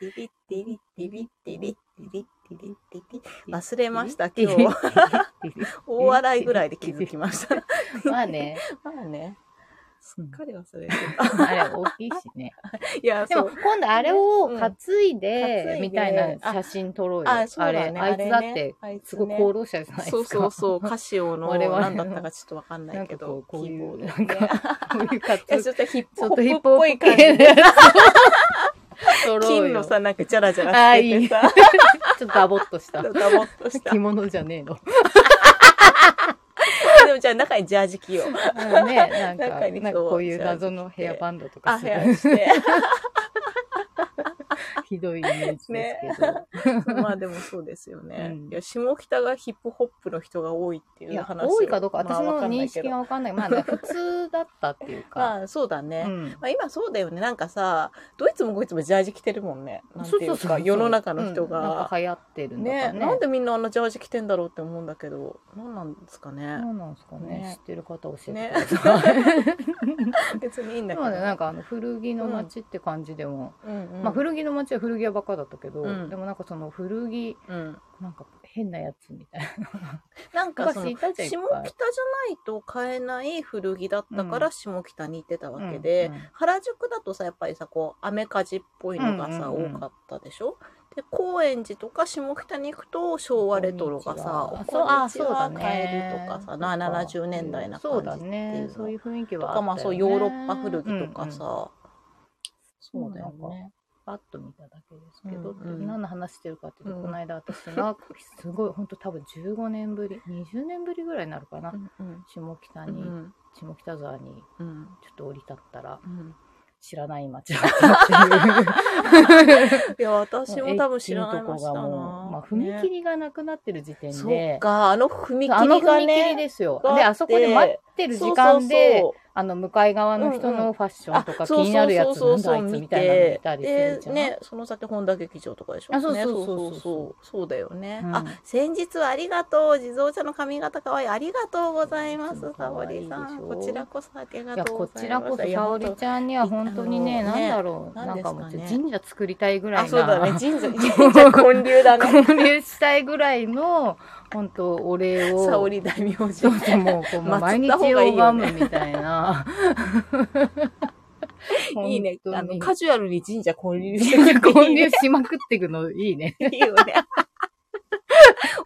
ティリティリティリティリティリティリティリ忘れました、今日。大笑いぐらいで気づきました。まあね。まあね。すっかり忘れてあれ、大きいしね。いや、でもう。今度あれをうん担いでで、みたいな写真撮ろうよ。あ、そうだね。あれ、あいつだって、あいつすごい功労者じゃないですか。そうそうそう、カシオの我々の何だったかちょっとわかんなないんかこけどう、、こういキーボう、ードなんか、こういう活いや、ちょっとヒップちょっホップっぽい感じで金のさ、なんかジャラジャラつけてさ、ちょっとダボっとした。ダボっとした。着物じゃねえの。でもじゃあ中にジャージ着よう。ね、なんか、なんかこういう謎のヘアバンドとかあ、すヘアるして。ひどいイメージですけど。まあでもそうですよね。うんいや、下北がヒップホップの人が多いっていいうや、話多いかどうか、私のまあわかんな認識がわかんない。まあね、普通だったっていうか。まあそうだね。うんまあ今そうだよね。なんかさ、どいつもこいつもジャージ着てるもんね。なんていうか、そうそうそう世の中の人うんなんがか。流行ってるんだかねらね。なんでみんなあんなジャージ着てんだろうって思うんだけど、何なんですかね。そうなんですかねね知ってる方教えてねください。別にいいんだけど。ね、なんかあの古着の街って感じでも、うんうんまあ古着の街は古着屋ばっかだったけど、うん。でもなんかその古着、うん。なんか変なやつみたいな。なんかその下北じゃないと買えない古着だったからう下北に行ってたわけで、うんうん。原宿だとさやっぱりさこうアメカジっぽいのがさ、多かったでしょ？で高円寺とか下北に行くと昭和レトロがさこあそうだね買えるとかさな70年代なそうだ感じっていうの。ね。そういう雰囲気とはね、かまあそうヨーロッパ古着とかさ、うん。うんそうだよね。パッと見ただけですけど、うんうん。何の話してるかっていうと、うん。この間私がすごい本当多分15年ぶり20年ぶりぐらいになるかな、うんうん。下北に、うん下北沢にうん。ちょっと降り立ったらうん。知らない街だったっていう。いや私も多分知らない 駅のましたなまあ、踏切がなくなってる時点そでっ、かあの踏切あのが踏切ねですよ。で、あそこで待ってる時間で、そうそうそう。あの、向かい側の人のファッションとかあ気になるやつなんだあいつみたいなの見たりするでじゃん。ねその先本田劇場とかでしょ？あそうそうねそうそうそうだよね、うん。あ先日はありがとう地蔵茶の髪型かわい。いありがとうございます沙織さん。こちらこそありがとうごこざいます。ちらこそ、沙織ちゃんには本当にね、なんだろう、ね。なんかもう神社作りたいぐらいな。あそうだね。神社神社建立だね 交流したいぐらいの、本当お礼を。沙織大名字そうそう、もう、こう毎日拝ねむみたいな。いいねあのカジュアルに神社建立してくれてい交いね流しまくっていくのいいね。いいよね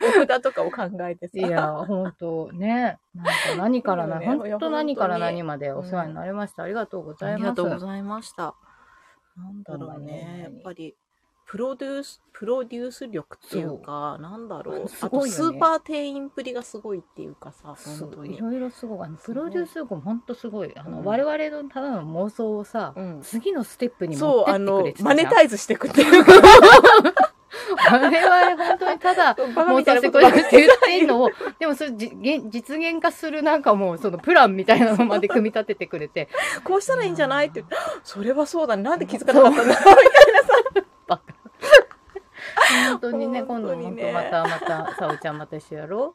お札とかを考えてさいや、本当ね。なんか何からな、本当何から何までお世話になりました。ありがとうございます。ありがとうございました。なんだろうねに。やっぱり、プロデュース、プロデュース力っていうか、なんだろう。すあと、ごいよねスーパー店員っぷりがすごいっていうかさ、本当に。いろいろすごい。あのプロデュース力も本当すごい。あの、うん我々のただの妄想をさ、うん次のステップに持そう、ってあのってくれて、たマじゃん。ネタイズしてくっていうか、我々本当にただ、バカみ妄想してくたいなことばっって言ってんのを、でもそれじ現実現化するなんかもうそのプランみたいなのまで組み立ててくれて、こうしたらいいんじゃないって言って、それはそうだね。なんで気づかなかったんだろう。本当にね、今度本当またまた、さおちゃんまた一緒やろ？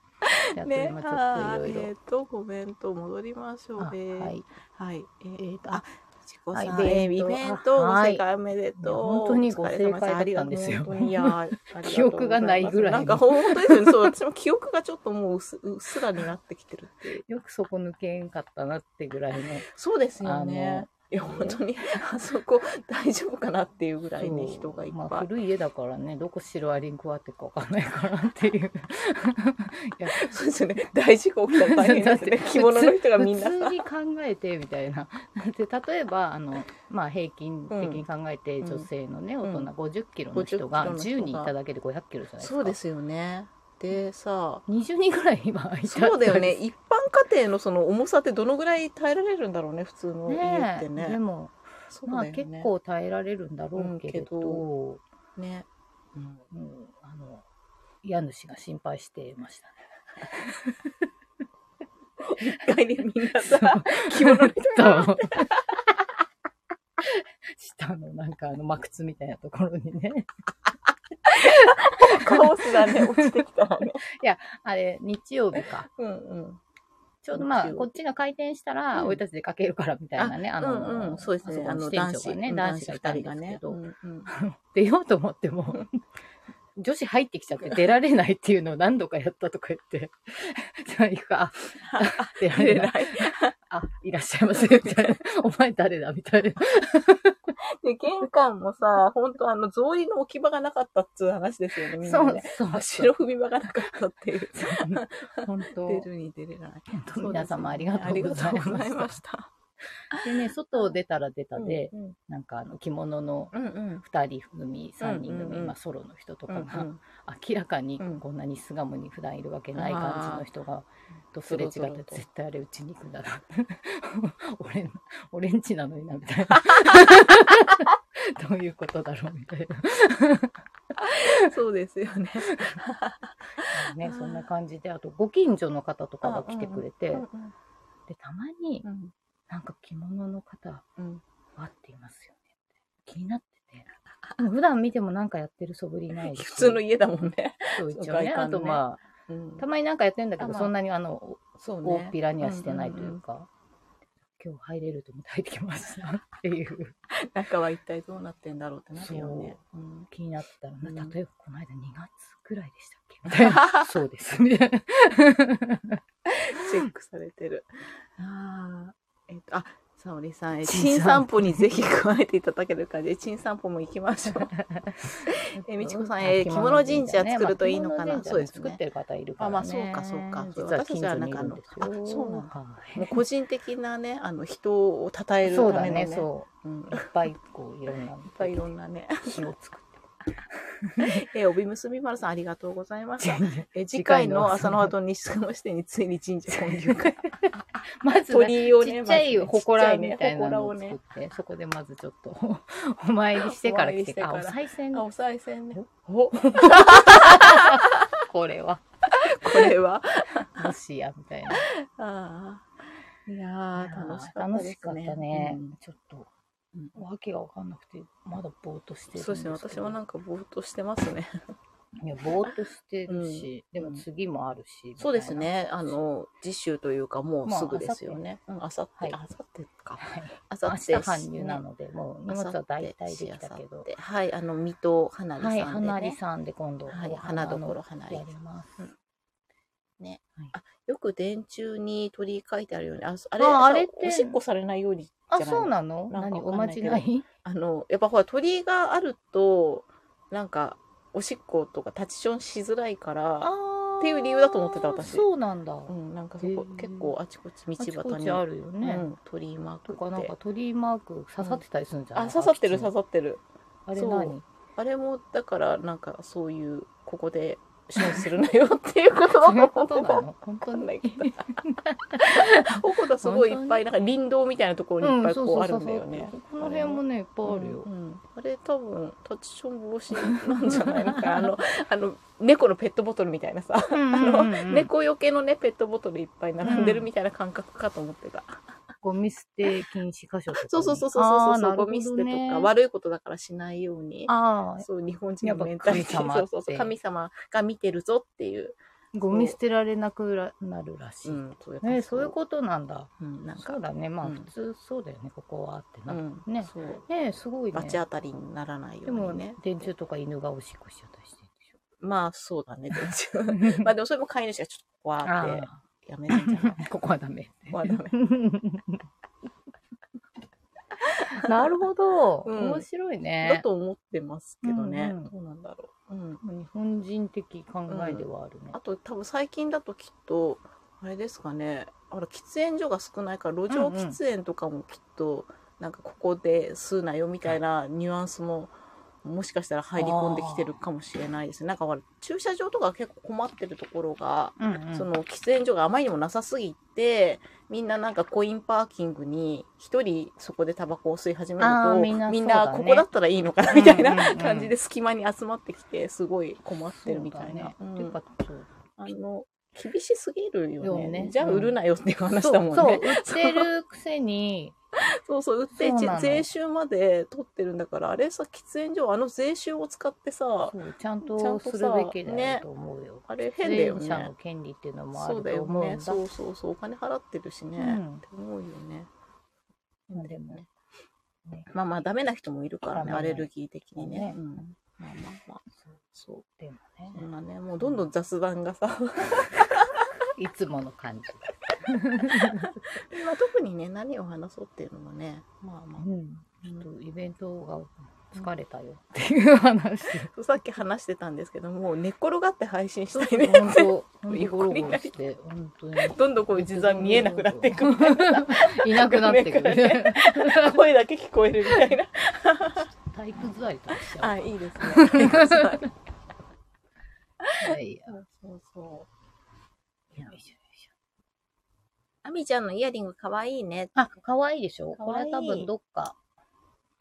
う。ね、て今ちょっとはいい。ろいろえっ。と、コメント戻りましょあうね。はい。はい。ええーとあ、ちこさん、はいえーイベント、ごはい正解おめでとう。本当にご正解だったんですよありがとう本当にいや記憶がないぐらいのなんか本当ですよね。そう、私も記憶がちょっともううすうっすらになってきてるっていう。よくそこ抜けんかったなってぐらいの。そうですよあねの。いや、本当に、あそこ大丈夫かなっていうぐらいね、人がいっまあ、ぱい。古い家だからね、どこシロアリンクワってるかわかんないからっていう。いやそうですよね。大事故起きたら大変ですね。着物の人がみんなさ。普通に考えてみたいな。で例えばあの、まあ、平均的に考えて、うん女性のねん大人50キロの人が50キロの人が10人いただけで500キロじゃないですか。そうですよね。でさ、20人ぐらい今いたそうだよね。一般家庭のその重さってどのぐらい耐えられるんだろうね、普通の家ってね。でも、そうまあだよね。結構耐えられるんだろうけれど,、うんね。うんもうあの家主が心配してましたね。一回にみんなさ、着物の人がそう下のなんかあの真靴みたいなところにね。カオスだね、落ちてきたらね。あれ、日曜日か。うんうん。ちょうどまあ、こっちが開店したら、うん俺たち出かけるからみたいなね、あの、うんうん、そうですね。あの、男子長がね、うん男子がいたん二人がね。ですけど、出ようと思っても、女子入ってきちゃって出られないっていうのを何度かやったとか言って、なんか、あ、あ出られない。あ、いらっしゃいませ、みたいな。お前誰だ？みたいな。で、玄関もさ、本当あの、草履の置き場がなかったっつう話ですよね、みんそうなね。、そう。白踏み場がなかったっていう。本当。出るに出れない。皆様ありがとうございました でね、外を出たら出たで、うんなんかあの着物のうんうん。2人組、3人組、うんうんうんまあソロの人とうんかが、うん明らかにうんこんなに巣鴨に普段いるわけない感じの人が、とすれ違って絶対あれうちに行くんだな。俺の、俺んちなのにな、みたいな。どういうことだろうみたいそうですよね。な。ね、そんな感じで、あとご近所の方とかが来てくれて、うんで、たまにうんなんか着物の方、うんわっていますよね。気になってて。普段見てもなんかやってる素振りないし。普通の家だもんね。そう一応ね。ねとまうんあ、たまになんかやってんだけど、あまあそんなにあの、そうね。大っぴらにはしてないというか、今日入れると思って入ってきましたっていう 中は一体どうなってんだろうってなるよね。うん気になってたら、うん例えばこの間2月くらいでしたっけ？みたいな。そうです。みたいな。チェックされてる。ああ、えっと、あ、沙織さん、え新新散散歩歩にぜひ加えていただける感じで、新散歩も行きましょう。えみちこさんえー着物神社作るといいのかな？そうですね作ってる方いるから、ね。あまあそうかそうか私たちはなんかあの。あそうなんだ個人的なね、あの、人を称えるたそうだめのね。ね、そう。うん。いっいっぱいこういろんなぱいいろんなね。詩を作って。えー、帯結び丸さんありがとうございました。えー次次回回のの朝の葉と西久の支店についに神社建立会。まず、鳥居をね、ちっちゃい祠みたいなのを作って、そこでまずちょっと お参りしてから来て、あ、お賽銭あ、お賽銭ね。お、こ これは、れは。もしや、みたいな。ああ。いやー、楽しかった楽ですね。しかったね。うんちょっと、うんわけがわかんなくて、まだぼーっとしてるんそうですね、私もなんかぼーっとしてますね。いや、ぼーっとしてるし、うんでも次もあるし。そうですね、あ、の、次週というかもうすぐですよね。まうんあさって、はいあさってか。はいあさ明って。日搬入なので、もう荷物は大体できたけど。はい、あの、水戸花はい、火さんで、ね。花火さんで今度、はいお花の所花火やります。ねはいあ、よく電柱に鳥居書いてあるように、あ、そあれ、ああれっておしっこされないようにじあ、そうなの？なんか何？おかんないけど。じない？あの、やっぱほら鳥居があると、なんか、おしっことか立ちションしづらいから、あっていう理由だと思ってた私。そうなんだ。うん、なんかそこ結構あちこち道あちこ端にちあるよね。うん、鳥居マークとか、なんか鳥居マーク刺さってたりするんじゃない、あ刺さってる刺さってる。あれそう。何あれもだからなんかそういうここでションするなよっていうことだとと思って本当わかんない。に。けどここだすごいいっぱいなんか林道みたいなところにいっぱいこうあるんだよね、この辺もね、いっぱいあるよ。うんうん。あれ多分タッチション防止なんじゃない？のかなあの あの猫のペットボトルみたいなさ、うんあのうんうん。猫よけのねペットボトルいっぱい並んでるみたいな感覚かと思ってた、ゴミ捨て禁止箇所とかに。そうそうそうそうあそうそう、ゴミ捨てとか悪いことだからしないように。ああ、そう日本人のメンタリティ。そうそうそう。神様が見てるぞっていう、ゴミ捨てられなくなるらしい。ね、そういうことなんだ。と、うん、なんか。そうだね。まあ、うん。普通そうだよね、ここはってな。うん、ね。そう。ねすごいね。罰当たりにならないよでもうにね、電柱とか犬がおしっこしちゃったりしてるでしょ。まあそうだね。電柱。まあでもそれも飼い主がちょっと怖って。あやめるんじゃな。いあ、ここはダメ。ここはダメ。なるほど。うん。面白いだね。と思ってますけどね、うんうん。どうなんだろう、うん、日本人的考えではあるね。あと多分最近だときっとあれですかね。あら喫煙所が少ないから路上喫煙とかもきっと、なんかここで吸うなよみたいなニュアンスももしかしたら入り込んできてるかもしれないですね。なんかほら駐車場とか結構困ってるところが、うんうん。その喫煙所があまりにもなさすぎてみんななんかコインパーキングに一人そこでタバコを吸い始めるとみんなそうだね。ここだったらいいのかなみたいなん感じで隙間に集まってきてすごい困ってるみたいな。あの、厳しすぎるよね。よね。じゃあ売るなよっていう話だもんね。そう、そう。売ってるくせに、そうそう、売ってそうなの税収まで取ってるんだから、あれさ、喫煙所、あの税収を使ってさ、そうちゃんちゃんととさするべきだねよと思うよ。あれ変だよ出演者のね。権利っていうのもあるそうだよね。と思うんだ。そうそうそう、お金払ってるしね。うんって思うよね。まあでもねまあまあ、ダメな人もいるからね、アレルギー的にね。ねうん。まあまあまあ、そう。でもね、そんなね、もうどんどん雑談がさ、いつもの感じ。まあ、特にね、何を話そうっていうのもね、まあまあ、うん。ちょっとイベントが疲れたよっていう話。そうさっき話してたんですけども、寝っ転がって配信したいね。本当、本当ゴロゴロして、本当に。どんどんこう実は見えなくなっていくみたいな。いなくなってくる。声だけ聞こえるみたいな。体育座りとかしちゃう。あ、いいですね。はいや。そうそう。よいしょあみちゃんのイヤリングかわいいね。あ、可愛いでしょ？こかわいいれ多分どっか、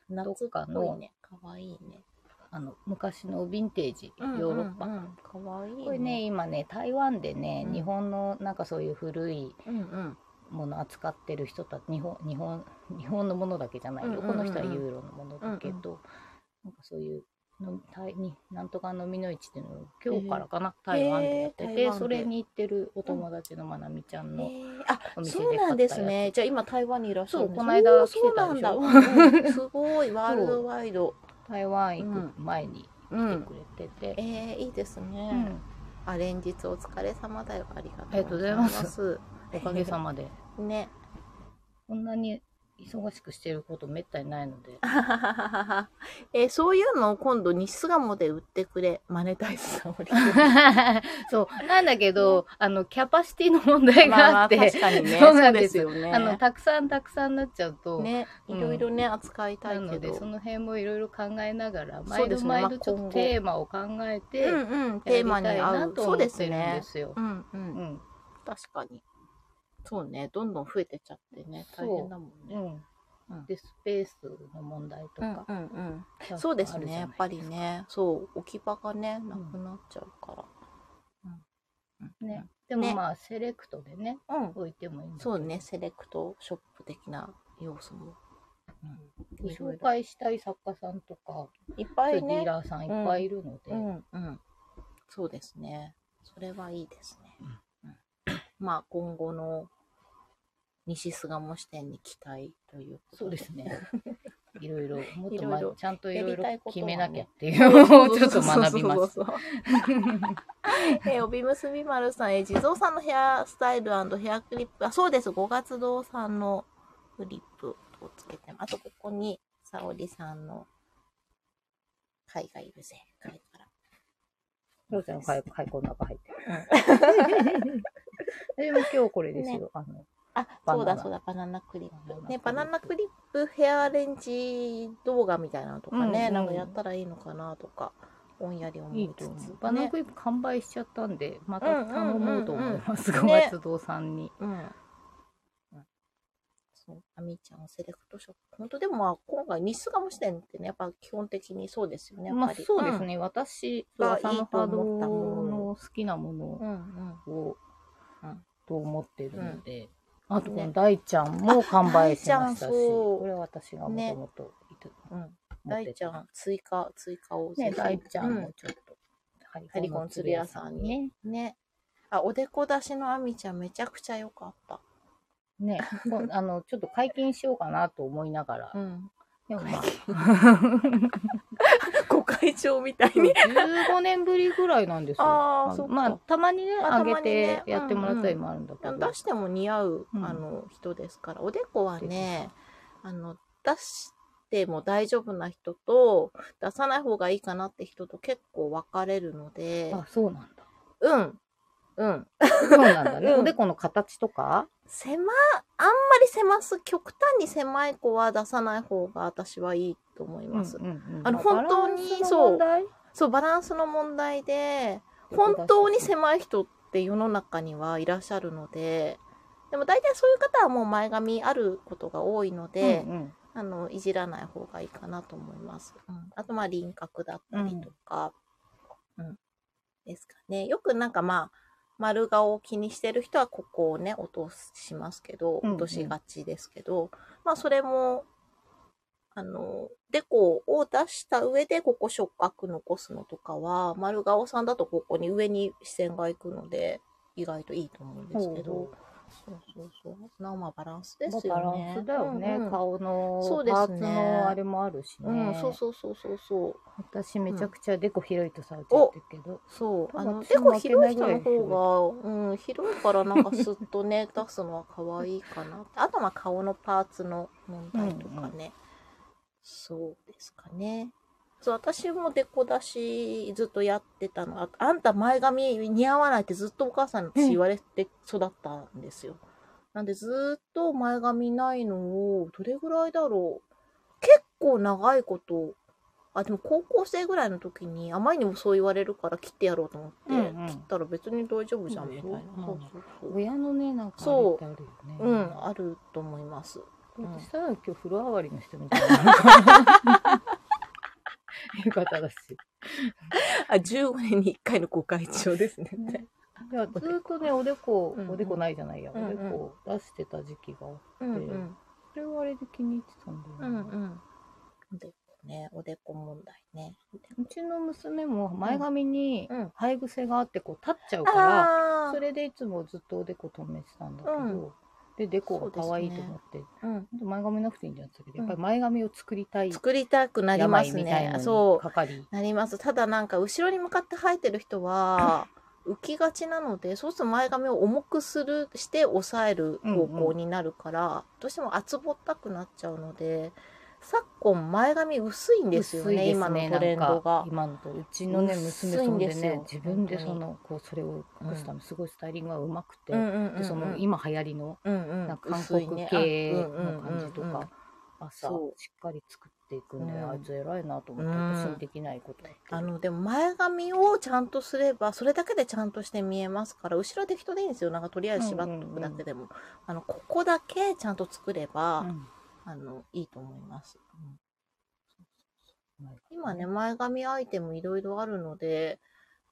夏っぽいね。かわいいね。あの、昔のヴィンテージ、ヨーロッパ。かわいい、これね、、今ね、台湾でね、うん日本のなんかそういう古いうんうん。もの扱ってる人たち、日本、日本、日本のものだけじゃないよ。うんうんうんうんこの人はユーロのものだけど、なんかそういうの、台になんとか飲みの市っていうのを今日からかな、台湾でやってて、台湾でそれに行ってるお友達のまなみちゃんの、えーあお、店でそうなんです買ったね。じゃあ今台湾にいらっしゃるんですそうこの間おー来てたでしょそうなんだ。すごい、ワールドワイド。台湾行く前にうん。来てくれてて、えー、いいですうね。んあ、連日お疲れ様だよ。ありがとうございますございおかげさまで。まね。こんなに忙しくしてることめったにないので。えーそういうのを今度西巣鴨で売ってくれ。マネタイズさんを利用 そう。なんだけど、あの、キャパシティの問題があって、確かにね。そうなんですよね。あの、たくさんたくさんなっちゃうと、ね、うんいろいろね、扱いたないので、けど。その辺もいろいろ考えながら、そう毎度ですね毎度ちょっとまあ今後テーマを考えて、うんうん、テーマに合う。やりたいなとそうで思ってるんすねで。すよ。うんう。うんん。確かに。そうね、どんどん増えてっちゃってね、大変だもんね。うん。うんで、スペースの問題とか。うんうんそうですね、やっぱり。ね、そう、置き場がね、なくなっちゃうから。うんね。でもねまあ、セレクトでね、うん。置いてもいいそうね、セレクトショップ的な要素も。ご紹介したい作家さんとか、いっぱいそういうディーね。ラーさんいっぱいいるので、うんうん。そうですね。それはいいですね。うんまあ、今後の西巣鴨支店に期待ということそうですね。いろいろ、もっと、まちゃんといろいろ決めなきゃっていうのをちょっと学びます。えー、帯結び丸さん、えー、地蔵さんのヘアスタイルヘアクリップ、あ、そうです、五月堂さんのクリップをつけて。あと、ここに、沙織さんの貝がいるぜ、貝から。そうちゃん、はい、はい、この中入ってる。でも今日これですよ。あの、あ、そうだそうだ、バナナクリップ。ね、ババナナクリップヘアアレンジ動画みたいなのとかね、うんうんなんかやったらいいのかなとか、ぼんやり思いと思う。バナナねクリップ完売しちゃったんで、またうんうん頼もうと思います。うんうん五月堂さんに。うん。あみちゃんセレクトショップ。本当でもまあ、今回、日数がも視点ってね、やっぱ基本的にそうですよね。まあそうです。ね。私がが朝のい思ったものの好きなものうんうん。を、うんと思ってるので、あとこねの大ちゃんも完売しましたし、これは私がもともとうん。持って大ちゃん、追加、追加をね、大ちゃんうん。もちょっと、ハハリコン鶴屋さんに。ね。あ、おでこ出しのあみちゃんめちゃくちゃ良かった。ね、あの、ちょっと解禁しようかなと思いながら、うん。でもまあ、ご 会長みたいに。15年ぶりぐらいなんですよ。あーそっかまあ、たまにね、まああげてやってもらったりもあるんだけど。出しても似合う、うんあの人ですからおでこはねあの出しても大丈夫な人と出さない方がいいかなって人と結構分かれるのであ、そうなんだ。うんうん そうなんだね。うんおでこの形とか？狭あんまり狭す極端に狭い子は出さない方が私はいいと思います、うんうんうん。あの本当にバランスの問題？そうバランスの問題で本当に狭い人って世の中にはいらっしゃるのででも大体そういう方はもう前髪あることが多いので、うんうん。あのいじらない方がいいかなと思います。うん、あとまあ輪郭だったりとか、うん。ですかね。よくなんかまあ丸顔を気にしてる人はここをね、落としますけど、うんうん。落としがちですけど、まあそれも、あの、デコを出した上でここ触覚残すのとかは、丸顔さんだとここに上に視線が行くので、意外といいと思うんですけど、ほそうそうそう。なまあバランスですバよね。ランスだよね。うんうん顔のそうですねパーツのあれもあるしね。うん、そうそうそうそうそう。私めちゃくちゃデコ広いとされちゃってるけど。そう。あの、私でもも負けない広い人の方が、うん、広いからなんかスッとね、出すのは可愛いかな。あとまあ顔のパーツの問題とかね。そうですかね。そう、私もデコ出しずっとやってたの。ああんた前髪似合わないってずっとお母さんに私言われて育ったんですよ。なんでずっと前髪ないのを、どれぐらいだろう。結構長いこと、あ、でも高校生ぐらいの時に、あまりにもそう言われるから切ってやろうと思って、うんうん切ったら別に大丈夫じゃんみたいな。そうそうそう。親のね、なんかあれそうってあるよね。うん、あると思います。私ただ今日風呂上がりの人みたいな。言い方だし。あ、15年に1回のご会長ですね。いや、ずっとね、おでこ、うん。おでこないじゃないや、うん。うん。おでこ出してた時期があって、うん。うん。それはあれで気に入ってたん。だよね。うん。うん。おでこね、おでこ問題ね。うちの娘も前髪に。生え癖があって、こう立っちゃうから、あそれでいつもずっとおでこ止めてたん。だけど、で、デコが可愛いと思って、うん。前髪なくていいんじゃんってやっぱり前髪を作りたい作りたくなりますね。そう。にかかり。なります。ただなんか後ろに向かって生えてる人は浮きがちなので、そうすると前髪を重くする、して抑える方向になるから、どうしても厚ぼったくなっちゃうので、昨今前髪薄いんですよね、薄いです今のトレンドが。今のとうちのね娘そんでね自分でそのこうそれを隠すためすごいスタイリングがうまくて、うんうんうんうん。でその今流行りのうんうん。なんか韓国系の感じとうんうんか朝しっかり作っていくんで、うん。あいつ偉いなと思ってうん。私にできないことやってる。あの、でも前髪をちゃんとすれば、それだけでちゃんとして見えますから、後ろ適当でいいんですよ。なんかとりあえず縛っとくだけでも。あの、ここだけちゃんと作れば、うんあの、いいと思います。うん。今今ね、前髪アイテムいろいろあるので、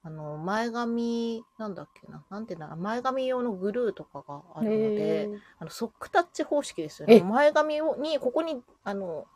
あの、前髪、なんだっけな、なんていうんだろう。前髪用のグルーとかがあるのへで、ー。あの、ソックタッチ方式ですよえ。ね。前髪を、に、ここに、あの、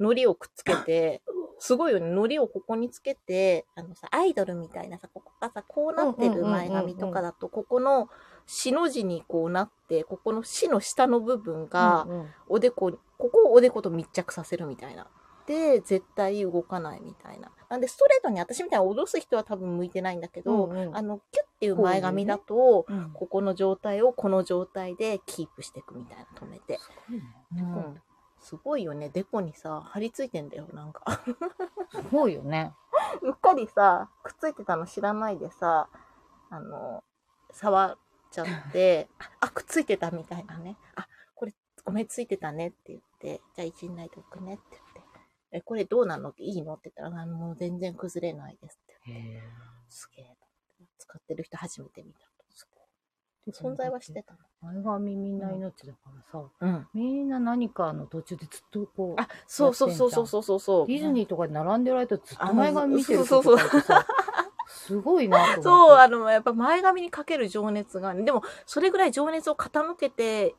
糊をくっつけて、すごいよね、糊をここにつけて、あのさ、アイドルみたいなさ、ここがさ、こうなってる前髪とかだと、ここの、死の字にこうなって、ここの死の下の部分が、おでこ、ここをおでこと密着させるみたいな。で、絶対動かないみたいな。なんで、ストレートに私みたいに脅す人は多分向いてないんだけど、うんうんあの、キュッっていう前髪だと、うんここの状態をこの状態でキープしていくみたいな、止めて。すごいよね。デコにさ、張り付いてんだよ、なんか。すごいよね うっかりさ、くっついてたの知らないでさ、あの、触っちゃって、あ、くっついてたみたいなね。あ、これ、ごめん、ついてたねって言って、じゃあ一日内でおくねって言って、え、これどうなの？いいの？って言ったら、あもう全然崩れないですって言って、すげえ。使ってる人初めて見た。すごい存在はしてた前髪みんな命だからさ、の。うん。みんな何かの途中でずっとこうあ、そうそうそうそうそうそうそう。ディズニーとかで並んでおられたらずっと前髪見てるそうそう人とかいてさ、すごいなと思って。そう、あの、やっぱ前髪にかける情熱が、でも、それぐらい情熱を傾けて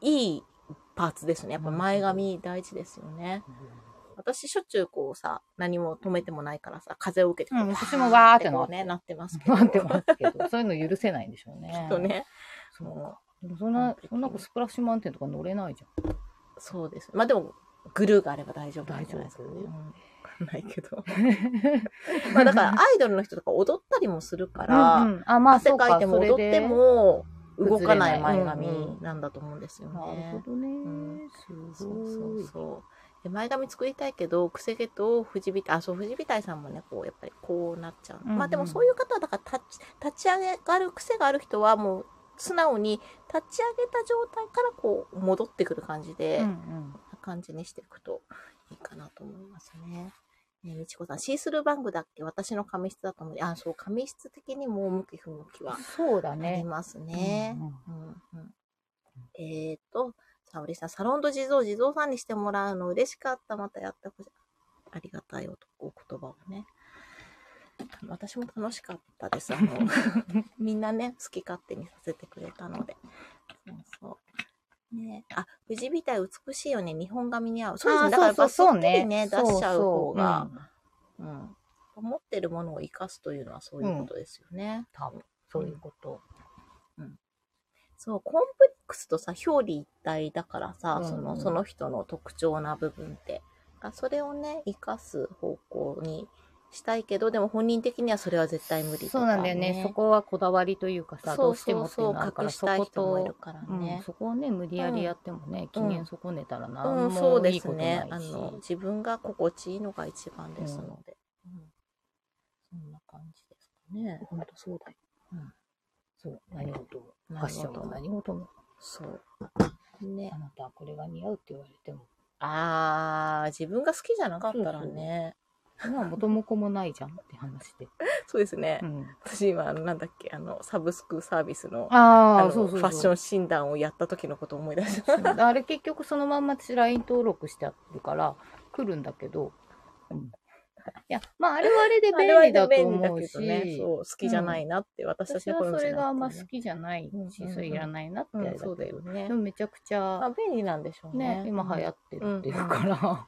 いいパーツですね。やっぱ前髪大事ですよね。私、しょっちゅうこうさ、何も止めてもないからさ、風を受けてこうん私もわーってうね、なってますけど。なってますけど、そういうの許せないんでしょうね。きっとね。そうか。でもそんな、そんな子スプラッシュマウンテンとか乗れないじゃん。そうです。まあでも、グルーがあれば大丈夫なん大丈夫じゃないですかね。うんないけど。まあだから、アイドルの人とか踊ったりもするから、うんうんあ、まあ汗かかいても踊っても動かない前髪なんだと思うんですよね。なるほどね。んすそうそ。うそう。で前髪作りたいけど、くせ毛と藤びあ、そう、藤びたいさんもね、こう、やっぱりこうなっちゃう。うんうんまあでもそういう方は、だから立ち、立ち上げがある癖がある人は、もう、素直に立ち上げた状態からこう、戻ってくる感じで、うんうこんん。な感じにしていくといいかなと思いますね。ねみちこさん、シースルーバングだっけ？私の髪質だと思う。あ、そう、髪質的にも向き不向きはありそうだね。ますね。えっ、と、沙織さん、サロンド地蔵、地蔵さんにしてもらうの嬉しかった。またやってほしい。ありがたいおお言葉をね。私も楽しかったです。あの、みんなね、好き勝手にさせてくれたので。そうそう。ねあ、富士美体美しいよね。日本髪に合う。そうですね。だからやっぱそっくりね、出しちゃう方が、うん。持ってるものを生かすというのはそういうことですよね。多分、そういうこと。そう、コンプレックスとさ、表裏一体だからさ、うんうんその、その人の特徴な部分って。あそれをね、生かす方向にしたいけど、でも本人的にはそれは絶対無理とか、そうなんだよね。そこはこだわりというかさ、どうしてもっていうのあるから、隠したい人もいるこからと、うんね。そこをね、無理やりやってもね、機嫌損ねたらうなんん、そうもですいいことないし。ね。あの、自分が心地いいのが一番ですので。うんそんな感じですかね。ほんとそうだよ。うんそう、何事も。ファッションも何事も。そう。ねあ。なたはこれが似合うって言われても。あー、自分が好きじゃなかったらね。今元も子もないじゃんって話で。そうですね。うん、私今、なんだっけ、あの、サブスクサービスの、ああ、そうそう。ファッション診断をやった時のことを思い出した。あれ結局そのまんま私 LINE 登録してあるから来るんだけど、うん、いや、まああれはあれで便利だと思うし、ね、そう、好きじゃないなって、私たち私はそれがあんま好好きじゃないし、うんうんうんそれいらないなってあれだけど、そうだよねで。もめちゃくちゃあ、便利なんでしょうね。ね、今流行ってるっていうから、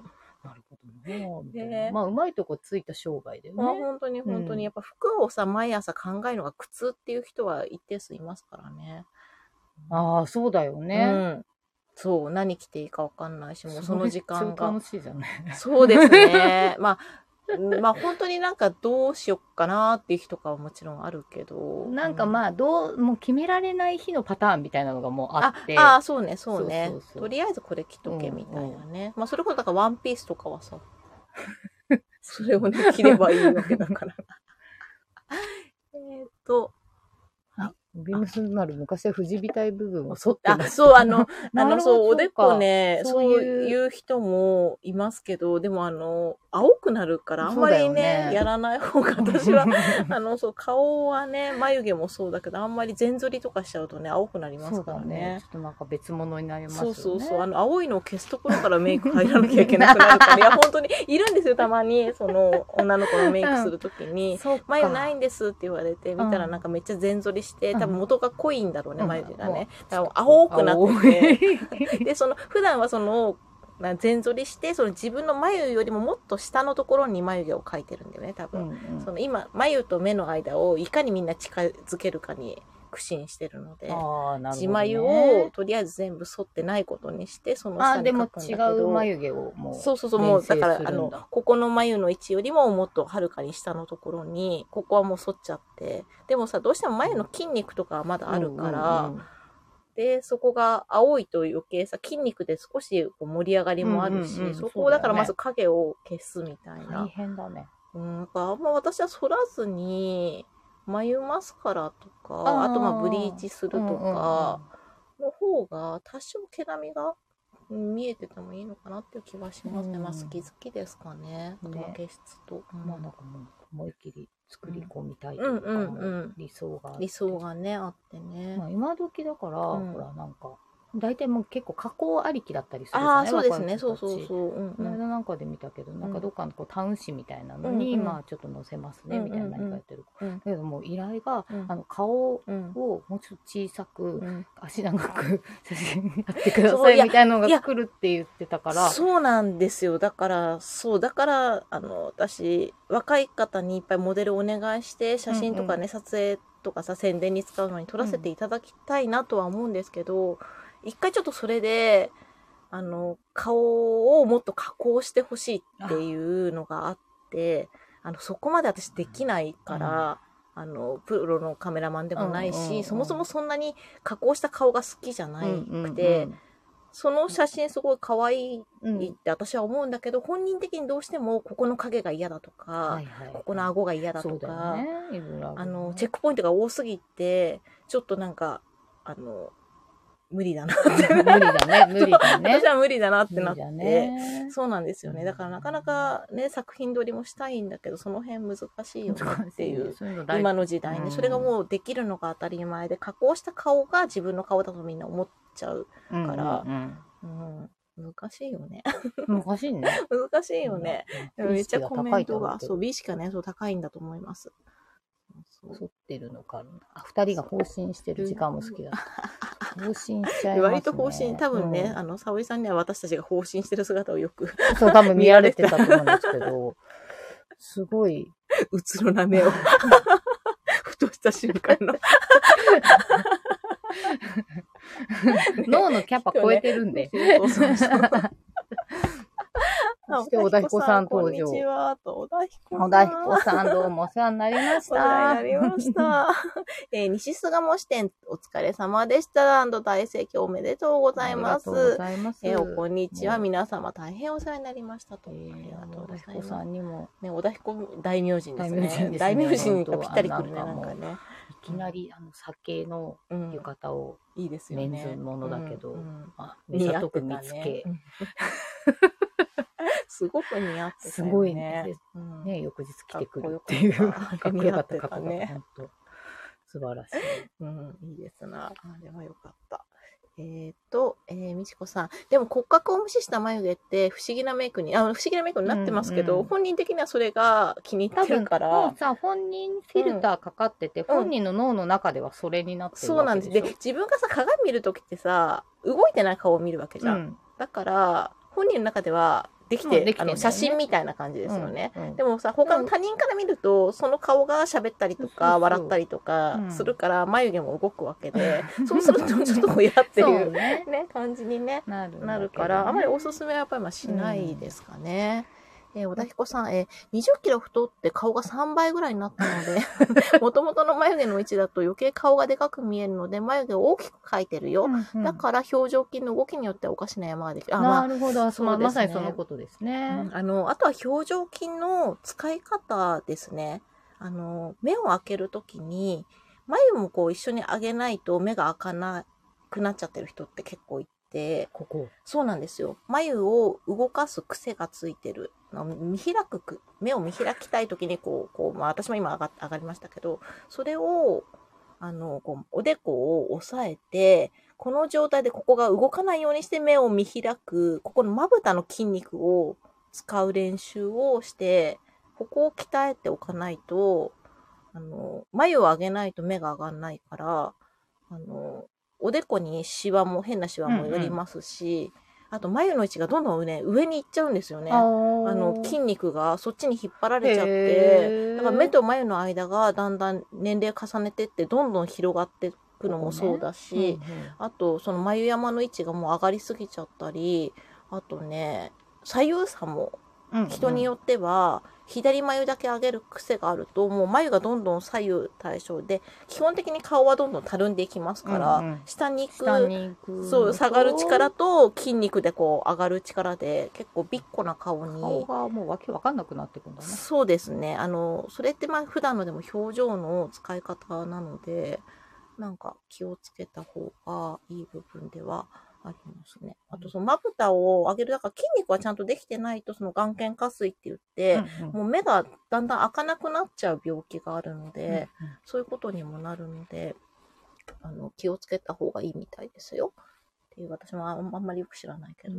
なるほどね。まあうまいとこついた商売だよまあ、ね。本当に本当うんに、やっぱ服をさ、毎朝考えるのが苦痛っていう人は一定数いますからね。ああ、そうだようね。ん。そう、何着ていいかわかんないし、もうその時間が楽。しいじゃない。そうですね。まあ、うんまあ本当になんかどうしよっかなっていう日とかはもちろんあるけど。なんかあ、まあ、どう、もう決められない日のパターンみたいなのがもうあって。ああ、そうね、そうねそうそうそうとりあえずこれ着とけみたいなね。まあそれこそだからワンピースとかはさ、それをね、着ればいいわけだから。えっと、ビームス丸昔は富士美体部分を剃ってまあ。そう、あの、あの、そう、おでこね、そそうういう人もいますけど、でもあの、青くなるから、あんまりね、よねやらない方が、私は、あの、そう、顔はね、眉毛もそうだけど、あんまり全剃りとかしちゃうとね、青くなりますからねね。ちょっとなんか別物になりますよね。そうそうそう。あの、青いのを消すところからメイク入らなきゃいけなくなるから、いや、本当に、いるんですよ、たまに、その、女の子のメイクするときに、そうか眉ないんですって言われて、見たらうんなんかめっちゃ全剃りして、うん多分元が濃いんだろうね、うん眉毛がね。うんだから青くなってて、て。で、その、普段はその、な全剃りして、その自分の眉よりももっと下のところに眉毛を描いてるんだよね、多う分。んうんその今、眉と目の間をいかにみんな近づけるかに苦心してるので、ね。自眉をとりあえず全部剃ってないことにして、その下にああ、でも描くんだけ違ど。う眉毛をもう。そうそうそう、もう、だから、あの、ここの眉の位置よりももっとはるかに下のところに、ここはもう反っちゃって、でもさ、どうしても眉の筋肉とかはまだあるから、うんうんうんで、そこが青いと余計さ、筋肉で少しこう盛り上がりもあるし、うんうんうんそこをだからまず影を消すみたいな。大変だね。うん、なんかあんま私は反らずに、眉マスカラとか、あとまあブリーチするとか、の方が多少毛並みがうん見えててもいいのかなっていう気はしますね。うんまあ好き好きですかね。あとはね毛質と。うんまあなんかもう思いっきり作り込みたいとうんいうか、理想が理想がね、あってね。まあ、今時だから、うんほらなんか大体もう結構加工ありきだったりするじゃああ、ないそうですね。そうそうそう。うんこのうん間なんかで見たけど、なんかどっかのこうタウン誌みたいなのに、うんうんまあちょっと載せますね、みたいな何かやってる。うんだけどもう依頼が、うんあの顔うんをもうちょっと小さく、うん足長く 写真やってくださいみたいなのが来るって言ってたから。そうなんですよ。だから、そう、だから、あの、私、若い方にいっぱいモデルお願いして、写真とかね、撮影とかさ、宣伝に使うのに撮らせていただきたいなとは思うんですけど、一回ちょっとそれで、あの、顔をもっと加工してほしいっていうのがあって、あの、そこまで私できないから、あの、プロのカメラマンでもないし、うんうんうんそもそもそんなに加工した顔が好きじゃなくて、うんその写真すごい可愛いって私は思うんだけど、本人的にどうしてもここの影が嫌だとか、はいはい、ここの顎が嫌だとか、ね。あの、ね。チェックポイントが多すぎて、ちょっとなんか、あの、無理だな。無理だね、無理だね私。は無理だなってなって、ね。そうなんですよね。だからなかなかね、作品撮りもしたいんだけど、その辺難しいよねっていう。そういう今の時代ね、うんそれがもうできるのが当たり前で、加工した顔が自分の顔だとみんな思っちゃう。からうんうんうん難しいよね。難しいね。難しいよね。めっちゃコメントが、そう、う。美意識がね、そう、高いんだと思います。そう剃ってるのかな。あ、二人が放心してる時間も好きだ。放心しちゃいますね。割と方針、多分ね、うんあの、沙織さんには私たちが方針してる姿をよく、そう、多分見られてたと思うんですけど、すごい、うつろな目を、ふとした瞬間の。脳のキャパ超えてるんで。そうそうそう。そして小田彦さん登場こんにちは、と、小田彦さん。小田彦さんどうもお世話になりましお世話になた。りました。えー西巣鴨支店、お疲れ様でした。大盛況おめでとうございまありがとうごす。ざいます。えーおこんにちは。ね皆様大変お世話になりましたと。えありーがとうござい小田彦ます。さんにも、ね、小田彦大名人ですね。大名人ですね大名人がぴったりくるね、なんかね。いきなり、あの、酒のうん。浴衣を、いいですよね。メンズものだけどあ、目ざとく見つけ、うんすごく似合ってたよね。すごいねね、翌日来てくるっていう、かっこよかったかっこよかった、素晴らしい。うん、いいですな。あれはよかった。えーっと、えー、みちこさん。でも骨格を無視した眉毛って不思議なメイクに、あの、不思議なメイクになってますけど、うんうん本人的にはそれが気に入ってるから、もうさ、本人フィルターかかってて、うん本人の脳の中ではそれになってるそうなんです。で、自分がさ、鏡見るときってさ、動いてない顔を見るわけじゃん。ょうんだから、本人の中ではできて、あの、写真みたいな感じですよね。うんうんでもさ、他の他人から見ると、その顔が喋ったりとか、笑ったりとかうんするから、眉毛も動くわけで、そうするとちょっと親って そいううね。ね、感じにね、なるから、あまりおすすめはやっぱりまあしないですかね。えー小田彦さん、えー20キロ太って顔が3倍ぐらいになったので、元々の眉毛の位置だと余計顔がでかく見えるので、眉毛を大きく描いてるよ。うんうんだから表情筋の動きによってはおかしな山ができる。あ、まあなるほど、そうですねまあまさにそのことですね。うんあの、あとは表情筋の使い方ですね。あの、目を開けるときに、眉もこう一緒に上げないと目が開かなくなっちゃってる人って結構いて、ここ。そうなんですよ。眉を動かす癖がついてる。あの見開くく、目を見開きたいときにこう、こう、まあ私も今上が上がりましたけど、それを、あの、こう、おでこを押さえて、この状態でここが動かないようにして目を見開く、ここのまぶたの筋肉を使う練習をして、ここを鍛えておかないと、あの、眉を上げないと目が上がんないから、あの、おでこにシワも、変なシワも寄りますし、あと眉の位置がどんどんね、上に行っちゃうんですよね。ああのの、筋肉がそっちに引っ張られちゃっへて、ー。だから目と眉の間がだんだん年齢重ねてって、どんどん広がっていくのもそうだし、あと、その眉山の位置がもう上がりすぎちゃったり、あとね、左右差も人によっては、左眉だけ上げる癖があると、もう眉がどんどん左右対称で、基本的に顔はどんどんたるんでいきますから、うんうん下に行く、下に行くそう、下がる力と筋肉でこう上がる力で、結構ビッコな顔に。顔がもうわけわかんなくなってくんだね。そうですね。あの、それってまあ普段のでも表情の使い方なので、なんか気をつけた方がいい部分ではありますね。あとそのまぶたを上げる、だから筋肉はちゃんとできてないとその眼瞼下垂って言って、うんうんもう目がだんだん開かなくなっちゃう病気があるので、うんそういうことにもなるので、あの、気をつけた方がいいみたいですよ。っていう、私もあんまりよく知らないけど。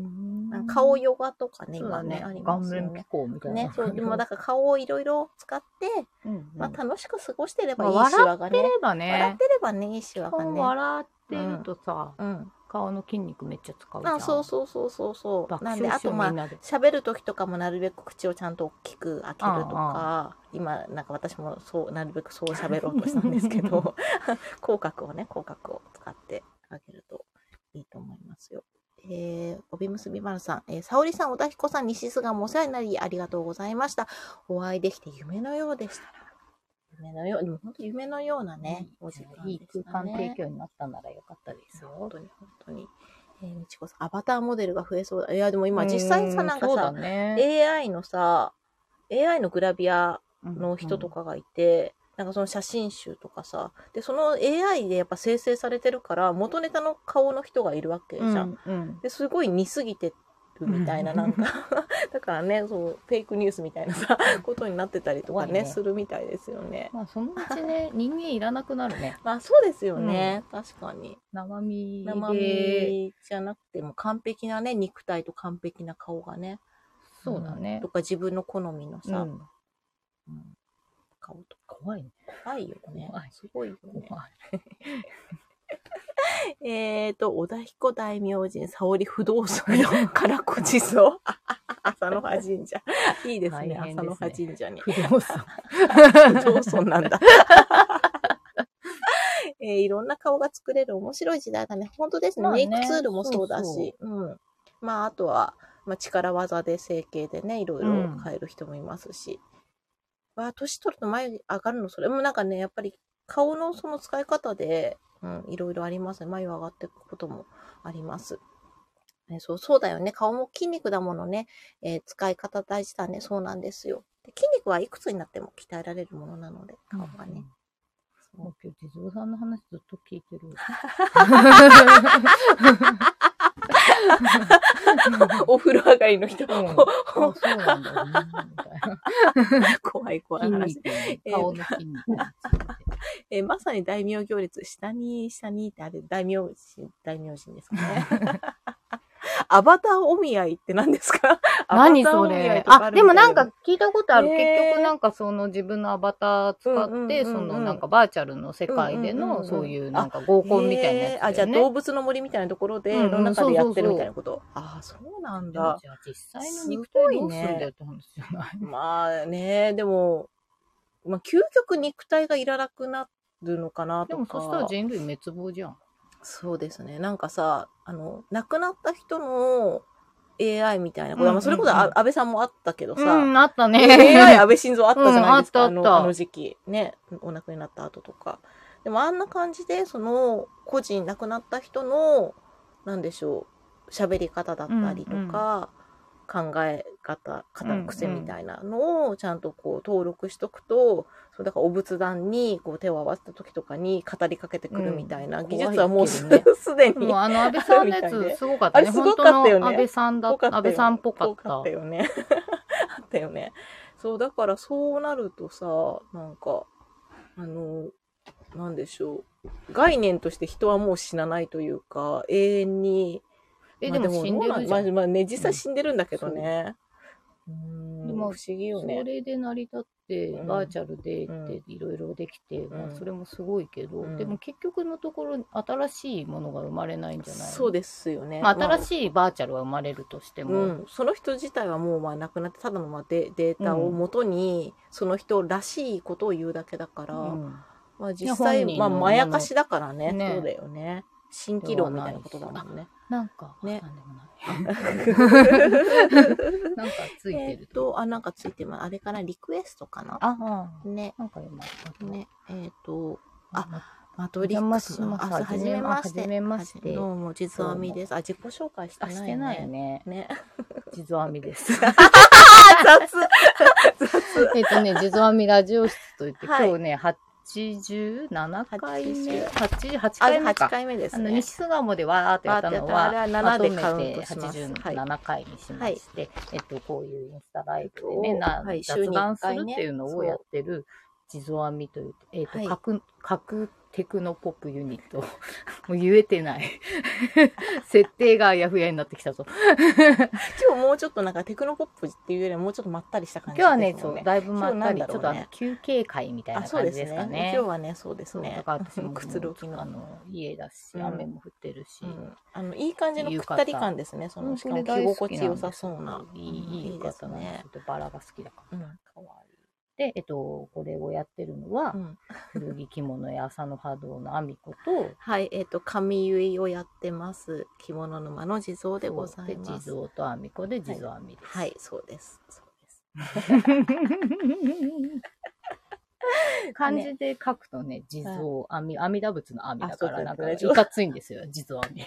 なんか顔ヨガとかね、今ね、あり。顔ますよね面ピ。コみたいな。ね、そう、でもだから顔をいろいろ使って、うんうんまあ楽しく過ごしてればいいまあシワがね。笑ってれば笑ねっ。てればね、いいシワが顔ね。笑ってるとさ、うん。顔の筋肉めっちゃ使うじゃん。あ、そうそうそうそうそう。なんで、あとまあ。喋る時とかもなるべく口をちゃんと大きく開けるとか、今、なんか私もそう、なるべくそう喋ろうとしたんですけど、口角をね、口角を使ってあげるといいと思いますよ。えー、帯結び丸さん、えー、沙織さん、小田彦さん、西菅もお世話になり、ありがとうございました。お会いできて夢のようでした。夢のよう、でも本当夢のようなね、お時間いいでしたね空間提供になったならよかったですよ。本当に本当に。えー、みちこさん、アバターモデルが増えそうだ。いや、でも今実際にさ、なんかさ、ね、AI のさ、AI のグラビアの人とかがいて、なんかその写真集とかさ、で、その AI でやっぱ生成されてるから、元ネタの顔の人がいるわけじゃん。うんうんで、すごい似すぎてるみたいな、なんか、だからね、そう、フェイクニュースみたいなさ、ことになってたりとかね、ねするみたいですよね。まあ、そのうちね、人間いらなくなるね。まあそうですよね、確かに。生身で。生身じゃなくても完璧なね、肉体と完璧な顔がね。そうだねんと。か自分の好みのさ、うん。うん顔とか怖いね。怖いよね。すごいよね。怖い。えーと、小田彦大明神、沙織不動尊、からこ地蔵。朝の葉神社。いいですね、すね朝の葉神社に。不動産。不動尊なんだ。えーいろんな顔が作れる面白い時代だね。本当ですね。まあねメイクツールもそうだし。うん。まあ、あとは、まあ、力技で整形でね、いろいろ変える人もいますし。わあ、年取ると眉上がるの、それもなんかね、やっぱり顔のその使い方で、うん、いろいろありますね。眉上がっていくこともあります。ね、そう、そうだよね。顔も筋肉だものね。えー使い方大事だね。そうなんですよ。で筋肉はいくつになっても鍛えられるものなので、顔がね。もう今日、地蔵さんの話ずっと聞いてる。お風呂上がりの人、うん あ、そうなんだよね。怖い怖い話顔の筋肉。えーまさに大名行列、下に、下にってあれ、大名神、大名神ですかね。アバターお見合いって何ですか？何それあ、でもなんか聞いたことある。結局なんかその自分のアバター使って、そのなんかバーチャルの世界でのそういうなんか合コンみたいなやつね。あ、じゃあ動物の森みたいなところで、の中でやってるみたいなこと。ああ、そうなんだ。じゃあ実際の肉体どうすんだよって話じゃない？まあね、でも、まあ究極肉体がいらなくなるのかなとか。でもそしたら人類滅亡じゃん。そうですね。なんかさ、あの、亡くなった人の AI みたいなこと、うんうんそれこそあ安倍さんもあったけどさ、うん、あったね。AI 安倍晋三あったじゃないですか、うんあったあのあの時期。ね、お亡くなりになった後とか。でもあんな感じで、その、個人亡くなった人の、なんでしょう、喋り方だったりとか、考え方、方癖みたいなのをちゃんとこう登録しとくと、そうだからお仏壇にこう手を合わせた時とかに語りかけてくるみたいなうん技術はもうす,、でにもうあの安倍さんのやつすごかったね。あれすごかったよねの安倍さんだったよ安倍さんっぽかっぽかったよね。あったよね。そう、だからそうなるとさ、なんか、あの、なんでしょう。概念として人はもう死なないというか、永遠に。え、まあでも死んでるじゃん。まあ、まあね、実際死んでるんだけどね。でも不思議よね。そ。れで成り立って、うん。バーチャルでうん。っていろいろできて、まあうんそれもすごいけど、うん。でも結局のところ新しいものが生まれないんじゃないの？そうですよね。まあ、新いしいバーチャルは生まれるとしても、うん、その人自体はもうまあ亡くなってただのまあデデータをもとに、その人らしいことを言うだけだから、うん。まあ実際、まあ、まやかしだからね。ね。そうだよね。蜃気楼みたいなことだもんね。なんか、ねなんでもない。なんかついてる。と、あ、なんかついてます。あれかな？リクエストかな？ああ、ね。なんか今、ね。えっ、と、あまマトリックスの、あ、はじめまして。はじめましてどうも、実はみです。あ、自己紹介してあ、ない、ね。してないね。ね。地蔵編みです。雑雑えっとね、地蔵編みラジオ室といって、はい今日ね、87回目、80 88あ、8回目か。回目ですあの、ね。西巣鴨でわーってやったのは、あれはま7とめでカウンてトします87回にしまして、えっと、こういうインスタライブでね、おなはい週雑談するっていうのをやってる、地蔵編みという、えっと、はいテクノポップユニット。もう言えてない。設定があやふやになってきたぞ。今日もうちょっとなんかテクノポップっていうよりはもうちょっとまったりした感じ今日はね、そう、だいぶまったり、ねちょっとあの休憩会みたいあ、な感じですかね。今日はね、そうですね。だから私もくつろぎのあの、家だし、うん雨も降ってるし、うん、あのいい感じのくったり感ですね。そのしかも着心地良さそうな。いい、いいです方なんですね。けど、バラが好きだから。うん。で、えっと、これをやってるのはう、ん、古着着物や朝の波動のあみこと、はい、えっ、と、髪結いをやってます。着物沼の地蔵でございます。蔵とあみこで地蔵あみです。はい、そうです。そうです。漢字で書くとね、地蔵、阿弥、阿弥陀仏の阿弥だから、なんか、いかついんですよ、地蔵阿弥。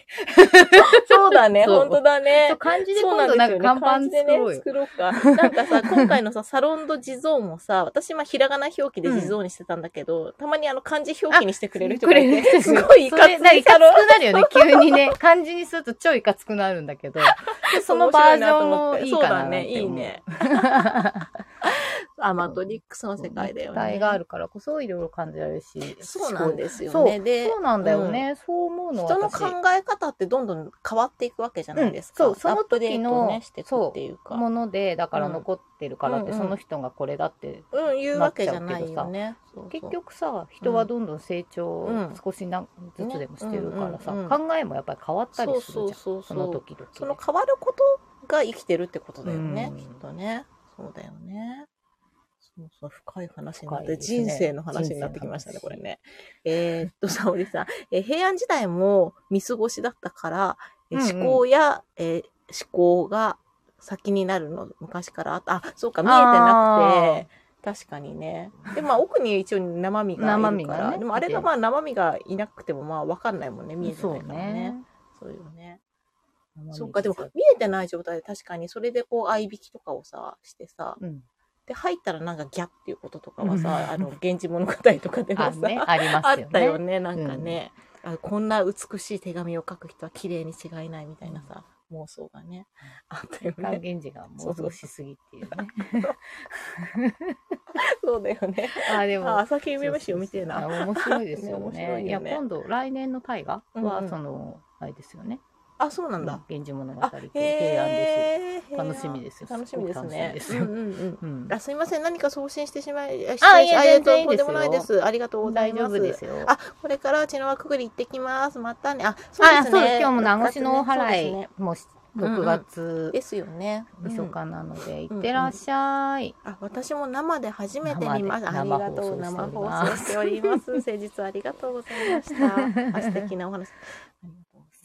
そうだね、本当だね。漢字で今度なんか看板作ろうよ。作ろうか。なんかさ、今回のさ、サロンド地蔵もさ、私、まあ、ひらがな表記で地蔵にしてたんだけど、たまにあの、漢字表記にしてくれる人がいて、すごいいかついかつ。くなるよね、急にね。漢字にすると超いかつくなるんだけど、そのバージョンもいいかなそうだね、いいね。あ、マトリックスの世界だよね。体があるからこそいろいろ感じられるし。そうなんですよね。で、そうなんだよね。そう思うの人の私考え方ってどんどん変わっていくわけじゃないですか。うんそうその時のね、していくっていうか。もので、だから残ってるからって、うんうんその人がこれだって。うん、言うわけじゃないよね。そうそう結局さ、人はどんどん成長うん少しなずつでもしてるからさ、考えもやっぱり変わったりするじゃん。そうそうそうそうの時々で。その変わることが生きてるってことだよね、うんきっとね。そうだよね。そうそう、深い話になって、ね人生の話になってきましたね、これね。えーっと、沙織さん、えー平安時代も見過ごしだったから、えーうんうん思考や、えー思考が先になるの、昔からあった。あ、そうか、見えてなくて、確かにね。で、まあ、奥に一応生身がいるから。生身がねでもあれがまあ、生身がいなくてもまあ、わかんないもんね、見えてないからね。ね。そうよね。そっか、でも見えてない状態で確かにそれでこう合いびきとかをさ、してさ、うん。で、入ったらなんかギャっていうこととかはうんさ、あの、源氏物語とかでもあ、さ、ね、ありますよね。あったよね、なんかね、あ。こんな美しい手紙を書く人は綺麗に違いないみたいなさ、妄想がね、あったよ還ね。元時が妄想しすぎっていうね。そうだよね。あ、でも。あ、朝日夢虫読みてえな。面白いですよね いや、今度、来年の大河は、うんうんその、あれですよね。あ、そうなんだ。源氏物語あっていう平安です。楽しみですよ楽しみですね。うんうんうん。うん。あすいません、何か送信してしまい、ああいや失礼し全然いいですよとんでもないです。ありがとうござい大ます。丈夫ですよ。あ、これから血の輪くぐり行ってきます。またね。あ、そうですね。今日も名越しのおそう払いもうしうんうん6月、ですよね。うんみそかなので、いってらっしゃい。あ、私も生で初めて見ました。ありがとう。生生放送しております。先日 ありがとうございました。あ素敵なお話。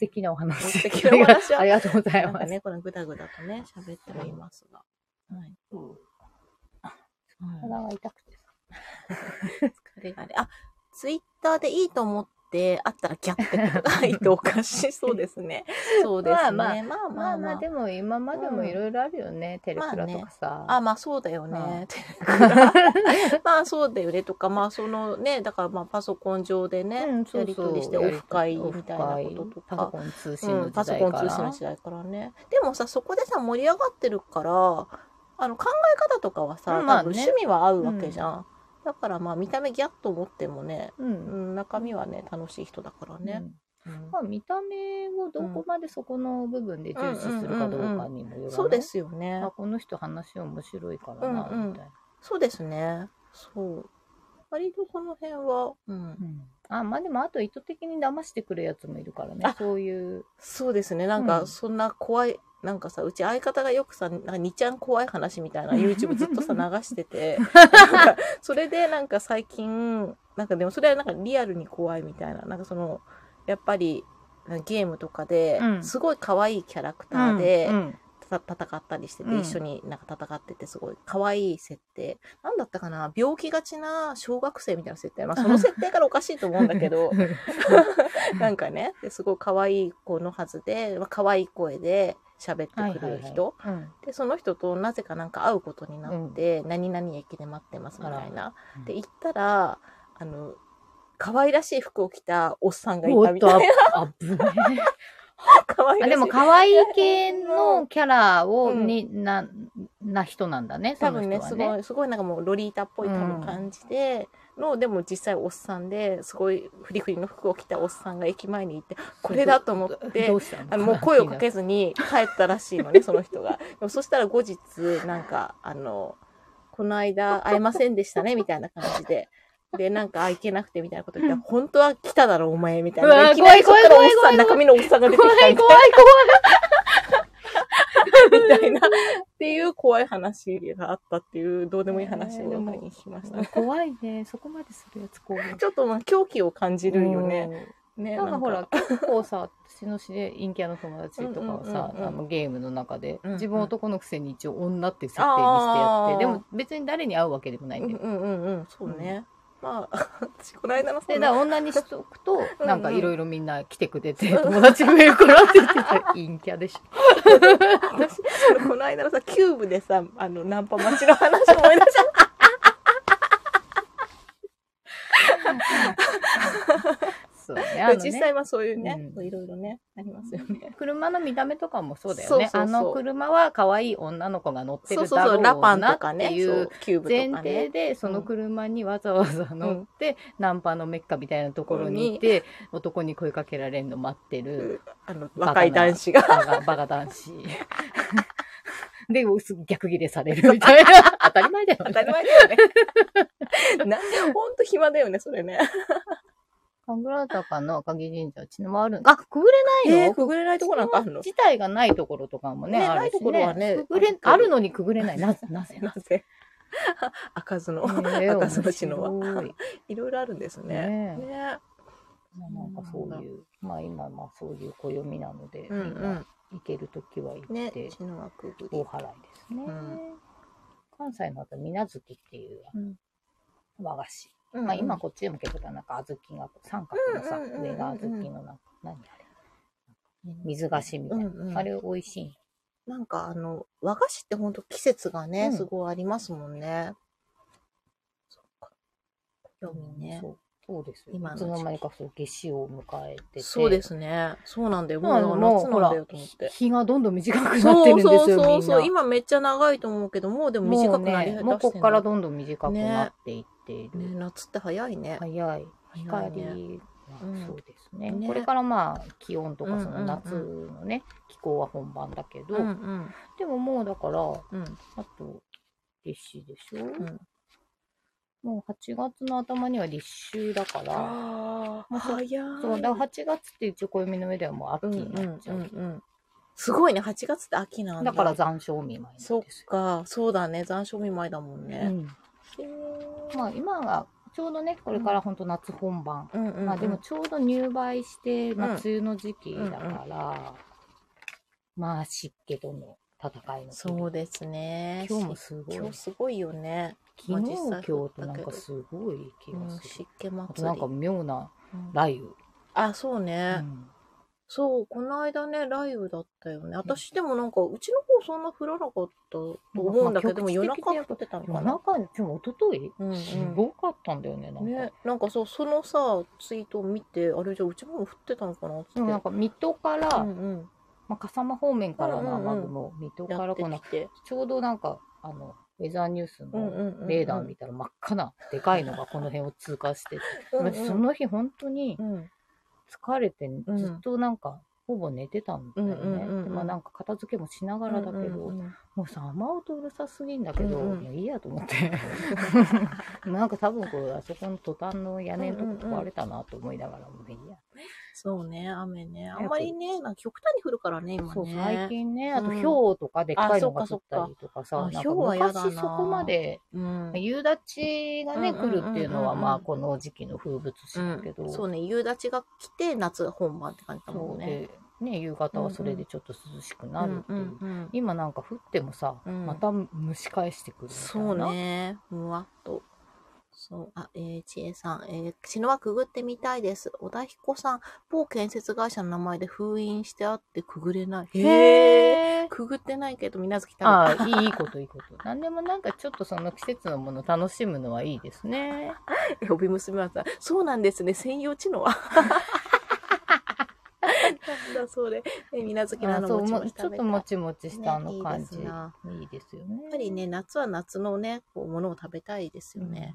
ありがとう素敵なお話。素敵なお話ありがとうございます。ね、このぐだぐだとね、喋っておりますが。はい。体が痛くてさ。疲れがね。あ、ツイッターでいいと思って、あったらギャ ってことがいいとおかしい。そうですね。そうですね。まあまあまあまあまあ、まあまあ、でも今までもいろいろあるよね。テレクラとかさ。あ、まあそうだようんね。まあそうだよね。とか、まあそのね、だからまあパソコン上でね、うんそうそうやり取りしてオフ会みたいなこととか。パソコン通信のうん、パ時代から。ソコン通信の時代からね。でもさ、そこでさ、盛り上がってるから、あの、考え方とかはさ、うんまあね多分趣味は合うわけじゃん。だからまあ、見た目ギャッと思ってもね、う。うんん、中身はね、楽しい人だからね。うんまあ、見た目をどこまでそこの部分で重視するかどうかにもよる、そうですよねあ。この人話面白いからな、みたいな。そうですね。そう。割とその辺は、うん。うんあまあでもあと意図的に騙してくるやつもいるからねあそういうそうですね。なんか、うんそんな怖い、なんかさ、うち相方がよくさ、なんか2ちゃん怖い話みたいな YouTube ずっとさ、流してて、それでなんか最近、なんかでもそれはなんかリアルに怖いみたいな、なんかその、やっぱり、ゲームとかでう、ん。すごい可愛いキャラクターで、うんた戦ったりしてて、うん。一緒になんか戦っててすごい可愛い設定。なんだったかな？病気がちな小学生みたいな設定。まあその設定からおかしいと思うんだけど、なんかね、ですごい可愛い子のはずで、まあ、可愛い声で喋ってくる人。うん。で、その人となぜかなんか会うことになって、何々駅で待ってますみたいな。うん。で、行ったら、あの、可愛らしい服を着たおっさんがいたみたいな。あぶね 可愛い。あでも可愛い系のキャラをうん。に、なな人なんだねそ多分ね、の人はすごい、すごいなんかもうロリータっぽい多分感じで、の、でも実際おっさんで、すごいフリフリの服を着たおっさんが駅前にいて、これだと思ってあのもう声をかけずに帰ったらしいのね、その人が。でもそしたら後日、なんか、あの、この間会えませんでしたね、みたいな感じで。で、なんか、あ、行けなくて、みたいなこと言ったら、本当は来ただろ、お前、みたいうな。わいきなりそっからおっさん、怖い怖い怖い中身のおっさんが出てきたみ怖い怖たいいな、みたいな。っていう怖い話があったっていう、どうでもいい話を中にしました怖いね。怖いねそこまでするやつ怖い ちょっとまあ狂気を感じるよね。ね、なんかほら、結構さ、私の知り合い、陰キャの友達とかはさ、うんうんあのゲームの中で、うんうん自分男のくせに一応女って設定にしてやって、でも別に誰に会うわけでもないんだよ。うんうんうん、そうね。まあ、私、この間のそで、のだから女にしとくと、うんなんかいろいろみんな来てくれて、友達増えるからって言ってた。陰キャでしょ。私、そのこの間のさ、キューブでさ、あの、ナンパ待ちの話思い出した。そうね。あのね実際はそういうねう、んいろいろね、ありますよね。車の見た目とかもそうだよね。そうそうそうあの車は可愛い女の子が乗ってるだろうラパンなっとかね、ていう前。提で、その車にわざわざ乗って、ナンパのメッカみたいなところにいて、男に声かけられるの待ってる、あの、若い男子が。バカバカ男子。で、逆ギレされるみたいな。当たり前だよね。当たり前だよね。なんで、ほんと暇だよね、それね。神楽坂の赤城神社、うちのもあるあ、くぐれないの、えー、くぐれないとこなんかあるの？自体がないところとかもね、ねあるし、ね。ないところはねくぐれ、あるのにくぐれない。なぜ、なぜ、なぜ？開かずの。開かずの篠は。いいろいろあるんですね。ねあなんかそういう、まあ今まあそういう暦なので、うんみんな行けるときは行うん。ねって、、篠はくぐ大り。払いですね。うん関西の後、水無月っていううん和菓子。うんまあ今こっちでも結構なんか小豆が、三角のさ、うんうんうんうん上が小豆のなんか、何あれ水菓子みたいな。うんうんあれ美味しい。なんかあの、和菓子ってほんと季節がね、うんすごいありますもんね。そっか。興味ねそ。うそうですよ。今のいつの間にかそう夏至を迎えてて。そうですね。そうなんだよ。もう夏なんだよと思って。日がどんどん短くなってそうるんですよ、そうそうみんな。そう。今めっちゃ長いと思うけど、もうでも短くなりもうね、もうこっからどんどん短くなっていっている。ね、夏って早いね。早い。光そうですね。ねこれからまあ気温とかそうんうんうんの夏のね、気候は本番だけど、うんうん。でももうだから、うん。あと、立秋でしょ、うん。もう8月の頭には立秋だから、ああ、まあそう早い。そう、だから8月って一応暦の上ではもう秋うんになっちゃう。うんうんうん。すごいね、8月って秋なんだ。だから残暑見舞いそっよ。か、そうだね、残暑見舞いだもんうね。ん。まあ今がちょうどね、これから本当夏本番。うんうんうん、まあでもちょうど入梅して、まあ梅雨の時期だから、まあ湿気との戦いのそうですね。今日もすごい。今日すごいよね。昨日、今日となんかすごい気うん、がする。湿気祭り。あとなんか妙なうん雷雨。あ、そうね、うんそう、この間ね、雷雨だったよね。私でもなんか、うちの方そんな降らなかったと思うんだけど、でも夜中降ってたのかな？夜中に、今日一昨日うんうんすごかったんだよね、なんか。ね、なんかそう、そのさ、ツイートを見て、あれじゃあうちも降ってたのかな？って。なんか水戸から、うんうん、まあ、笠間方面からのうんうんうん雨雲、水戸からこの。ちょうどなんか、あの、ウェザーニュースのレーダー見たら真っ赤なでかいのがこの辺を通過してて、うんうん私その日本当にうん疲れてんずっとなんか、ほぼ寝てたんだよね。まあなんか片付けもしながらだけど、うんうんうんもうさ、雨音うるさすぎんだけど、うんうんもういいやと思って。なんか多分こう、あそこのトタンの屋根のとこ壊れたなと思いながら、もういいや。そうね、雨ね。あぱんまりね、なんか極端に降るからね、今ね。そう、最近ね、あと、うんひょうとかでっかいのが降ったりとかさ、ひょうは昔そこまで、うん。夕立がね、来るっていうのは、まあ、この時期の風物詩だけど、そうね、夕立が来て、夏本番って感じだもんね。で、ね、夕方はそれでちょっと涼しくなるっていう。今なんか降ってもさ、うんまた蒸し返してくるみたいそうな。ね、むわっと。そう、あ、えー、ちえさん、えー、篠はくぐってみたいです。小田彦さん、某建設会社の名前で封印してあってくぐれない。へー。くぐってないけど、水無月食べああ、いいいいこといいこと。なん でもなんかちょっとその季節のもの楽しむのはいいですね。呼び娘はさ、そうなんですね、専用知能は。なんだそれ。ね、水無月のあのももちもちちょっともちもちしたあねいいの感じ。ですないいですよね。やっぱりね、夏は夏のね、こう、ものを食べたいですよね。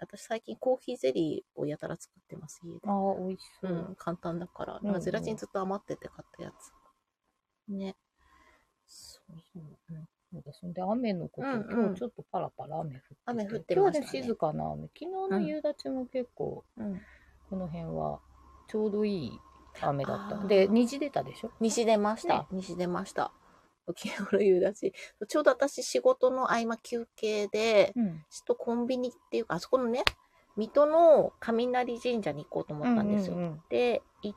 私最近コーヒーゼリーをやたら作ってます、家でうん。。ああ、美味しそうう。ん、簡単だから。うんうんゼラチンずっと余ってて買ったやつ。ね。そうそう。うんそうですね。で、雨のこと、うんうん今日ちょっとパラパラ雨降ってて。雨降ってましたね今日ね、静かな雨。昨日の夕立も結構、うん。この辺はちょうどいい雨だった。で、虹出たでしょ？西出ました。ね西出ました。昨日の夕立。ちょうど私仕事の合間休憩で、うん。ちょっとコンビニっていうか、あそこのね、水戸の雷神社に行こうと思ったんですよ。うんうんうんで、い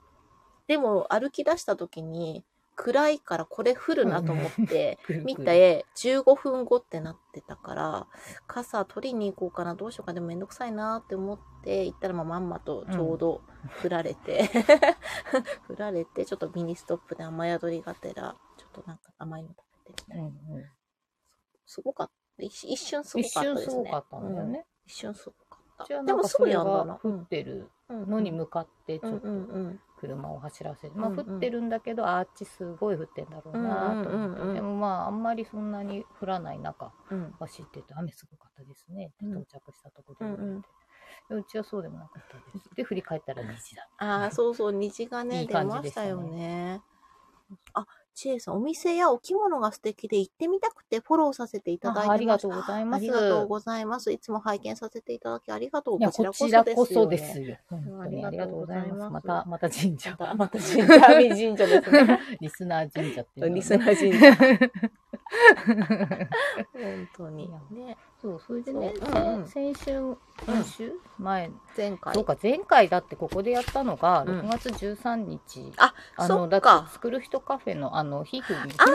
でも歩き出した時に、暗いからこれ降るなと思って、見て15分後ってなってたから、傘取りに行こうかな、どうしようか、でもめんどくさいなって思って行ったらまあまんまとちょうど降られて、降られて、ちょっとミニストップで雨宿りがてら、となんか甘いの食べてみたいな。うんうんすごかった。一一瞬すごか一ったですね。瞬すごかったんだようんね。一瞬すごかった。じゃあでもすぐやんだな。が降ってるうんのに向かってちょっと車を走らせて、まあ降ってるんだけど、あっちすごい降ってんだろうなと思って、うんうんうんうんでもまああんまりそんなに降らない中うん。走ってて雨すごかったですね到着したところでうんうんでうちはそうでもなかったですで振り返ったら虹だああ、そうそう、虹がね、いいねましたよね。あ、ちえさん、お店やお着物が素敵で行ってみたくてフォローさせていただいてまあありがとうございますありがとうございます。いつも拝見させていただきありがとう。いやこちらこそですよ本当にありがとうございますますまたまた神社また、また神社、神社です ね。リスナー神社ってねリスナー神社。本当に。ね、そうそれでね、そううんうん先先週？先週、前前回。そうか前回だってここでやったのがうん6月13日、あ、あそのだってっか。作る人カフェのあのひふみ秘密あー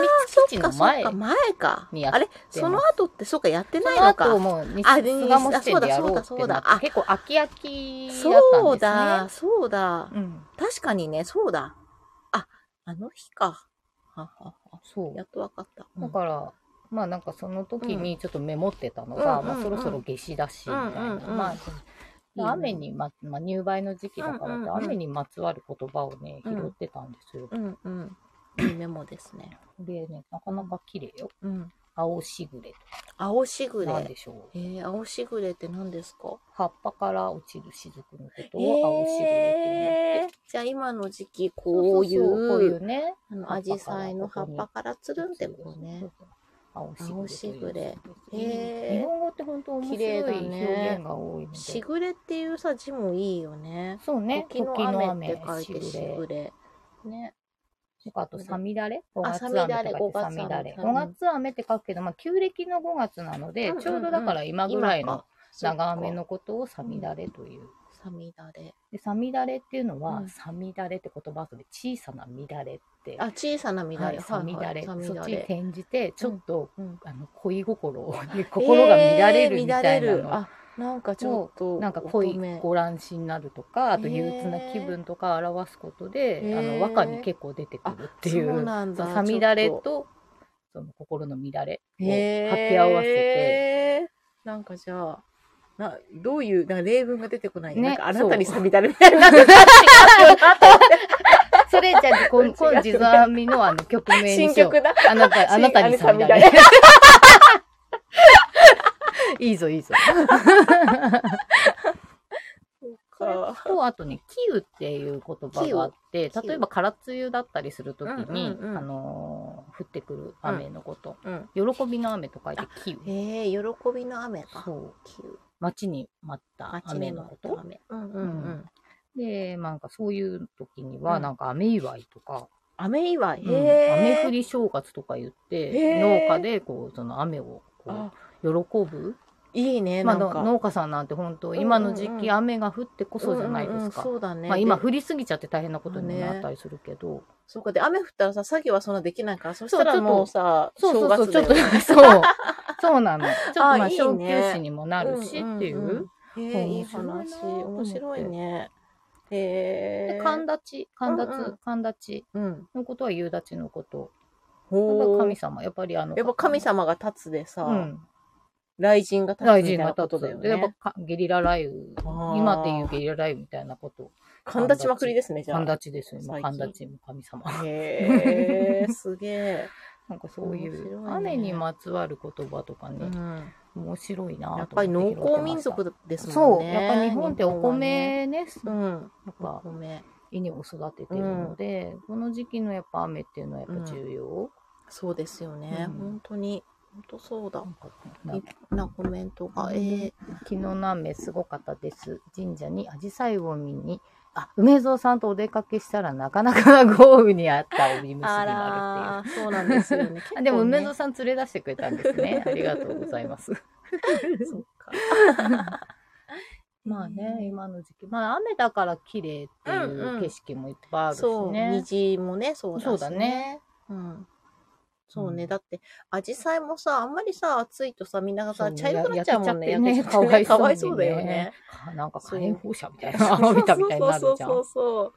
基地の前そっか、前かにや。ってあれその後って、そうか、やってそのないのか。後も日あ巣鴨支店でやろうってそうだなっそうだそうだて結構飽き飽きだったんですね。そうだ、そうだ。うん。確かにね、そうだ。あ、あの日か。はははそうや。っとわかった。だから、まあなんかその時にちょっとメモってたのが、うんまあそろそろ夏至だし、みたいな。うんうんうんまあ、雨にま、まあ入梅の時期だからって、雨にまつわる言葉をね、うん拾ってたんですよ。うんうん。いいメモですね。でね、なかなか綺麗よ。うん。青しぐれ青しぐとか。なんでれ。しょう。えー、青しぐれって何ですか葉っぱから落ちる雫のことを青しぐれって言って。じゃあ今の時期、こういそそそこういうう、ね。あの、アジサイの葉っぱからつるんってこうね。。青しぐれという。青しぐれ日本語って本当面白い表ね現が多いので。しぐれっていうさ、字もいいよね。そうね。時の雨って雨、書いてしぐれ。ね。あと、さみだれ ?5 月雨とかってさみだれ。五月雨5月雨って書くけど、まあ、旧暦の5月なので、ちょうどだから今ぐらいの長雨のことをさみだれという。さみだれ。で、さみだれっていうのは、うんさみだれって言葉遊び、小さな乱れって。あ、小さな乱れ。はい、さみだれ。そっちに。転じて、ちょっと、うんあの恋心を、で 心が乱れるみたいなの。あ、なんかちょっと、なんか恋ご乱心になるとか、あと憂鬱な気分とかを表すことで、へーあの和歌に結構出てくるっていう。そうなさみだれと、その心の乱れを掛け合わせて、なんかじゃあ、な、どういう、なんか例文が出てこない、ねなんかあなたにさみだれみたいな。それじゃあ、こん違う今地蔵編みのあの曲名に新しよう。曲だ。あなた、あなたにさみだれ。いいぞ、いいぞ。そと、あとね、キウっていう言葉があって、例えば空梅雨だったりするときに、うんうんうんあのー降ってくる雨のこと、うん。喜びの雨と書いてキウ。へえ、喜びの雨か。そう。キュ待ちに待った雨のこと？雨。うんうんうん。で、なんかそういう時には、うんなんか雨祝いとか、雨祝い？うん。雨降り正月とか言って、農家でこう、その雨をこあ、う喜ぶ？いいね、まあ、なんか。農家さんなんて本当、今の時期雨が降ってこそじゃないですか。そうだね。まあ今で降りすぎちゃって大変なことになったりするけど。そうか、で、雨降ったらさ、作業はそんなできないから、そしたらもうさ、そうそうそう、ちょっとそう。そうなの。ちょっとまあ、小ね休止にもなるしっていう。いい話。面白いね。へえ。で神立ち、神立つ、神立ちうん。のことは夕立ちのこと。やっぱほう神。様、やっぱりあの、やっぱ神様が立つでさ、うん。雷神が立つみ大たいなこ臣が立つとだよでやっね。ぱかゲリラ雷雨。今っていうゲリラ雷雨みたいなこと。神立ちまくりですね、じゃあ。神立ちですよ。今最近神立ちも神様。へえ、すげえ。なんかそういう、雨にまつわる言葉とかうね、ん。面白いなやっぱり農耕民族ですもんね。やっぱ日本ってお。米ね、うん。やっおぱ米。稲を育ててるので、この時期のやっぱ雨っていうのはやっぱ重要。そうですよね。うん本当に。本当そうだ立派なコメントが。えー、昨日の雨すごかったです。神社に紫陽花を見に、あ、梅蔵さんとお出かけしたらなかなかな豪雨にあった帯結びにあなるっていう。そうなんですよね。あでも梅蔵結さん連れ出してくれたんですね。ありがとうございます。そっか。まあね、今の時期。まあ雨だから綺麗っていうんううん景色もいっぱいあるしそう、ね。虹もね、そうだし、そうだね。うん。そうね。うんだって、アジサイもさ、あんまりさ、暑いとさ、みんながさ、茶色くなっちゃうもんね。ねかわいそうにねかわいそうだよね。かなんか火炎放射みたいな、見たみたいになるじゃん。そうそうそうそ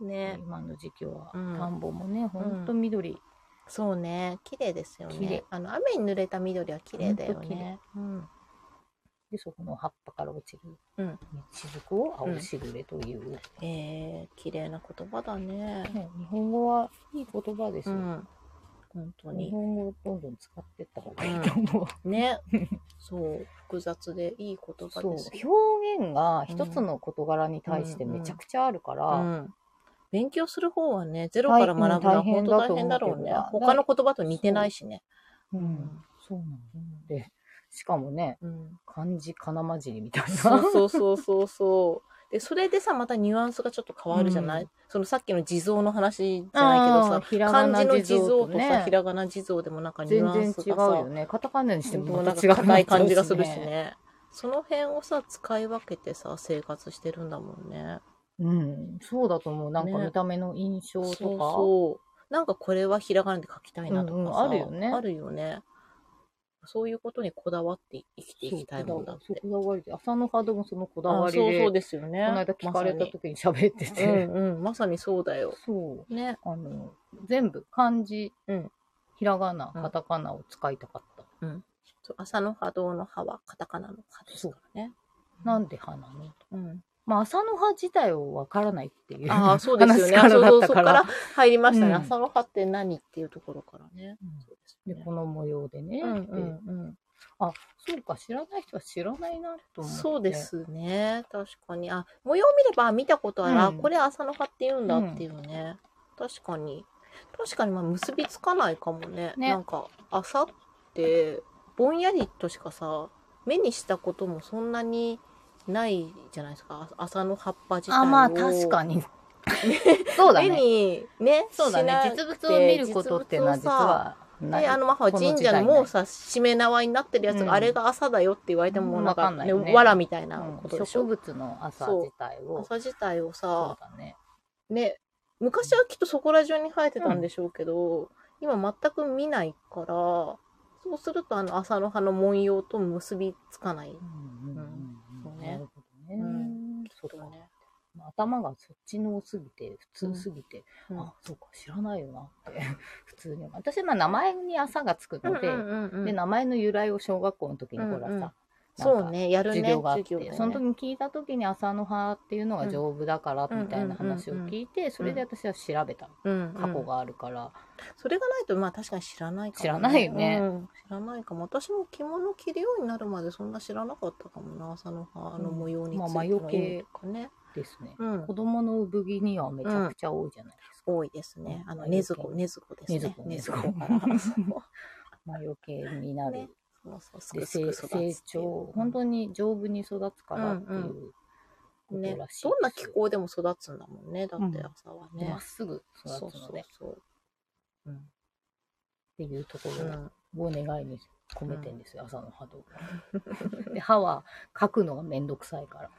う。ね。今の時期は、うん田んぼもね、ほんと緑。そうね。綺麗ですよね。あの、雨に濡れた緑は綺麗だよね。うん。で、そこの葉っぱから落ちるうん。雫を青しぐれという、えー、綺麗な言葉だね。ね日本語はいい言葉ですよ。うん。本当日に。本語をどんどん使っていった方がいいと思う。ね。そう。複雑でいい言葉ですよ。表現が一つの事柄に対してめちゃくちゃあるから、うん。勉強する方はね、ゼロから学ぶのは本当大変だろうね他の言葉と似てないしね。うんそうなのでしかもねうん。漢字かなまじりみたいなそうそうそうそう。で、それでさ、またニュアンスがちょっと変わるじゃない、うん。そのさっきの地蔵の話じゃないけどさ、漢字の地蔵とさ、ひらがな地蔵でもなんかニュア全然違うンスがさ、よね。カタカナにしてもまた違うか硬い感じがするしね。その辺をさ、使い分けてさ、生活してるんだもんね。うん。そうだと思う。なんかね。見た目の印象とか、そうそう。なんかこれはひらがなで書きたいなとかさ、うんうんあるよね。あるよね。そういうことにこだわって生きていきたいもんだって。こだわりで朝の波動もそのこだわりでそうそうですよね。この間聞かれた時に喋ってて、うんうん、まさにそうだよ。そうね。あの全部漢字、うんひらがなカタカナを使いたかった、そう朝の波動の葉はカタカナの葉ですからね。なんで花のうん、まあ朝の葉自体をわからないっていうああ、そうですよね。話からだそうそうったかそこからら入りましたね。うん朝の葉って何っていうところからね。でこの模様でね、うんってうんあそうか知らない人は知らないなとうん、思ってそうですね。確かに。あ、模様見れば見たことある。あうんこれ朝の葉って言うんだっていうね。確かに。確かにまあ結びつかないかもね。ねなんか朝ってぼんやりとしかさ、目にしたこともそんなにないじゃないですか。朝の葉っぱ自体を。あまあ確かに。そうだ目ねにね、そうだね。実物を見ることっていうのは実はない。で、あの、まあ、神社のもうさ、しめ縄になってるやつが、うん。あれが朝だよって言われても、うん。なんか、わかんないよね。わらみたいなうんことでしょ？植物の朝自体を。朝自体をさ、だね。ね、昔はきっとそこら中に生えてたんでしょうけど、今全く見ないから、そうするとあの朝の葉の文様と結びつかない。うんうんうんそうねなるほどね、うんそうかきっとね。頭がそっちのすぎて普通すぎて、うん。あそうか知らないよなって 普通に私はまあ名前に朝がつくので、うんうんうんうんで名前の由来を小学校の時にほらさ、そうね、やるね、授業があって、ね。その時に聞いた時に朝の葉っていうのが丈夫だからみたいな話を聞いて、それで私は調べた。うん過去があるから、それがないと、まあ確かに知らないかも、知らないよね。うん。知らないかも。私も着物着るようになるまでそんな知らなかったかもな、朝の葉の模様についてのまあ魔除けかね。ですね、うん。子。供の産着にはめちゃくちゃ多いじゃないですか、多いですね。あの、魔除け。ねずこ、ねずこですね。ねずこねずこ魔除けになる、成長本当に丈夫に育つからっていうねどんな気候でも育つんだもんね。だってうん朝はね。まっすぐ育つのでう。うん。ていうとこうん。ろを願いに込めてんですよ、朝の波動で歯は書くのがめんどくさいから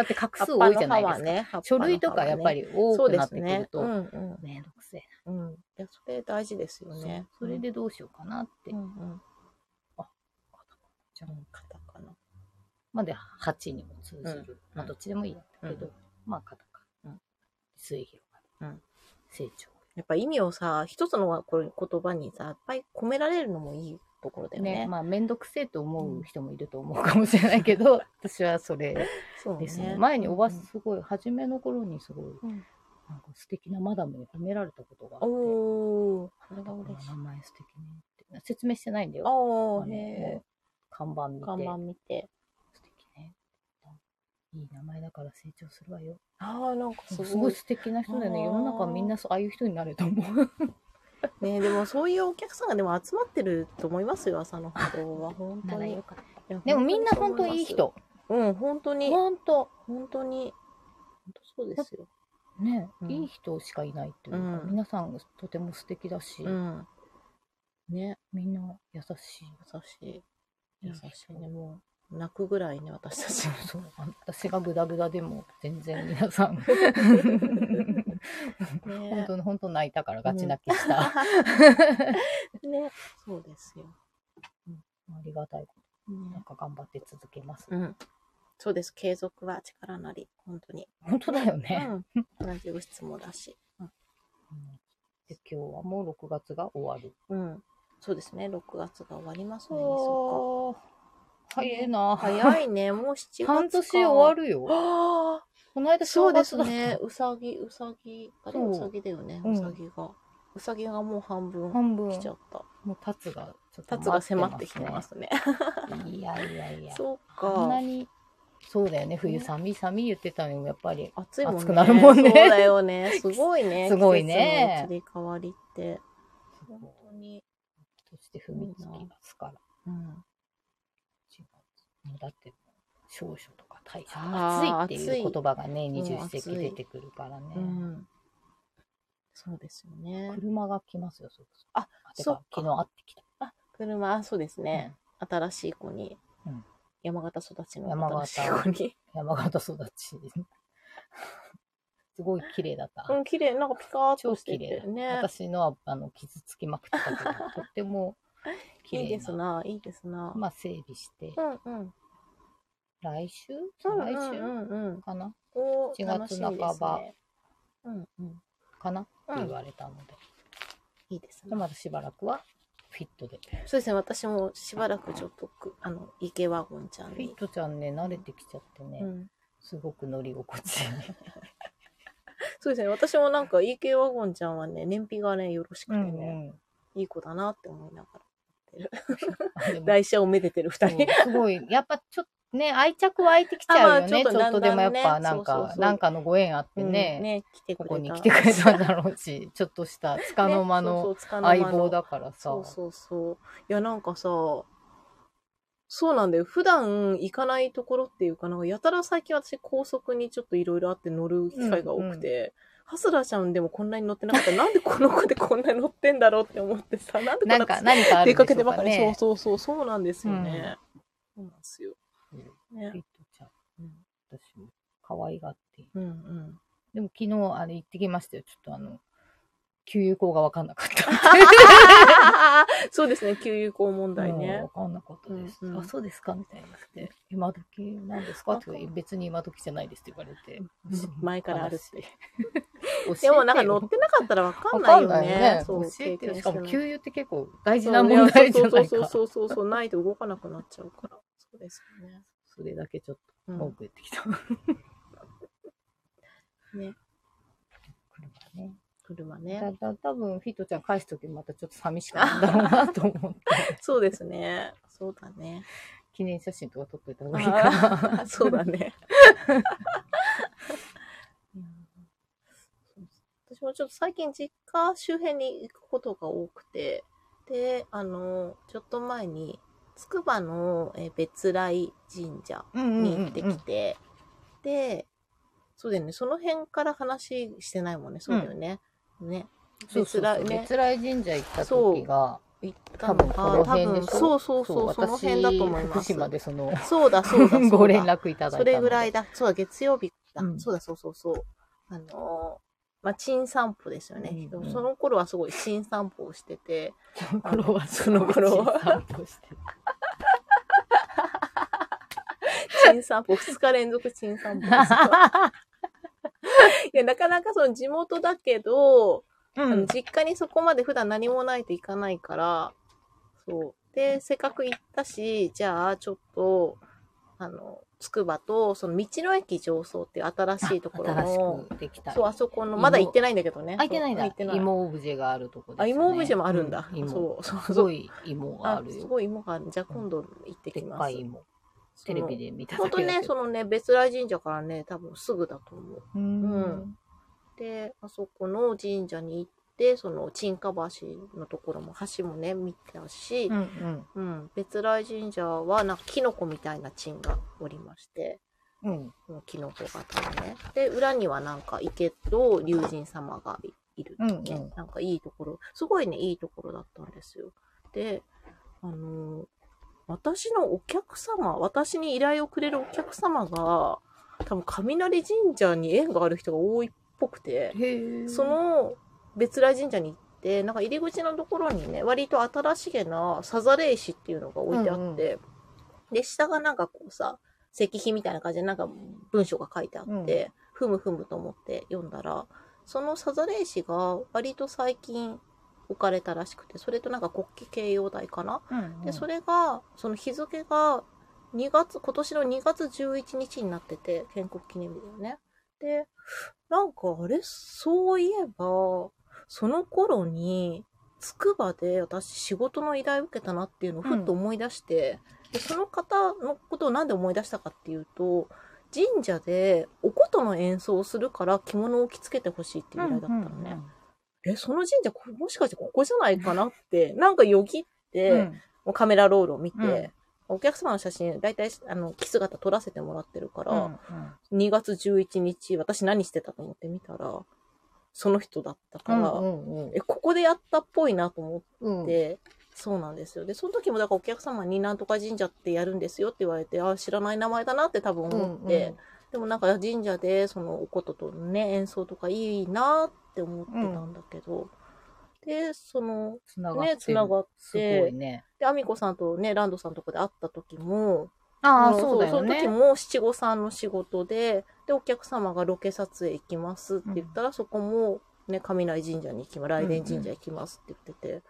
だって画数多いじゃないですか、ね。書類とかやっぱりり多そうくなっですねてくる。とうんうん。めんどくせえうん。いや、それ大事ですよな、ね。それでどうしようかなって、うんうん。じゃあカタカナ。まで8にも通じる、うんまあどっちでもいいんだけど、うんまあカタカナ、うん末広がり、うん成長やっぱ意味をさ、一つの言葉にさ、いっぱい込められるのもいいところだよね。ねまあ面倒くせえと思う人もいると思うかもしれないけど、私はそれそうね。ですね。前におばうんすごい、初めの頃にすごいうん。なんか素敵なマダムに褒められたことがあって。おー、それが嬉しい。名。前素敵ねって。説明してないんだよ。ああー、のへ看板見て。ー看板見て。素敵ね。いい名前だから成長するわよ。ああ、なんかすすごい。ごい素敵な人だよね。世の中みんなそうああいう人になれると思うねでもそういうお客さんがでも集まってると思いますよ、朝の波動は。本当に。でもみんな本当にいい人うん、本当に。本当本当に。本当そうですよ。ね、うんいい人しかいないっていうか、うん皆さんとても素敵だし、うん。ね、みんな優しい優しい。優しいね、もう。泣くぐらいね、私たち。そうあ私がグダグダでも全然皆さん 本ね当に本当泣いたからガチ泣きした。ね、そうですよ。ありがたいこと。なんねか頑張って続けます。うん。そうです。継続は力なり。本当に。本当だよね。うん。同じ物質もだし。うんで今日はもう6月が終わる。うん。そうですね。6月が終わりますね。そおー早いな。早いね。もう7月か。半年終わるよ。ああ。この間そうですね。うさぎ、うさぎ、あれ？そううさぎだよね。うんうさぎが。うさぎがもう半分半分。来ちゃった。もうタツがちょっとタツが迫ってきてますね。ね。いやいやいや。そうこんなか。に、そうだよね。冬寒い寒い言ってたのに、やっぱり。暑いもんね。暑くなるもんねそうだよね。すごいね。すごいね季節の移り変わりって。本当に。そして踏みつきがつから。うん。違うもうだって、少書とか大書あー暑いっていう言葉がね、二十四暑い節気出てくるからね。うん。そうですよね。車が来ますよ、そろそろ。あ、てそっかか昨日会ってきた。車、あそうですね。新しい子に。うん山形育ちの山形。山形育ち。すごい綺麗だった。うん、綺麗。なんかピカーっ超として綺麗だ。てね。私のは、あの、傷つきまくってたけど、とっても綺麗な。いいですな、いいですな。まあ、整備して、うんうん。来週？うん再うん来週うんうん。かな？お4楽しみです月半ばね。うんうん。かな？ってうん言われたので。いいですね。でまだしばらくは、フィットで。そうですね、私もしばらくちょっとく、あの、池ワゴンちゃんにフィッ。トちゃんね、慣れてきちゃってね、うん。すごく乗り心地。そうですね、私もなんか EK ワゴンちゃんはね、燃費がね、よろしくてうんね、いい子だなって思いながら。台車をめでてる二人。すごい、やっぱちょっとね、愛着湧いてきちゃうよね。ちょっとでもやっぱなんんか、なんかのご縁あってうんね。ここに来てくれたんだろうし、ちょっとした束の間ねそうその間の相棒だからさ。そうそうそう。いや、なんかさ、そうなんだよ。普段行かないところっていうかなんか、やたら最近私高速にちょっといろいろあって乗る機会が多くて、ハスラーちゃんでもこんなに乗ってなかったら、なんでこの子でこんなに乗ってんだろうって思ってさ、なんでこんな出かけてばかり。ね。そうそうそう、そうなんですよね。そうなんですよ。うんねフィットちゃん、うん私も可愛がって。うんうん。でも昨日、あれ行ってきましたよ。ちょっとあの、給油口がわかんなかった。そうですね、給油口問題ねわ。かんなかったです。うんうんあ、そうですかみたいになって。今時なんですか？って別に今時じゃないですって言われて。前からあるって。教えてでよもなんか乗ってなかったらわかんないよね。よね。そう、教えてよ。しかも給油って結構大事な問題じゃないか。そうそうそうそうそう、ないと動かなくなっちゃうから。そうですよね。それだけちょっうんと文句言ってきた。ね、車ね。車ね。だだ多分フィットちゃん返すときまたちょっと寂しかったんだろうなと思って。そうですね。そうだね。記念写真とか撮っといた方がいいかな。そうだね。うん私もちょっと最近実家周辺に行くことが多くて、で、あの、ちょっと前に、つくばのえー別来神社うんに行ってきて、で、そうだよね、その辺から話してないもんね、そうだよね。うそうそう来ね、別来神社行った時が、行ったの多分この辺でしょ？そうそうそう、その辺だと思い私、ます。福島でその、そうだ、そうだ、そうだ。ご連絡いただいたそれぐらいだ。だ。そうだ、月曜日だ。うんそうだ、そうそうそう。あのーまあ、珍散歩ですよね。うんうんその頃はすごい新散歩をしてて、その頃は、その頃は散歩して新散歩、2日連続新散歩ですよ。いや、なかなかその地元だけど、うあの実家にそこまで普段何もないと行かないから、そう。で、せっかく行ったし、じゃあちょっと、あの、つくばと、その道の駅上層っていう新しいところ新のできた。そう、あそこの、まだ行ってないんだけどね。あ、行ってないんだ。行ってない。芋オブジェがあるとこです、あ、ね。芋オブジェもあるんだ。う芋そう、そう、す。ごい芋がああるよ。すごい芋がある。じゃあ今度行ってきます。かい芋。テレビで見ただ本当ね、けだけど。そのね、別来神社からね、多分すぐだと思う。ううんん。で、あそこの神社に行って、その、沈下橋のところも、橋もね、見たしう、んうん、別来神社は、なんか、キノコみたいな鎮がおりまして、うん。キノコ型のね。で、裏にはなんか、池と龍神様がいいるね、うんうんなんかいいところ、すごいね、いいところだったんですよ。で、あのー私のお客様、私に依頼をくれるお客様が、多分、雷神社に縁がある人が多いっぽくて。そ、の別来神社に行って、なんか入り口のところにね、割と新しげなさざれ石っていうのが置いてあって、で、下がなんかこうさ、石碑みたいな感じでなんか文章が書いてあって、ふむふむと思って読んだら、そのさざれ石が割と最近置かれたらしくて、それとなんか国旗掲揚台かな、うんうん、で、それが、その日付が2月、今年の2月11日になってて、建国記念日だよね。で、なんかあれ、そういえば、その頃に、つくばで私仕事の依頼を受けたなっていうのをふっと思い出して、でその方のことをなんで思い出したかっていうと、神社でお琴の演奏をするから着物を着付けてほしいっていう依頼だったのね。え、その神社こもしかしてここじゃないかなって、なんかよぎって、うん。うんもうカメラロールを見て、うん。お客様の写真、だいたい、あの、着姿撮らせてもらってるから、うんうん。2月11日、私何してたと思って見たら、その人だったから、うんうんえ、ここでやったっぽいなと思うんって、そうなんですよ。で、その時もだからお客様になんとか神社ってやるんですよって言われて、あ、知らない名前だなって多分思って、うんうんでもなんか神社でそのおこととね、演奏とかいいなって思ってたんだけど、で、その、つながってる。ねつながってね。で、アミコさんとね、ランドさんとこで会った時も、ああ、のそうだよね。その時も七五三の仕事で、で、お客様がロケ撮影行きますって言ったら、そこも、ね、雷神社に行きます、雷電神社行きますって言ってて、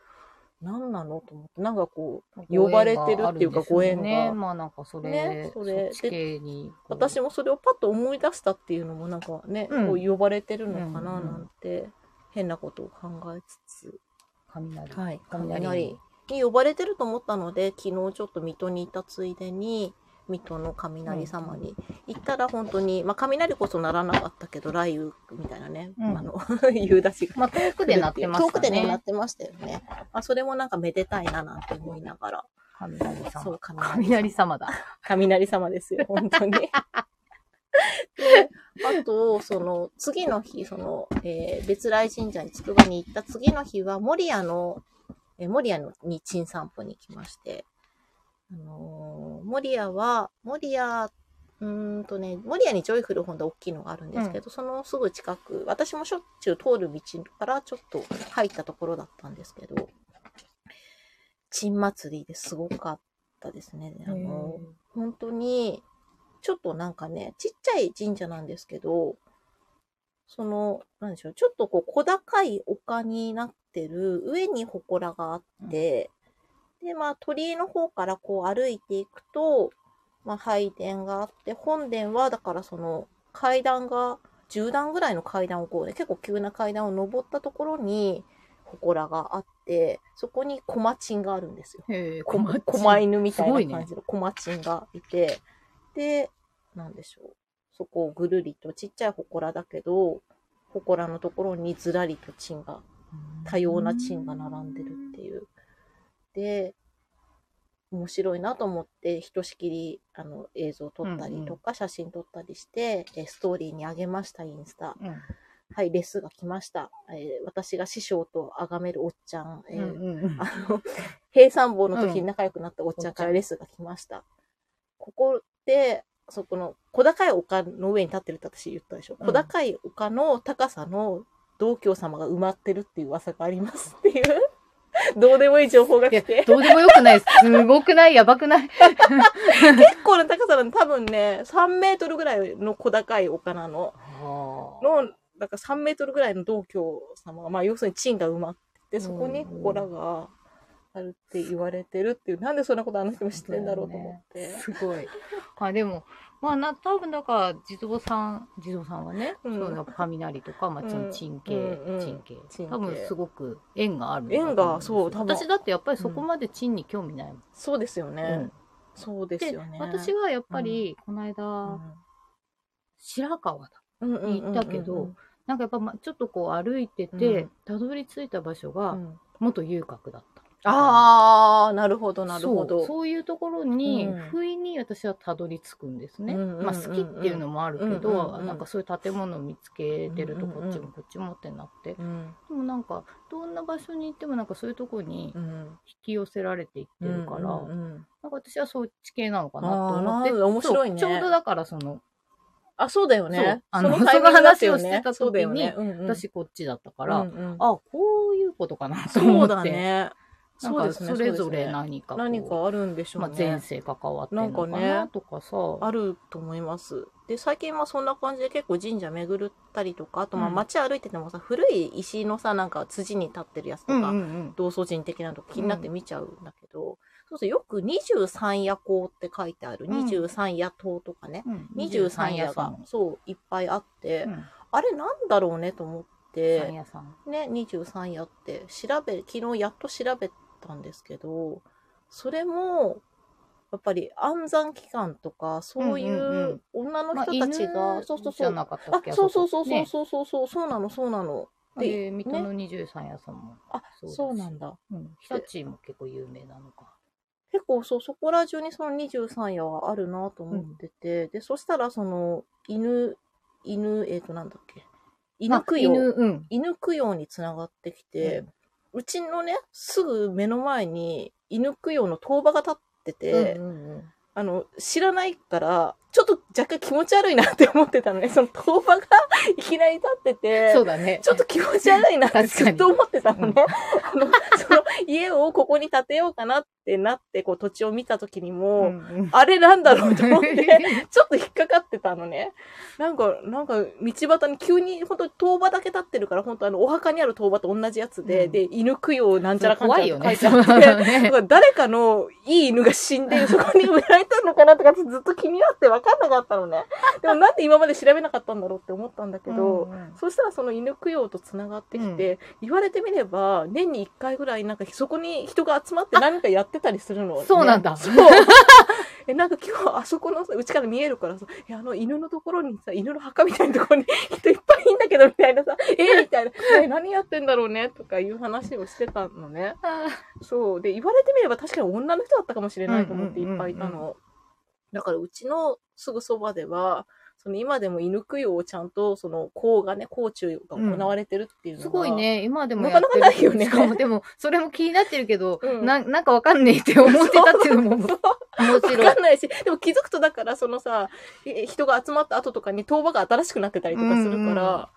何なのと思って、なんかこう、呼ばれてるっていうかご縁がね。まあなんかそれ、ねそれ。そっち系にこう。私もそれをパッと思い出したっていうのもなんかね、うん。こう呼ばれてるのかなうんうん。なんて、変なことを考えつつ、雷。はい、雷。雷に呼ばれてると思ったので、昨日ちょっと水戸にいたついでに、水戸の雷様に行ったら本当に、まあ雷こそならなかったけど、雷雨みたいなね、うんあの、夕立ちが。まあ遠くで鳴ってましたね。遠くでね、鳴ってましたよね。あ、それもなんかめでたいななんて思いながら。雷様。そう、雷雷様だ。雷様ですよ、本当に。で、あと、その、次の日、その、えー別来神社につくばに行った次の日は、守谷の、えー守谷のに珍散歩に来まして、あのー守谷は、守谷、うーんとね、守谷にジョイフルホンダ大きいのがあるんですけど、そのすぐ近く、私もしょっちゅう通る道からちょっと入ったところだったんですけど、珍祭りですごかったですね。あの本当に、ちょっとなんかね、ちっちゃい神社なんですけど、その、なんでしょう、ちょっとこう小高い丘になってる上に祠があって、で、まあ鳥居の方からこう歩いていくと、まあ拝殿があって、本殿はだからその階段が、10段ぐらいの階段をこうね、結構急な階段を登ったところに、祠があって、そこに小町があるんですよ。へ小町？狛犬みたいな感じの小町がいて、で、なんでしょう。そこをぐるりとちっちゃい祠だけど、祠のところにずらりとチンが、多様なチンが並んでるっていう。で、面白いなと思って、ひとしきりあの映像撮ったりとか、写真撮ったりして、えストーリーに上げました、インスタ。うん。はい、レスが来ました。えー私が師匠と崇めるおっちゃん、えーうんうんうんあの、平山坊の時うんに仲良くなったおっちゃんからレスが来ました。ここで、そこの小高い丘の上に立ってるって私言ったでしょ。うん小高い丘の高さの道教様が埋まってるっていう噂がありますっていう、どうでもいい情報が来て、、どうでもよくない。すごくない？やばくない？結構な高さなんで多分ね、3メートルぐらいの小高い丘なの。の、だから3メートルぐらいの道教様が、まあ要するに地が埋まってて、そこに祠があるって言われてるっていう、なんでそんなことあの人も知ってんだろうと思って。すごい。あ、でも、まあな、多分だから、地蔵さん、地蔵さんはね、うん。そういう雷とか、まあ、ちうん。ん、ちん。系、うん系多分すごく縁がある縁がそう多分。私だってやっぱりそこまでちんに興味ないもん。そうですよね。うん。そうですでよね。私はやっぱり、この間、うん。白川だ。うんうんうんうん行ったけどなんかやっぱ、ま、ちょっとこう歩いてて、たどり着いた場所が、うん。元遊郭だった。ああ、なるほど、なるほど。そういうところに、うん不意に私はたどり着くんですね。まあ好きっていうのもあるけど、なんかそういう建物を見つけてるとこっちもこっちもってなって。うんでもなんか、どんな場所に行ってもなんかそういうとこにうん引き寄せられていってるから、なんか私はそっち系なのかなと思って。面白いねちょうどだからその、あ、そうだよね。あのその話をしてた時に私こっちだったから、あ、こういうことかなとそ思って。うだね。なんかそうですね。それぞれ何かこう何かあるんでしょうまあ、ね。前世関わってんのかなとかさ。あると思います。で、最近はそんな感じで結構神社巡ったりとか、あとまあうん街歩いててもさ、古い石のさ、なんか辻に立ってるやつとか、うんうんうん。同祖神的なのとか気になって見ちゃうんだけど、そうそう、よく23夜行って書いてある、うん23夜塔とかね、うん23夜が、そう、いっぱいあって、うんあれなんだろうねと思っ三て。ね、23夜って調べ、昨日やっと調べたんですけど、それも、やっぱり安産期間とか、そういうんうんううん女のまあ人たちが、犬そうそうそう。あそうそうそうそうねそうそうそう、そうなの、そうなの。でで、水戸の23屋さんも。あ、そうなんだ。うん。日立も結構有名なのか。結構そう、そこら中にその23夜はあるなと思ってて、で、そしたらその、犬、犬、えっ、と、なんだっけ、犬供養、あ犬、うん。犬供養につながってきて、うちのね、すぐ目の前に犬供養の当場が立ってて、うんうんうんあの、知らないから、ちょっと若干気持ち悪いなって思ってたのね。その当場がいきなり立ってて、そうだね。ちょっと気持ち悪いなってずっと思ってたのね。あの、その家をここに建てようかなってなって、こう土地を見た時にも、うんうんあれなんだろうと思って、ちょっと引っかかってたのね。なんか、なんか、道端に急に、本当に当場だけ立ってるから、本当あの、お墓にある当場と同じやつで、うんで、犬供養なんちゃらかんちゃら怖いよね。って書いてあって、ねだから誰かのいい犬が死んで、そこに埋められたのかなとかずっと気になって分かんなかったのね。でもなんで今まで調べなかったんだろうって思ったんだけど、うんうんそしたらその犬供養とつながってきて、言われてみれば、年に1回ぐらいなんかそこに人が集まって何かやってたりするの、ね。そうなんだそう。え、なんか今日あそこのさ、うちから見えるからさ、いや、あの犬のところにさ、犬の墓みたいなところに 人いっぱいいんだけど、みたいなさ、えみたいな、え、何やってんだろうね？とかいう話をしてたのね。あそう。で、言われてみれば確かに女の人だったかもしれないと思っていっぱいいたの。だからうちのすぐそばでは、その今でも犬供養をちゃんと、その、甲がね、甲虫が行われてるっていうのが、すごい。ね。今でもなかなかないよねしかも、でも、それも気になってるけど、うんななんかわかんねえって思ってたっていうのも面わ白いか。んないし、でも気づくとだから、そのさ、え人が集まった後とかに当場が新しくなってたりとかするから、うんうんあ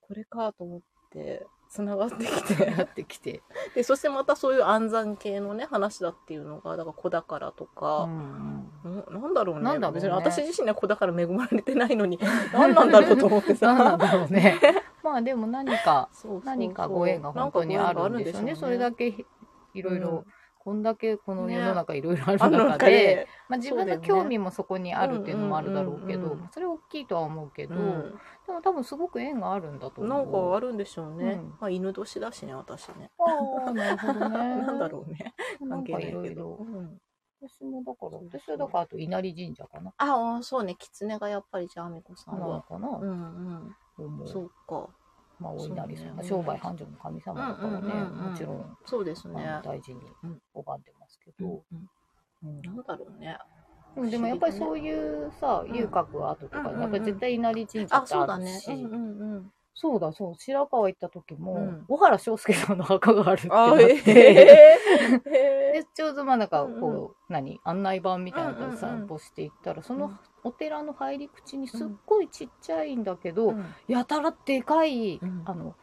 これかと思って、繋がってきて。なってきて。で、そしてまたそういう安産系のね、話だっていうのが、だから子宝とうか、んうんななんだろうね。なんだろうね別に私自身は子宝恵まれてないのに、何なんだろうと思ってさ。なんだろうね。まあでも何か、そうそうそう何かご縁が本当にあるんでしょうね。それだけけいろいろうん、こんだけこの世の中いろいろある中で、中で、まあ自分の興味もそこにあるっていうのもあるだろうけどうんうんうんうん、それ大きいとは思うけど、うんでも多分すごく縁があるんだと思う。なんかあるんでしょうね。うんまあ犬年だしね、私ね。ああ、なるほどね。なんだろうね。関係ないいけど。ろいろ。うん私もだから、私はだからあと稲荷神社かな。ああ、そうね。狐がやっぱりじゃあ、あみこさんは。なのかな、うんうん。そうか。まあ、お稲荷さん、そうね。商売繁盛の神様だからね、うんうんうんうん。もちろん、そうですね。大事にうん。拝んでますけど、うんうん。うん。なんだろうね。でもやっぱりそういうさ、うん遊郭跡とかに、やっぱり絶対稲荷神社あ、って。あるし、うんうんうん。そうだ、そう、白川行った時も、うん。小原章介さんの墓があるってって、えー。へ で、ちょうどまあなんか、こう、うんうん。何、案内板みたいなのでうんうんうん散歩していったら、そのうんお寺の入り口にすっごいちっちゃいんだけど、ーやたらでかい、うん。あの、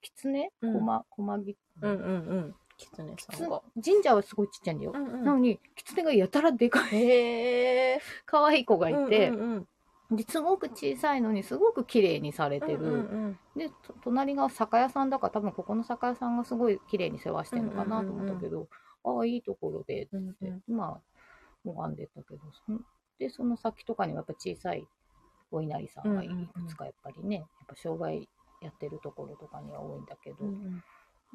狐？うん。こま、こまぎ、うんうんうん。狐さんが。神社はすごいちっちゃいんだよ。うんうん。なのに、狐がやたらでかい。可愛い子がいて、うんうんですごく小さいのにすごく綺麗にされてる。うんうんで、と隣が酒屋さんだから、多分ここの酒屋さんがすごい綺麗に世話してるのかなと思ったけど、ああ、いいところで、うんうん。でまあ、拝んでたけど、で、その先とかにはやっぱ小さいお稲荷さんがいくつかやっぱりね、やっぱ障害やってるところとかには多いんだけど、うんうん。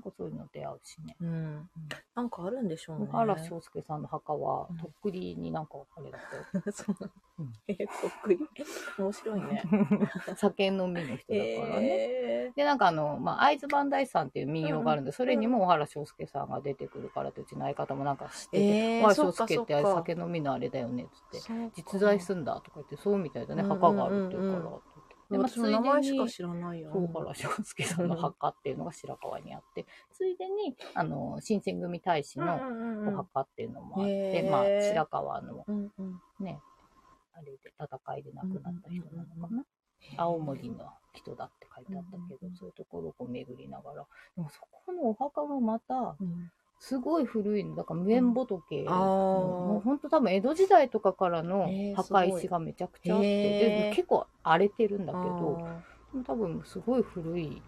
そういうの出会うしね。うん。なんかあるんでしょうね。小原章介さんの墓はうん、とっくりになんかあれだったよ。そううんえー、そっくり。面白いね。酒飲みの人だからね。えで、なんかあの、まあ、会津磐梯山っていう民謡があるんで、それにも小原章介さんが出てくるからって、うちの相方もなんか知ってて、えー小原章介って酒飲みのあれだよね、つって。ー、実在すんだとか言って、そうみたいだね、墓があるっていうから。で、まあ、ついで私の名前しかに、知らないよ。小原章介さん。の墓っていうのが白川にあって、ついでに、あの、新選組大使のうんうんうんお墓っていうのもあって、へー。まあ、白川のうんうん。ね、あれで戦いで亡くなった人なのかな。青森の人だって書いてあったけど、うん。そういうところをこう巡りながら。でもそこのお墓もまた、うんすごい古いの。だから無縁仏の、あー。もう本当多分江戸時代とかからの墓石がめちゃくちゃあって、へー。で結構荒れてるんだけど、多分すごい古い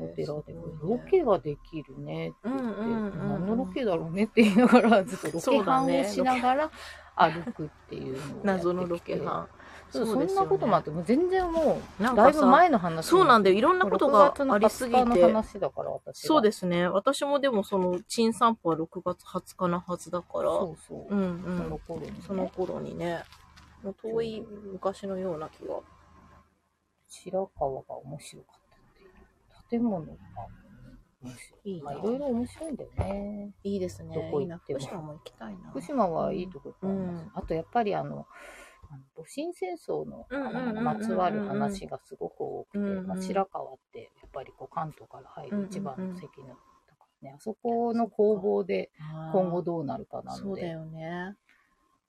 お寺で、ロケができるねって言って、うんうんうんうん。何のロケだろうねって言いながら、ずっとロケハンをしながら歩くっていうのを謎のロケハンそんなこともあって、もう全然もう、だいぶ前の話。そうなんだよいろんなことがありすぎて6月の20日の話だから、私は。そうですね私もでもその珍散歩は6月20日のはずだからそうそう。うんうそのん頃に、ね。その頃にねもう遠い昔のような気が白川が面白かったっていう。建物が面白い。いまあ、いろいろ面白いんだよね。いいですねどこ行っても福島も行きたいな福島はいいとこいっぱいあります。うんあと、やっぱりあの戊辰戦争のうんうんうんうんうん。まつわる話がすごく多くて、うんうん。まあ、白川ってやっぱりこう関東から入る一番うんうんうん。の関の、ね、あそこの攻防で今後うどうなるかなので、そうだよね。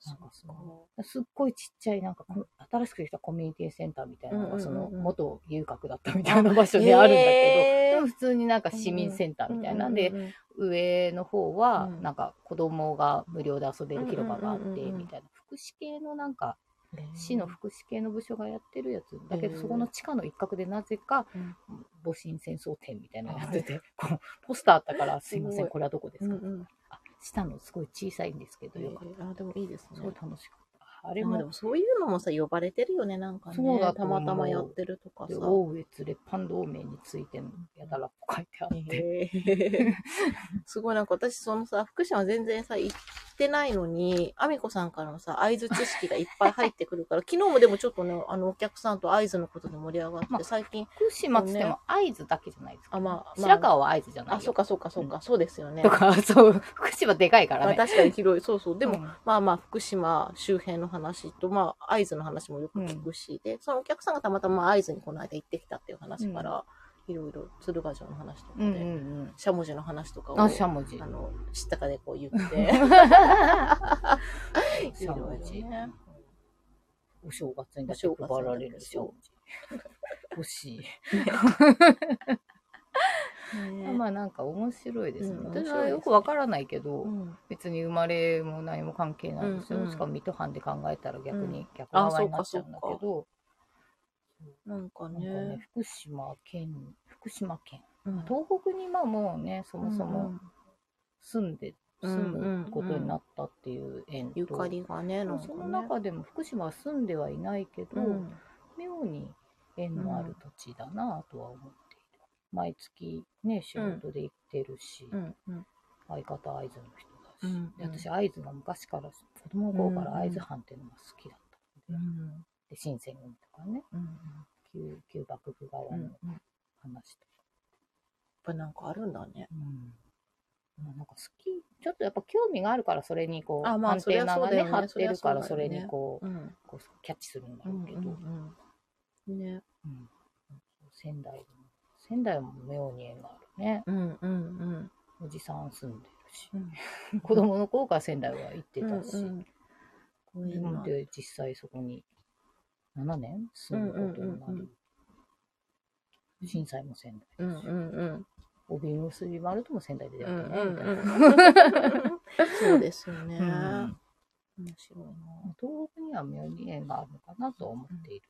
なんかそのすっごいちっちゃいなんかこ新しくできたコミュニティセンターみたいなのがそのうんうんうん。うん元遊郭だったみたいな場所にあるんだけど、でも普通になんか市民センターみたいなんで、うんうんうん上の方はうん。なんか子供が無料で遊べる広場があってうんうんうんうんみたいな。福祉系のなんかうん市の福祉系の部署がやってるやつ。だけどそこの地下の一角でなぜかうん。戊辰戦争展みたいなのやっててこうポスターあったから すい。ませんこれはどこですか、うんうん。あ下のすごい小さいんですけどよかった、あでもいいですね。すごい楽しかった。あれもでもそういうのもさ呼ばれてるよねなんかね。そうだと思う。たまたまやってるとかでさ大越列藩同盟についてのやたら書いてあって、すごいなんか私そのさ福島全然さ行ってないのにあみこさんからのさ合図知識がいっぱい入ってくるから 昨日もでもちょっとねあのお客さんと合図のことで盛り上がって、まあ最近福島っつっても会津だけじゃないですか、あまあ、まあ、白川は会津じゃないよ。あそうかそうかそうか、そうですよね。とか そう福島でかいからね。まあ確かに広い。そうそう。でも、うんまあまあ福島周辺の話とまあ会津の話もよく聞くし、でそのお客さんがたまたま会津にこの間行ってきたっていう話から、いろいろ鶴ヶ城の話とかで、うんうんうん。しゃもじの話とかをあしゃもじ。あの知ったかでこう言って。しゃもじお正月にだけ配られるしゃもじ欲しい。ね。まあなんか面白いですね。うん私はよくわからないけど、うん。別に生まれも何も関係ないですよ。うんうん。しかも水戸藩で考えたら逆に逆あ側になっちゃうんだけど、なんかなんかねね、福島県、福島県。うん。東北にまあもうね、そもそも住んで、うん住むことになったっていう縁と、ゆかりがねね。その中でも福島は住んではいないけど、うん。妙に縁のある土地だなとは思っている。毎月ね、仕事で行ってるし、うん。うん。相方会津の人だし、私会津が昔から子供の頃から会津藩っていうのが好きだったので,、うんで新選組とかね。うん旧旧幕府側のうんうん。やっ話とか、ぱなんかあるんだね。うん。まあなんか好きちょっとやっぱ興味があるからそれにこうあまあアンテナがね。ね張ってるからそれにこう,、うん。こうキャッチするんだうんろうけど、うんうんね。うん。仙台も仙台も妙に縁があるね。うんうんおじさん住んでるし、うん。子供の頃から仙台は行ってたし、うんうん。で実際そこに7年？住むことになうんうんうんり、震災も仙台うんうだし、ん。うん帯結び丸とも仙台でやうんったね、みたいな。うん そうですよね。うん。面白いな。東北には妙に縁があるのかなとは思っている。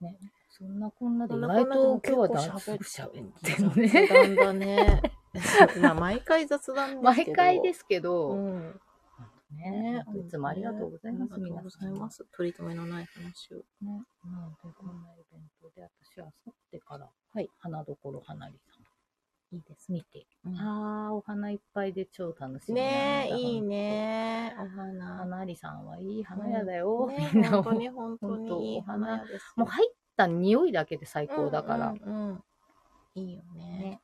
ね、そんなこんなで意外と今日は結構だ喋っ喋ってるね。雑談だね。まあ毎回雑談ですけ毎ど回ですけど、うんね。ねいつもありがとうございます、ありが。とうございます。取り留めのない話を。ね、なので、こんなイベントで、私は去ってから、はい。花どころ花りさん、いいです見て、ねあー、お花いっぱいで超楽しみ。ねえいい。ね。お花。花りさんはいい花屋だよ。ね本当に 本当にいい花屋ですもう入った匂いだけで最高だから。うんうんうん。いいよね。ね。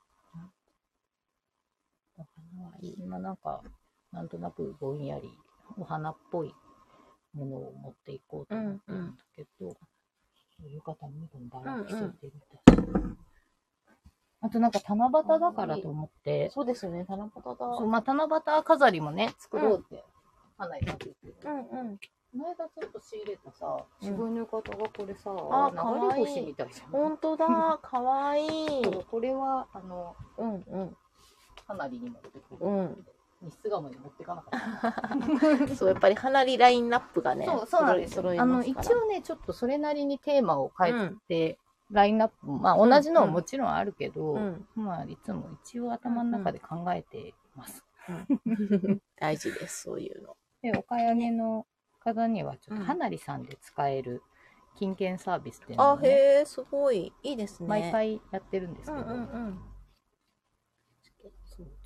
お花はいい。今なんか、なんとなくぼんやりお花っぽいものを持っていこうと思ってるんだけど、浴衣もどんバラ着せてみたし、あとなんか七夕だからと思って、そうですよね七夕だそうまあ、七夕飾りもね、作ろうって花井さんって言ってる。うんうん。この間ちょっと仕入れたさ、うん絞りの方がこれさ、あ流れ星みたいじゃん。ほんとだ、かわいい。これは、あの、うんうん。花火に持ってくる。うん。日巣鴨に持ってかなかった。そう、やっぱり花火ラインナップがね、そう、そうなんですよ。あの、一応ね、ちょっとそれなりにテーマを変えて、ラインナップも、まあ同じのももちろんあるけど、うん。まあいつも一応頭の中で考えています。大事です、そういうの。で、お買い上げの方には、ちょっうんと花火さんで使える金券サービスっていうのね、へえ、すごい。いいですね。毎回やってるんですけど、うんうんうん。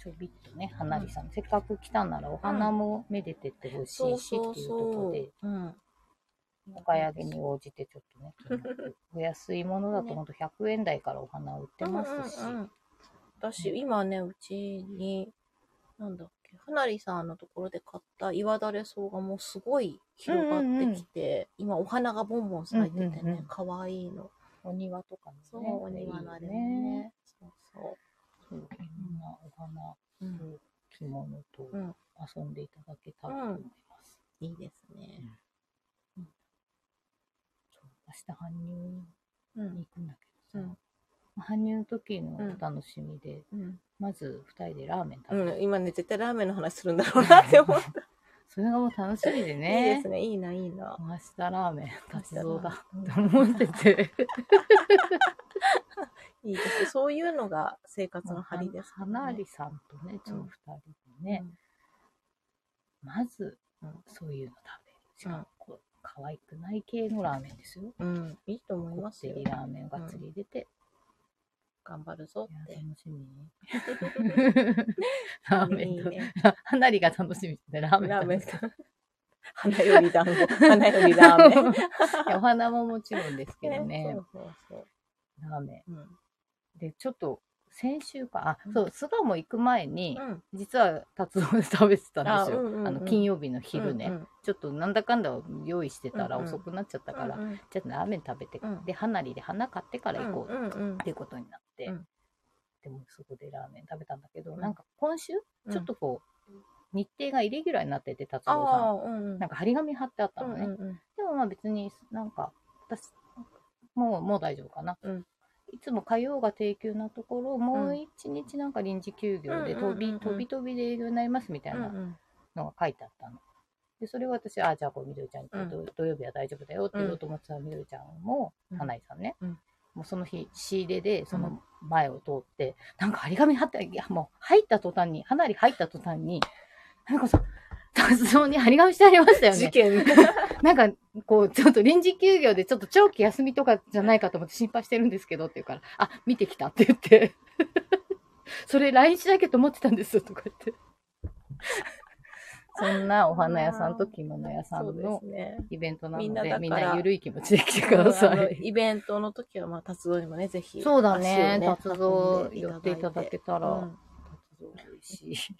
ちょびっとね、花火さん、せっかく来たならお花もめでてってほしいしっていうそうそうところで、。うん。お買い上げに応じてちょっとね、お安いものだとほんと100円台からお花売ってますし、うんうんうん。私、今ね、うちに、なんだっけ、花火さんのところで買った岩だれ草がもうすごい広がってきて、今お花がボンボン咲いててうんうんうんね、可愛いの。お庭とかもね、そう、お庭なでもいいよね。ね。そうそそういろんなお花。と着物とうん。遊んでいただけたらと思います。いいですね。そう明日搬入うん。に行くんだけどさ、うん搬入の時のお楽しみで、うん。まず二人でラーメン食べる、うん、今ね、絶対ラーメンの話するんだろうなって思った。それがもう楽しみでいいね。ですね。いいな、いいな。明日ラーメン、達蔵だ明日って思ってて。いいですね。そういうのが生活の張りですね。花りさんとね、ちょっと二人でね、まず、うんそういうの食べる。しかも、こう、可愛くない系のラーメンですよ。うん。うん。いいと思いこますよってり。ラーメンをがっつり入れて、頑張るぞって。楽しみ。ラーメンと。花火が楽しみで、ラーメンラーメン。花より団子。花よりラーメン。お花ももちろんですけどねそ、うそうそう。ラーメうん。ン。で、ちょっと、先週か、あう、んそう、巣鴨行く前に、うん。実は達夫で 食べてたんですよ。あ,、あうんうんうんの、金曜日の昼ね。うんちょっとなんだかんだ用意してたらうんうん遅くなっちゃったから、うんうんじゃあラーメン食べて、うんで、花火で花買ってから行こううんうんっていうことになって、うんでもそこでラーメン食べたんだけど、うんなんか今週、うんちょっとこう、日程がイレギュラーになってて、達あ郎さん。あ、うんうん。なんか張り紙貼ってあったのね。うんうんでもまあ別になんか、私、もう、もう大丈夫かな。うんいつも火曜が定休なところ、もう一日なんか臨時休業で飛び、飛び飛びで営業になりますみたいなうんのが書いてあったの。で、それを私、あ、じゃあこう、みどりちゃんに土土曜日は大丈夫だよって言おうと思ってたら、みどりちゃんも、うん。花井さんね、うん。もうその日、仕入れで、その前を通って、なんか張り紙貼って、いや、もう入った途端に、花火入った途端に、なんかさ、達郎に張り紙してありましたよね。事件。なんか、こう、ちょっと臨時休業でちょっと長期休みとかじゃないかと思って心配してるんですけどって言うから、あ、見てきたって言って、それ LINE しなきゃと思ってたんですよとか言って。そんなお花屋さんと着物屋さんでの。イベントなみんなので、だからみんなゆるい気持ちで来てください。イベントの時は、まあ、達道にもね、ぜひ。そうだね、達造運んで寄っていただけたら、うん達造美味し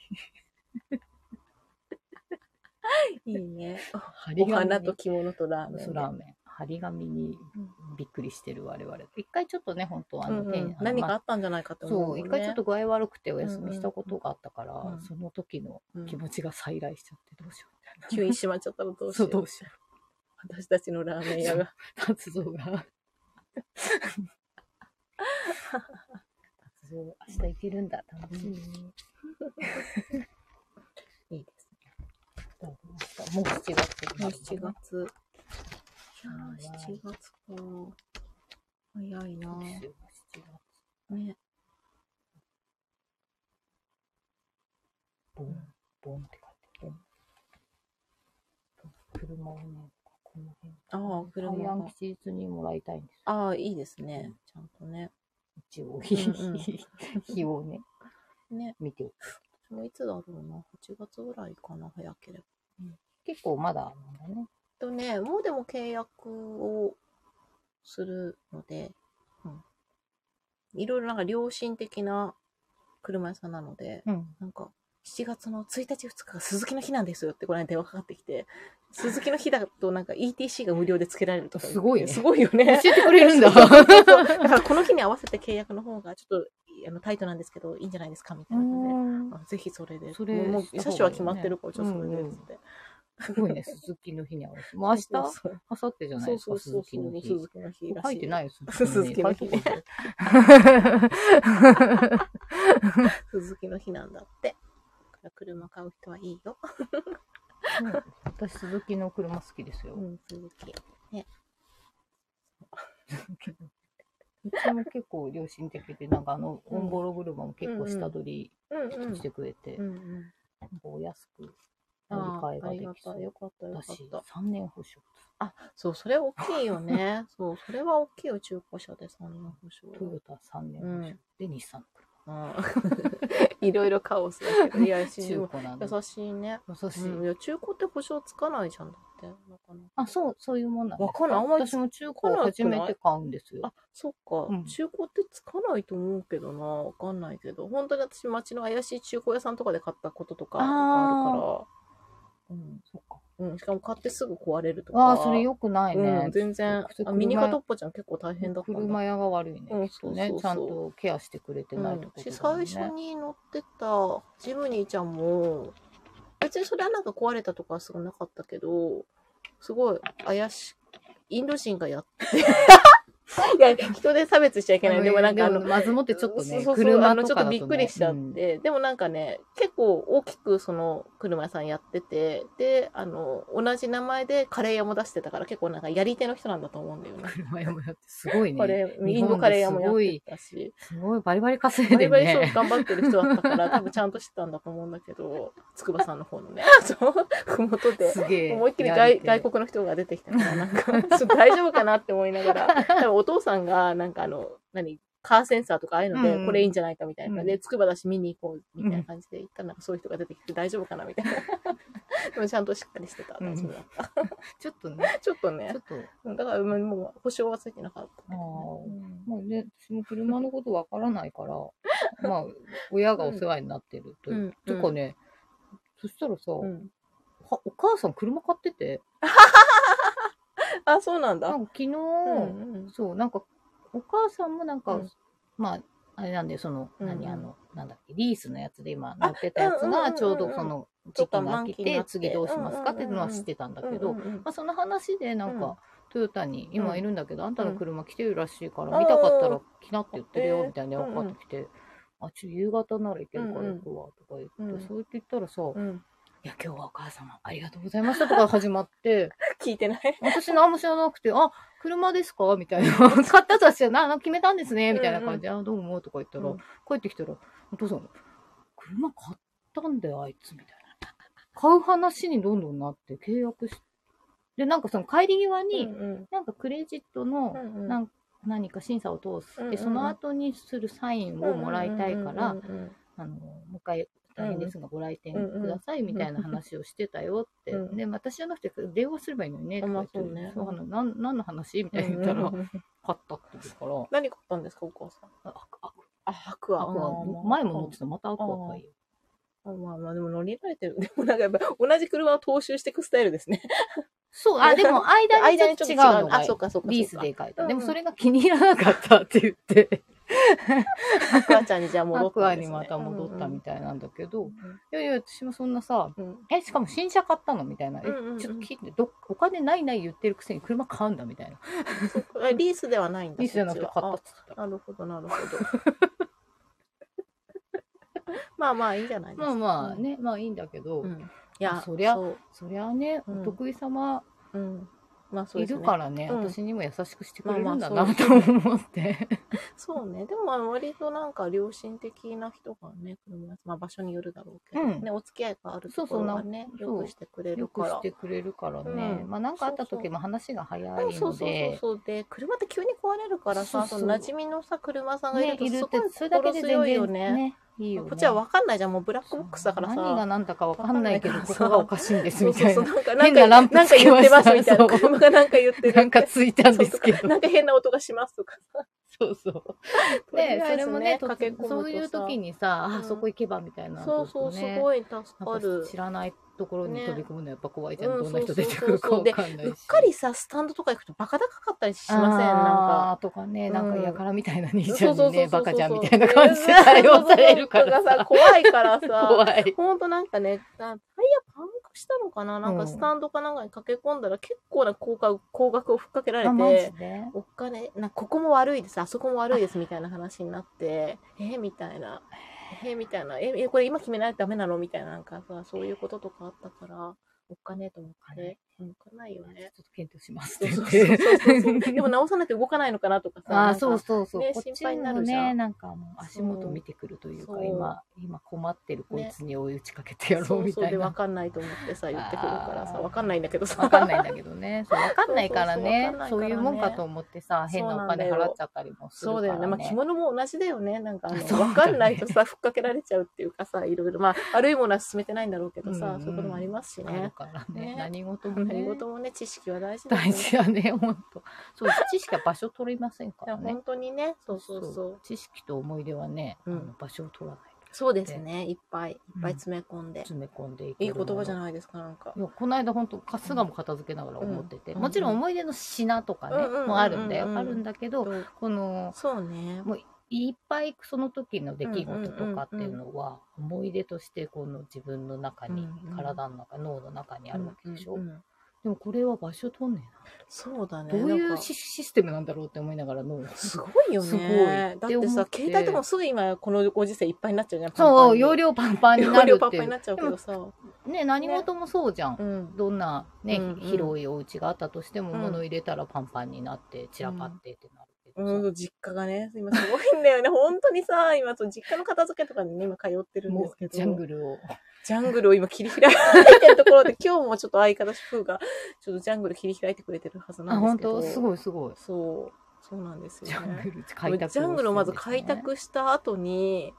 い。いいね。お花にと着物とラーメンラーメン。張り紙にうんびっくりしてる我々。一回ちょっとね、本当あの、うんうん何かまあったんじゃないかと思うそう。一回ちょっと具合悪くてお休みしたことがあったから、うんうんその時の気持ちが再来しちゃってどうしようみたいな。急に閉まっちゃったらどうしそう、よう。どうしよ私たちのラーメン屋が。う。達造が。達造、明日行けるんだ。楽しみに。いいですね。もう7月になる7のね月。いやー、7月か。早いな7月。ね。ボン、ボンって書いてボン。車をね、この辺。ああ、車海岸が。吉日にもらいたいんですよ。ああ、いいですね。ちゃんとね。一応、日をね、ね。見ておく。私もいつだろうな。8月ぐらいかな、早ければ。結構まだなんだね。とね、もうでも契約をするので、うん。いろいろなんか良心的な車屋さんなので、うん。なんか、7月の1日2日が鈴木の日なんですよってこの間電話かかってきて、鈴木の日だとなんか ETC が無料でつけられるとかすごいねすごいよ教ね。えてくれるんだ。だからこの日に合わせて契約の方がちょっとあのタイトなんですけど、いいんじゃないですかみたいな感じで。あぜひそれで。それもう車種は決まってるから、じゃあそれでって。すごいね、鈴木の日に合わせて。もう明日、明後日じゃないですか、鈴木の日。鈴木の日。書いてないよ、鈴木の日鈴木の日なんだって。車買う人はいいよ。うん私、鈴木の車好きですよ。うん、鈴木。うちも結構良心的で、なんかあの、オンボロ車も結構下取りしてくれて、うんうん。なんかお安くあ乗り換えができそりがたい。よう。かったよかっ。私、3年保証。あ、そう、それ大きいよね。そう、それは大きいよ、中古車で3年保証。トヨタ3年保証。うんで、日産のうん いろいろカオスだけど、いや、し車。中古なんで。優しいね。優しい。うん、いや、中古って保証つかないじゃんだって。なかなかあ、そう、そういうもんなんですわかんないあんまり私も中古を初めて買うんですよ。あ、そっか、うん中古ってつかないと思うけどな。わかんないけど。本当に私、街の怪しい中古屋さんとかで買ったこととかあるから。うん。そっか。うん。しかも買ってすぐ壊れるとか。ああ、それ良くないね。うん、全然。あミニカトッポちゃん結構大変だった。車屋が悪いね。うんそうそうそうちゃんとケアしてくれてないとこうん。最初に乗ってたジムニーちゃんも別にそれはなんか壊れたとかはすごいなかったけどすごい怪しい。インド人がやって。いや人で差別しちゃいけないでもなんかあのまずもってちょっとね、そあのちょっとびっくりしちゃって、でもなんかね結構大きくその車屋さんやっててであの同じ名前でカレー屋も出してたから結構なんかやり手の人なんだと思うんだよね。車屋もやって、すごいカね。レーインドカレー屋もやってたし。すごいバリバリ稼いでバリバリそうね。頑張ってる人だったから、多分ちゃんとしてたんだと思うんだけど、筑波さんの方のね、そう、ふもとで。思いっきり外外国の人が出てきたから、なんか、大丈夫かなって思いながら、多分お父さんが、なんかあの、何、カーセンサーとかああいうので、うんこれいいんじゃないかみたいな。うん。で、筑波だし見に行こうみたいな感じで行ったら、なんかそういう人が出てきて大丈夫かなみたいな。でもちゃんとしっかりしてた。大丈夫だった。ちょっとね、ちょっとちょねっ、と、うん。だからもうもう保証はついてなかったけどね、あー。うん。もうね、私も車のことわからないから、まあ、親がお世話になってると。う。ん。てかね、そしたらさ、うん。はお母さん車買ってて、あ、そうなんだ。なんか昨日、うんうん。そう、なんか、お母さんもなんか、うん。まあ、あれなんで、その、うん何、あの、なんだっけ、リースのやつで今乗ってたやつが、うんうんうんうん。ちょうどその時期が来ちょっと満期になて、って次どうしますかっていうのは知ってたんだけど、うんうんうんまあ、その話で、なんか、うん。トヨタに今いるんだけど、あんたの車来てるらしいから、うん見たかったら来なって言ってるよ、うんみたいな電話かかってきて、あ、ちょ、夕方なら行けるから行くわ、とか言って、うんそう言って言ったらさ、うんいや、今日はお母様ありがとうございましたとか始まって、聞いてない。私何も知らなくて、あ、車ですか？みたいな。買ったとは知らない。あ決めたんですねみたいな感じで、あ、どうもとか言ったら、うん帰ってきたら、お父さん、車買ったんだよ、あいつ、みたいな。買う話にどんどんなって、契約しで、なんかその帰り際に、うんなんかクレジットの、うんなん何か審査を通す。うんうんで、その後にするサインをもらいたいから、うんうんあの、もう一回大変ですがご来店うんうんくださいみたいな話をしてたよって。うんで、私じゃなくて電話すればいいのにねとか言って、ねそうなん何の話？みたいにうん言ったら、うんうん買ったって言うから、何買ったんですか、お母さん？あ、あ、あ、アクア。前も乗ってたまたアクア買いよ。あまあまあ、でも乗り慣れてる。でもなんかやっぱ同じ車を踏襲していくスタイルですね。そう、あ、でも 間にちょっと違うのがあ、そうかそうか。リースで書いた。うんうんでもそれが気に入らなかったって言って、アクアちゃんにじゃあ戻アクアったんですね。にまた戻ったみたいなんだけど、うんいやいや、私もそんなさ、うん。え、しかも新車買ったのみたいな。え、うんうんうんちょっと聞いて、ど、お金ないない言ってるくせに車買うんだみたいな。リースではないんだ。リースじゃなくて買ったっつってた。はあなるほど、なるほど。まあまあ、いいんじゃないですか。まあまあね、まあいいんだけど、うん。いや、そりゃそりゃね、うんお得意様うん。まあそういですね。るからね、うん私にも優しくしてくれるんだまあまあなと思って。そうね。でもまあ割となんか良心的な人がね、車まあ場所によるだろうけど、うんね、お付き合いがあるとこそうそうなろはね、そうよくしてくれよるから。くしてくれるからね。うんまあなんかあったそうそう時も話が早いそうそうそうので、そうで車って急に壊れるからさそうそうその馴染みのさ車さんがいねる、といるってそれだけで心強いよね、いいよね。こっちは分かんないじゃん。もうブラックボックスだからさ。何が何だかわかんないけど、ここがおかしいんですみたいな。変なランプってますみたいな。車がなんか言ってる。なんかついたんですけど。なんか変な音がしますとかさ。そうそう。とりで、あえずそれもね、そういう時にさ、うん。あ、そこ行けばみたいなのそうそうすねごい助かる。知らないところにね飛び込むのやっぱ怖いじゃん。うんどんな人出てくるかわかんないうし。っかりさスタンドとか行くとバカ高かったりしませんなんか？とかね、なんかうんやからみたいな兄ちゃんにね、バカじゃんみたいな感じで対応されるからさ。怖いからさ 怖い。ほんとなんかね、あタイヤパンクしたのかな？なんうんかスタンドかなんかに駆け込んだら結構な高額高額をふっかけられて、で？お金、なここも悪いです、あそこも悪いですみたいな話になって、えみたいな。えみたいな。え、えこれ今決めないとダメなの？みたいな、なんかさ、そういうこととかあったから、おっかねえと思って。うん、おっかないよね。ちょっと検討しますそうって言って。そうそうそうそう。でも直さないと動かないのかなとかさ。あそうそうそう。ね心配になもるじゃんね、なんかもう足元見てくるというか、今、今困ってるこいねつに追い打ちかけてやろそううそうで分みたいな。かんないと思ってさ、言ってくるからさ、あー分かんないんだけどさ。わかんないんだけどね。そう、わかんないからねそういうもんかと思ってさ、変なお金払っちゃったりもするから、ね。そうだよね。まあ着物も同じだよね。なんかあの、そうだね分かんないとさ、ふっかけられちゃうっていうかさ、いろいろ。まあ、悪いものは進めてないんだろうけどさ、うんうんそういうこともありますしね。ね。ね何事もね。何事もね、知識は大事だよ。ね大事やね、ほんと。そう、知識は場所取りませんからね。本当にね、そうそうそう。知識と思い出はね、うん。場所を取らない。とそうですね。いっぱい。いっぱい詰め込んで。詰め込んでいけい言葉じゃないですか、なんか。い。やこの間本当春日も片付けながら思ってて、うん。もちろん思い出の品とかね、うんうんうんうんもあるんだよ、うん。あるんだけどこのそうね。もういっぱいその時の出来事とかっていうのは、思い出としてこの自分の中に、うんうん体の中脳の中にあるわけでしょ、うんうんうんでもこれは場所取んねそうだね。えなどういなんかうシシステムなんだろうって思いながら脳すごいよね。すごいだってさって思っ、て携帯とかもすぐ今、このご時世いっぱいになっちゃうじゃん。そう量容量パンパンにな容量るっていうパンパンになっちゃうけどさ。ね何事もそうじゃん、うん。どんなね、うんうん広いお家があったとしても、うん物入れたらパンパンになって散らかってってなるけどさ、うん、実家がね、今すごいんだよね。本当にさ、今、そう実家の片付けとかにね、今通ってるんですけど。もうジャングルを。ジャングルを今切り開いてるところで、今日もちょっと相方風が、ちょっとジャングル切り開いてくれてるはずなあ、んですけど。本当？すごいすごい。そう。そうなんですよね。ジャングル開拓をジャングルをまず開拓した後に、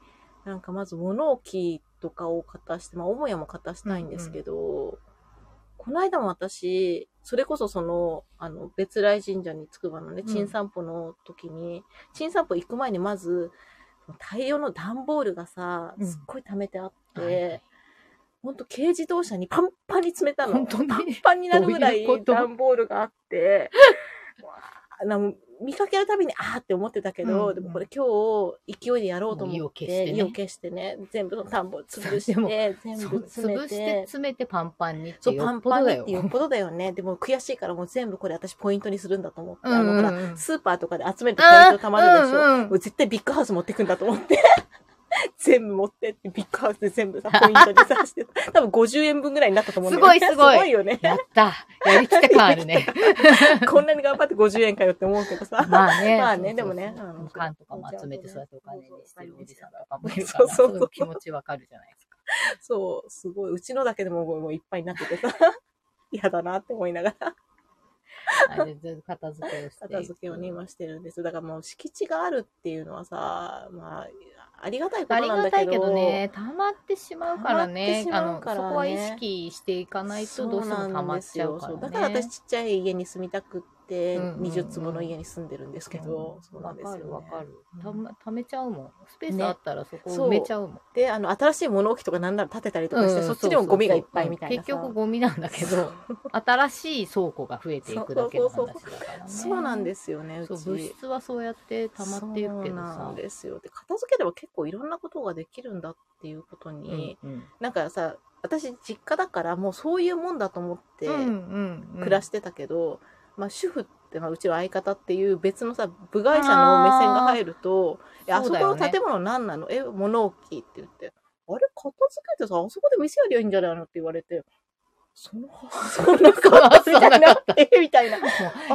なんかまず物置とかを片して、まあ、母屋も片したいんですけど、この間も私、それこそその、あの、別来神社に着く場のね、うん陳散歩の時に、陳散歩行く前にまず、大量の段ボールがさ、うんすっごい溜めてあって、はいはいほんと軽自動車にパンパンに詰めたの。本当に？パンパンになるぐらい段ボールがあって、わ あなんか見かけるたびにあーって思ってたけど、うんうんでもこれ今日勢いでやろうと思って、意を決してね意を決してね、全部の段ボール潰して、全部詰め潰してて、詰めてパンパンにってそう、よパンっぽどだよパンにって。よっぽどだよね。でも悔しいからもう全部これ私ポイントにするんだと思って、うんうんうんあの、ほら、スーパーとかで集めるとポイント貯まるでしょ。うんうんもう絶対ビッグハウス持ってくんだと思って。全部持ってって、ビッグハウスで全部さ、ポイントにさして、多分50円分ぐらいになったと思うんだよね。すごいすごいすごいよね。やったやりきった感あるね。こんなに頑張って50円かよって思うけどさ。まあね。まあねでもねうん缶とかも集めてそうやってお金にしてるおじさんとかもいるから、そうそうそう気持ちわかるじゃないですか。そう、すごい。うちのだけでももういっぱいになっててさ。嫌だなって思いながら、全部片付けをして。片付けをね、今してるんですよ。だからもう敷地があるっていうのはさ、まあ、ありがたいこあとなんだけど。りがたいけどね、溜まってしまうからね。溜あの、そこは意識していかないとどうしても溜まっちゃうからね。だから私ちっちゃい家に住みたくって、うんうんうん20坪の家に住んでるんですけど、そうなわんですよ、ね。かるわかるうん。たま、溜めちゃうもん。スペースねあったらそこ埋めちゃうもん。で、あの、新しい物置とかなんなら建てたりとかして、うんそっちにもゴミがいっぱいみたいな結局ゴミなんだけど、新しい倉庫が増えていくだけの話だからね。そうなんですよね。物質はそうやって溜まっていくけどそうなさん。ですよ。で、片付ければ結構いろんなことができるんだっていうことに、うんうんなんかさ、私実家だからもうそういうもんだと思ってうんうんうん暮らしてたけど、まあ主婦って、まあうちは相方っていう別のさ、部外者の目線が入ると、えあそうこの建物何なの？え、物置って言って、あれ片付けてさ、あそこで店やりゃいいんじゃないの？って言われて、その 発想なかったみたいなえみたいな。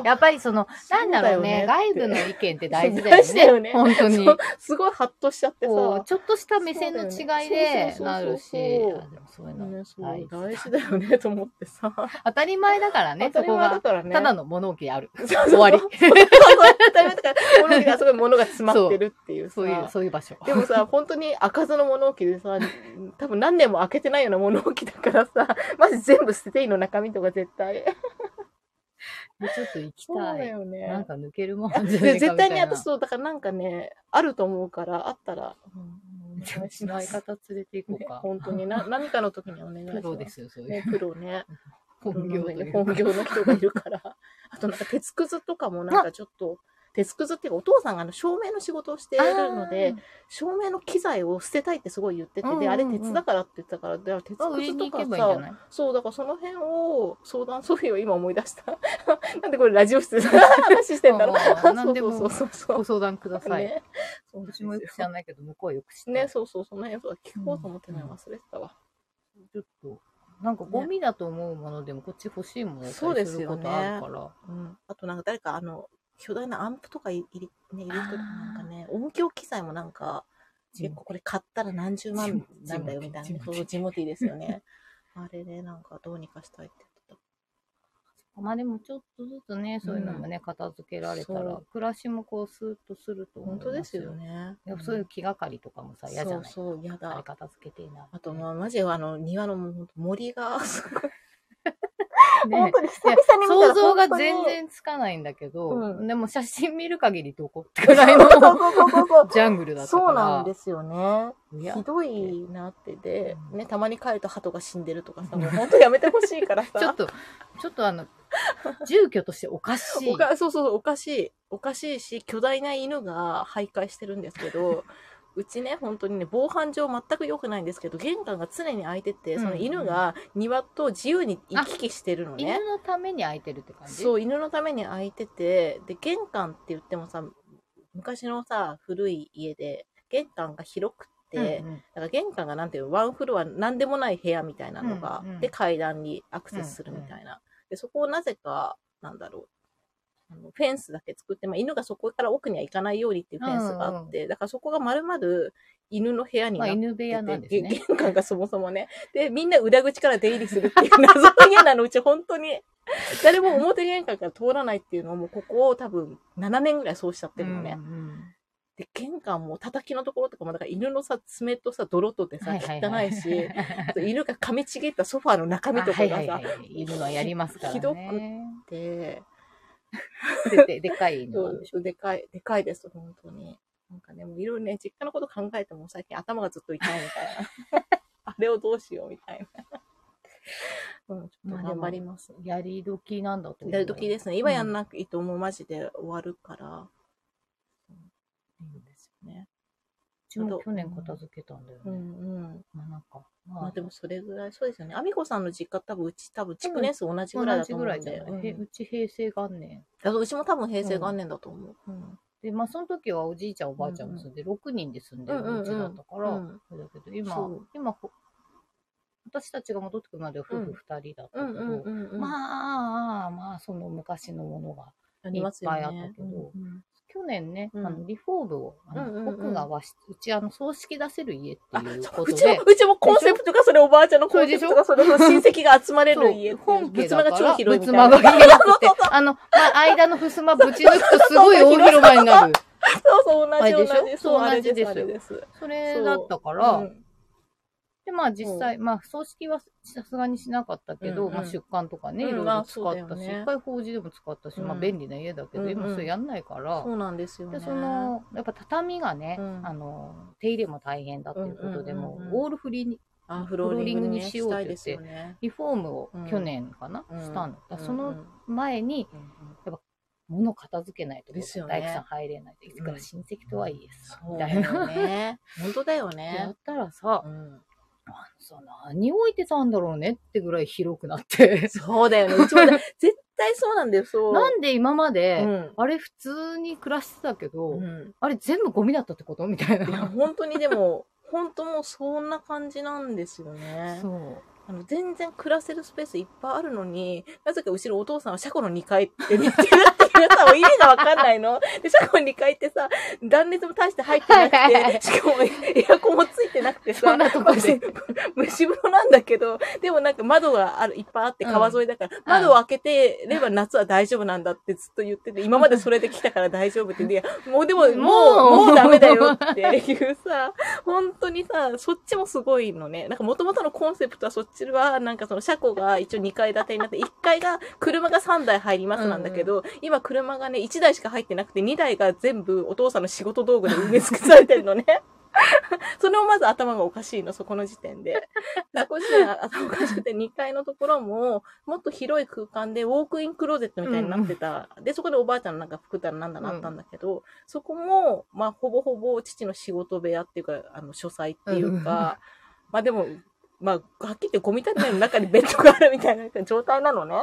やっぱりその、なんだろうね、外部の意見って大事だ大事だよね。本当に。すごいハッとしちゃってさ。ちょっとした目線の違いでなるし、そういうのね、そう大事だよねと思ってさ。当たり前だからね、そこが。ただの物置である。終わり当たり前だから、物置がすごい物が詰まってるっていうさ。そういう、そういう場所。でもさ、本当に開かずの物置でさ、多分何年も開けてないような物置だからさ、まず全部捨てていいの中身とか絶対。ちょっと行きそうたい。だよね。なんか抜けるもんじゃな絶対に私そう、だからなんかね、あると思うから、あったら、うん、相方連れて行こねうか。本当にな、何かの時にお願いします。プロですよ、そういう。ね、プロね。本業本業の人がいるから。あとなんか鉄くずとかもなんかちょっと、鉄くずっていうか、お父さんがあの照明の仕事をしているので、照明の機材を捨てたいってすごい言ってて、で、あれ鉄だからって言ってたから、で鉄あ、売くずとかさ、ない？そう、だからその辺を相談、そういうを今思い出した。なんでこれラジオ室で話してんだろう。何でもそうそうそう。ご相談ください。ね。私もよく知らないけど、向こうはよく知ってるね、そうそう、その辺そう聞こうと思ってないうん忘れてたわ。ちょっと、なんかゴミだと思うものでもこっち欲しいものそうりですすよねることあるから。うん。あとなんか誰かあの、巨大なアンプとかい入れ、ね、入れてるなんかね、音響機材もなんか、結構これ買ったら何十万なんだよみたいなそう、ジモティですよね。あれでなんかどうにかしたいって言ってた。まあでもちょっとずつね、そういうのもね、片付けられたら暮らしもこうスーッとすると思います本当ですよ。ね。そういう気がかりとかもさ、嫌じゃないそうそう、嫌あれだ。片付けていいな。あと、まあ、マジあの、庭の森が、すごいね本当に久いや々に見たら想像が全然つかないんだけど、うんでも写真見る限りどこってぐらいの。ジャングルだった。そうなんですよね。ひどいなってで、うんね、たまに帰ると鳩が死んでるとかさ、もう本当やめてほしいからさ。ちょっと、ちょっとあの、住居としておかしい。おかそうそうそう、おかしい。おかしいし、巨大な犬が徘徊してるんですけど、うちね、本当にね、防犯上全く良くないんですけど、玄関が常に開いてて、その犬が庭と自由に行き来してるのね犬。のために空いてるって感じ？そう、犬のために開いてて、で、玄関って言ってもさ、昔のさ、古い家で、玄関が広くて、うんうんだから玄関がなんていうの、ワンフロア、なんでもない部屋みたいなのが、うんうんで、階段にアクセスするみたいな。で、そこをなぜか、なんだろう。あのフェンスだけ作って、まあ、犬がそこから奥には行かないようにっていうフェンスがあって、だからそこが丸々犬の部屋にまあなってて、犬部屋なんですね。玄関がそもそもね。で、みんな裏口から出入りするっていう謎の家なの、うち本当に。誰も表玄関から通らないっていうのをもうここを多分7年ぐらいそうしちゃってるのね。うんうんで、玄関も叩きのところとかも、だから犬のさ、爪とさ、泥とってさ、はいはいはい汚い 犬が噛みちぎったソファーの中身とかがさ、あはいはいはい。犬はやりますからね。ひどくで、でででかい犬そうなんでしょ。でかい、でかいです、本当に。なんかね、もういろいろね、実家のこと考えても最近頭がずっと痛いみたいな。あれをどうしようみたいな。うん、ちょっと頑張ります。やり時なんだと思う。やる時ですね。今やんなくいいともうマジで終わるから。うん、いいんですよね。うちも去年片付けたんだようんね。うん。まあなんか、まあでもそれぐらい、そうですよね。アミコさんの実家多分うち多分築年数同じぐらいだと思うんで。ぐらいじゃない？へうんうち平成元年。うちも多分平成元年だと思う。うん。で、まあその時はおじいちゃんおばあちゃんも住んで、6人で住んでるお家だったから、うだけど、今今、ほ私たちが戻ってくるまでは夫婦2人だったけど。まあ、まあ、その昔のものが、ありますよね。いっぱいあったけどうんうん去年ね、うんあのリフォームを、あのうんうんうん奥が和室、うちあの葬式出せる家ってあいうそうことでうちも、、うちもコンセプトがそれおばあちゃんのコンセプトがそれの親戚が集まれる家っていう。本家仏間が超だから、広いみたいな。仏間が広くて、あの、まあ、間の襖ぶち抜くとすごい大広場になる。そうそう、同じでしょ？同じ。そう、同じですよあれです。それだったから、うんで、まあ実際、まあ葬式はさすがにしなかったけど、うんうんまあ出棺とかね、うんいろいろ使まあったし、そうだよね一回法事でも使ったし、まあうん便利な家だけど、うんうん今それやんないから、そうなんですよね。で、その、やっぱ畳がね、うんあの、手入れも大変だっていうことで、もうんうんう、オールフリーに、あフローリングにしようってしたいですよね。リフォームをうん去年かな、うんしたんだ。そのうんうん前に、うん物片付けないと、ね大工さん入れないと。いつから親戚とはいえさ、そうみたいだよな。ね。本当だよ やねっ。たらさ、うんさ何置いてたんだろうねってぐらい広くなって。そうだよね。うちもね絶対そうなんだよ、そう。なんで今まで、うんあれ普通に暮らしてたけど、うんあれ全部ゴミだったってこと？みたいいや、な。本当にでも、本当もうそんな感じなんですよね。そう。あの全然暮らせるスペースいっぱいあるのに、なぜか後ろお父さんは車庫の2階って寝てるっていうさ、もう意味がわかんないの。で、車庫の2階ってさ、断熱も大して入ってなくはいはいはいて、しかもエアコンもついてなくてさ、そんなとこで。蒸し風呂なんだけど、でもなんか窓がある、いっぱいあって川沿いだから、窓を開けてれば夏は大丈夫なんだってずっと言ってて、今までそれで来たから大丈夫って、いや、もうでも、もう、もうダメだよっていうさ、本当にさ、そっちもすごいのね。なんか元々のコンセプトはそっちは、なんかその車庫が一応2階建てになって、1階が車が3台入りますなんだけど、今車がね、1台しか入ってなくて、2台が全部お父さんの仕事道具で埋め尽くされてるのね。それもまず頭がおかしいの、そこの時点で。少し頭おかしくて2階のところも、もっと広い空間でウォークインクローゼットみたいになってた。で、そこでおばあちゃんのなんか服だなんだなったんだけど、そこも、まあ、ほぼほぼ父の仕事部屋っていうか、あの、書斎っていうか、まあでも、まあ、はっきり言ってゴミ立ての中にベッドがあるみたいな状態なのね。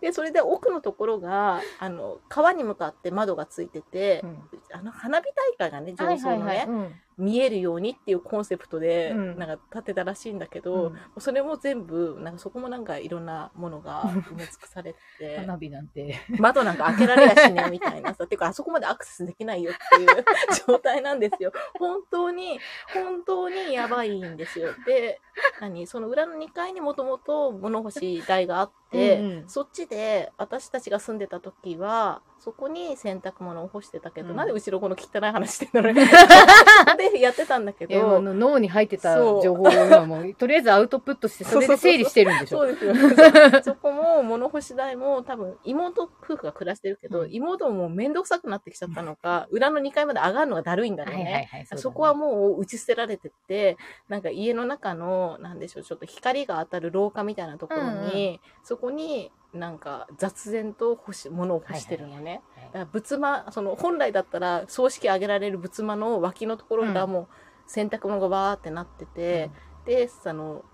で、それで奥のところが、あの、川に向かって窓がついてて、うん。あの、花火大会がね、上層のね、はいはい。はいうん見えるようにっていうコンセプトで、うんなんか建てたらしいんだけど、うんそれも全部、なんかそこもなんかいろんなものが 埋め尽くされてて、花火なんて。窓なんか開けられやしねえみたいなさ、てかあそこまでアクセスできないよっていう 状態なんですよ。本当に、本当にやばいんですよ。で、何その裏の2階にもともと物干し台があって、うんうんそっちで私たちが住んでた時は、そこに洗濯物を干してたけど、うんなんで後ろこの汚い話してんのね。でやってたんだけいやあど、の脳に入ってた情報を今もう、とりあえずアウトプットして、それで整理してるんでしょ。そうですよ ね。そこも物干し台も多分妹夫婦が暮らしてるけど、うん妹ももうめんどくさくなってきちゃったのか、裏の2階まで上がるのがだるいんだろうね。そこはもう打ち捨てられてて、なんか家の中の、なんでしょう、ちょっと光が当たる廊下みたいなところに、そこになんか雑然と干し、物を干してるのね。はいだから仏間、その本来だったら葬式あげられる仏間の脇のところがもう洗濯物がバーってなってて、で、その、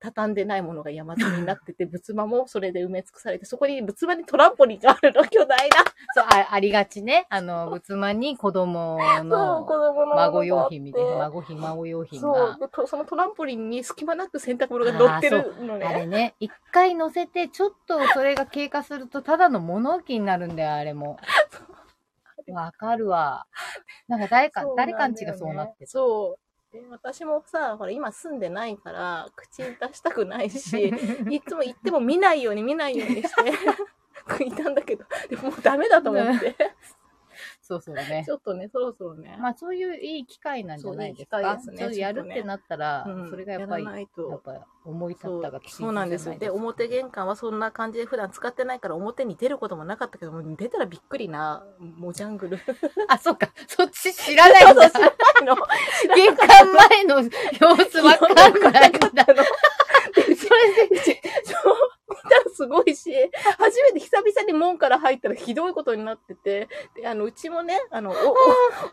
畳んでないものが山積みになってて、仏間もそれで埋め尽くされて、そこに仏間にトランポリンがあるの、巨大な。そう、あありがちね。あの、仏間に子供 そう、の子供の孫用品みたいな、な。孫品、孫用品そうが。でと。そのトランポリンに隙間なく洗濯物が乗ってるのあね。れね、一回乗せて、ちょっとそれが経過すると、ただの物置になるんだよ、あれも。わかるわ。なんか誰か、そう誰かなんちがそうなってた。そう。で私もさ、ほら、今住んでないから、口に出したくないし、いつも言っても見ないように見ないようにして、いたんだけど、でももうダメだと思って、そうそうねち。ょっとね、そろそろね。まあそういういい機会なんじゃないですか。そうですねやるってなったら、うんそれがやっぱり、やっぱ思い立ったがきそうなんですよ。で、表玄関はそんな感じで普段使ってないから表に出ることもなかったけども、出たらびっくりな、もうジャングル。あ、そっか。そっち知らないんだ。知らないの。玄関前の様子わかんないんだ。それで、そう、見たらすごいし、初めて久々に門から入ったらひどいことになってて、で、あの、うちもね、あの、お、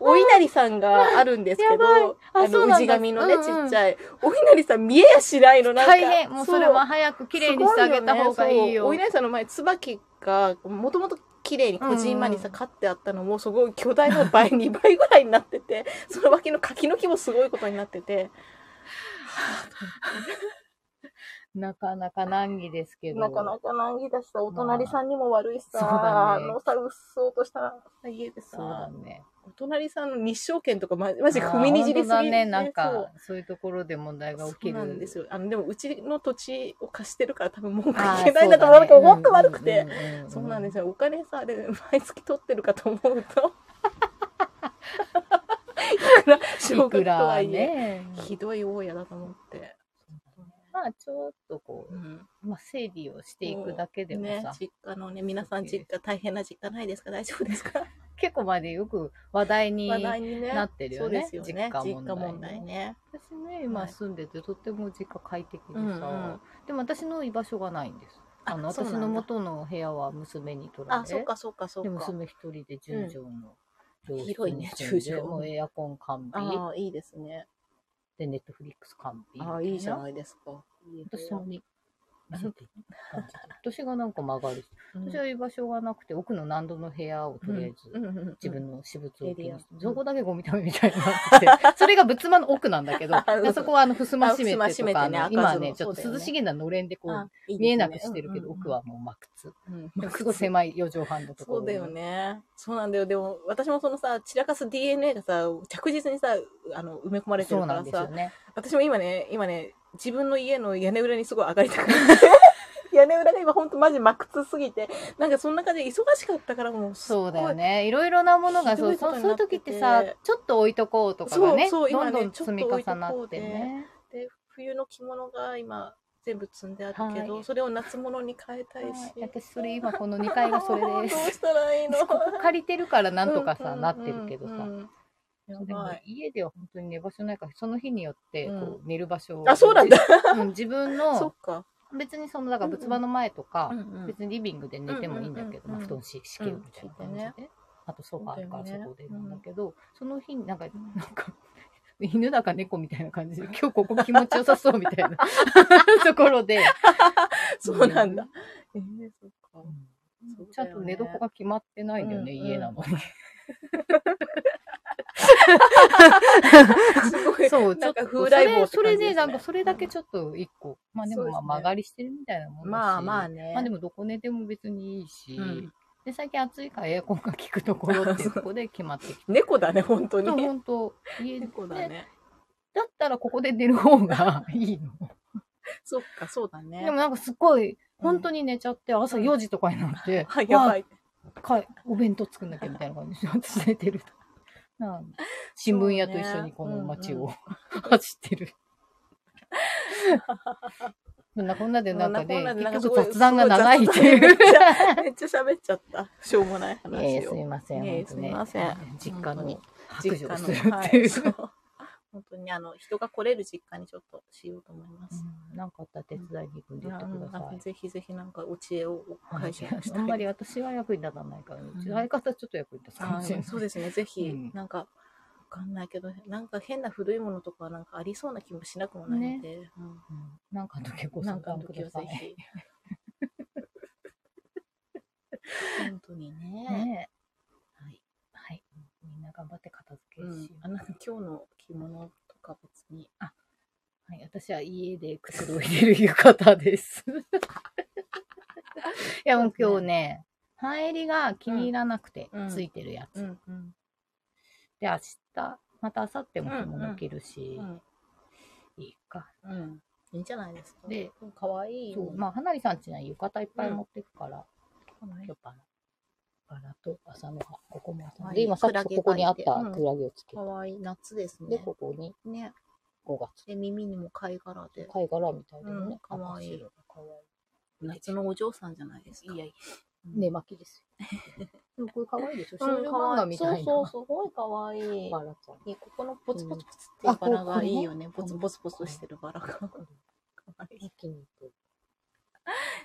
お、お稲荷さんがあるんですけど、あの、氏神のね、ちっちゃい、お稲荷さん見えやしないの、なんか。大変。もうそれは早く綺麗にしてあげた方がいいよ。お稲荷さんの前、椿が、もともと綺麗にこじんまにさ、うん。飼ってあったのも、すごい巨大の倍、2倍ぐらいになってて、その脇の柿の木もすごいことになってて、なかなか難儀ですけど。なかなか難儀だしさ、お隣さんにも悪いしさ、そうだねあのさ、うっそうとした家でそうださ、ね。お隣さんの日照券とかま、マジ踏みにじりすぎあー本当だね。なんか、そういうところで問題が起きる。んですよ。あの、でも、うちの土地を貸してるから多分文句言えないんだと思うけど、そうだね本当悪くて。そうなんですよ。お金さ、で、毎月取ってるかと思うと。いくら、とはいえ、ね。ひどい大家だと思って。まあ、ちょっとこうんう、まあ、整理をしていくだけでもねさ、、実家のね、皆さん実家、大変な実家ないですか？大丈夫ですか？結構前でよく話題に。なってるよね。そうですよね。実実家問題,、家問題ね。私ね、今はい住んでてとっても実家快適でさ、うんうんでも私の居場所がないんです。あの私の元の部屋は娘に取らあ、れそっかそっかそっでか。娘一人で10畳の上室広いねに住んで10畳もうエアコン完備ああ、いいですね。でネットフリックス完備ああ、いいじゃいないですか。私もに私がなんか曲がるしうん。私は居場所がなくて奥の何度の部屋をとりあえず、自分の私物を気にしてエリア。そこだけゴミ溜めみたいになってて、それが仏間の奥なんだけど そこはあの、襖閉めあ襖てとか、ねの今ね、ちょっと涼しげなのれんでこあう、見えなくしてるけど、奥はもう真靴。うん。すごい狭い4畳半のところ。そうだよ。ね。そうなんだよ。でも、私もそのさ、散らかす DNA がさ、着実にさ、あの、埋め込まれてるからさ。私も今ね、今ね、自分の家の屋根裏にすごい上がりたくなって、屋根裏が今ほんとマジ真靴すぎて、なんかそんな感じで忙しかったからもうそうだよね。いろいろなものが、そう、そうそういう時ってさ、ちょっと置いとこうとかがね、そうそう今ねどんどん積み重なってね。で、冬の着物が今全部積んであるけど、はいそれを夏物に変えたいし。はい私それ今この2階がそれで どうす。したらいいの？借りてるからなんとかさ、うんなってるけどさ。やばい。家では本当に寝場所ないから、その日によってこう、うん寝る場所をあ、そうなんだ。うん自分 そのっ、か。別にその、だから仏間の前とか、うんうん。別にリビングで寝てもいいんだけど、うんうまあ、布団し敷けるみたいな感じで、うんあとソファーあるからそこでなんだけど、その日になんか、なんか、犬だか猫みたいな感じで、今日ここ気持ちよさそうみたいな ところで、そうなんだ。えー、そっか。そうちゃんと寝床が決まってないんだよね、家なのに。すごい。そう、ちょっと、風来坊ってそれ、で、なんかそれだけちょっと一個、まあでもまあ曲がりしてるみたいなもんだし、まあまあね。まあでもどこ寝ても別にいいし、うんで、最近暑いからエアコンが効くところっていう とこで決まってきて。猫だね、本当に。本当家で、猫だね。だったらここで寝る方がいいの。そっか、そうだね。でもなんかすごい、本当に寝ちゃって、朝4時とかになって、はい、やばい。わかいお弁当作んなきゃみたいな感じで、私寝てると。なん新聞屋と一緒にこの街を、走ってる。そんなこんなでなんかね、結局雑談が長いっていう。めっちゃ喋っちゃった。しょうもない話を。ええすみません。ええ本当ねすみません実家の白状をするっていう。本当にあの、人が来れる実家にちょっとしようと思います。うんなんかあったら手伝いに行くんで言ってください。かぜひぜひなんかお知恵をはい会社にしたいあんまり私は役に立たないから、うちうん相方ちょっと役に立つかもしれない。そうですね、ぜひ、うんなんか、わかんないけど、なんか変な古いものとかはなんかありそうな気もしなくもないので、なんかの時ご相なんかの談くださ。い。本当にね。みんな頑張って片付けうんしよう。あの今日の着物とか別に。はい、私は家でくつろいでる浴衣です。いや、もう今日ね、半襟が気に入らなくてうんついてるやつ。んうんで、明日、また明後日も着物着るし、うんいいか。うん。いいんじゃないですか。で、かわいい。そう、まあ、花火さんちには浴衣いっぱい持ってくから、あ、今日バラ。バラと朝の葉。ここも朝の葉。はいで、今さっきここにあったクラゲをつけて。かわいい。夏ですで、ね。ここにね。5月。で、耳にも貝殻で。貝殻みたいなうんね。かわいい夏のお嬢さんじゃないですか。い。いやいや、うん寝巻きですよ。でもこれ可愛いでしょうん少女漫画みたいな。そうそう、すごいかわいい。バラちゃん。いいここのポツポツポツっていうバラがいいよね。うんポツポツポツしてるバラが。かわいい。気に入ってる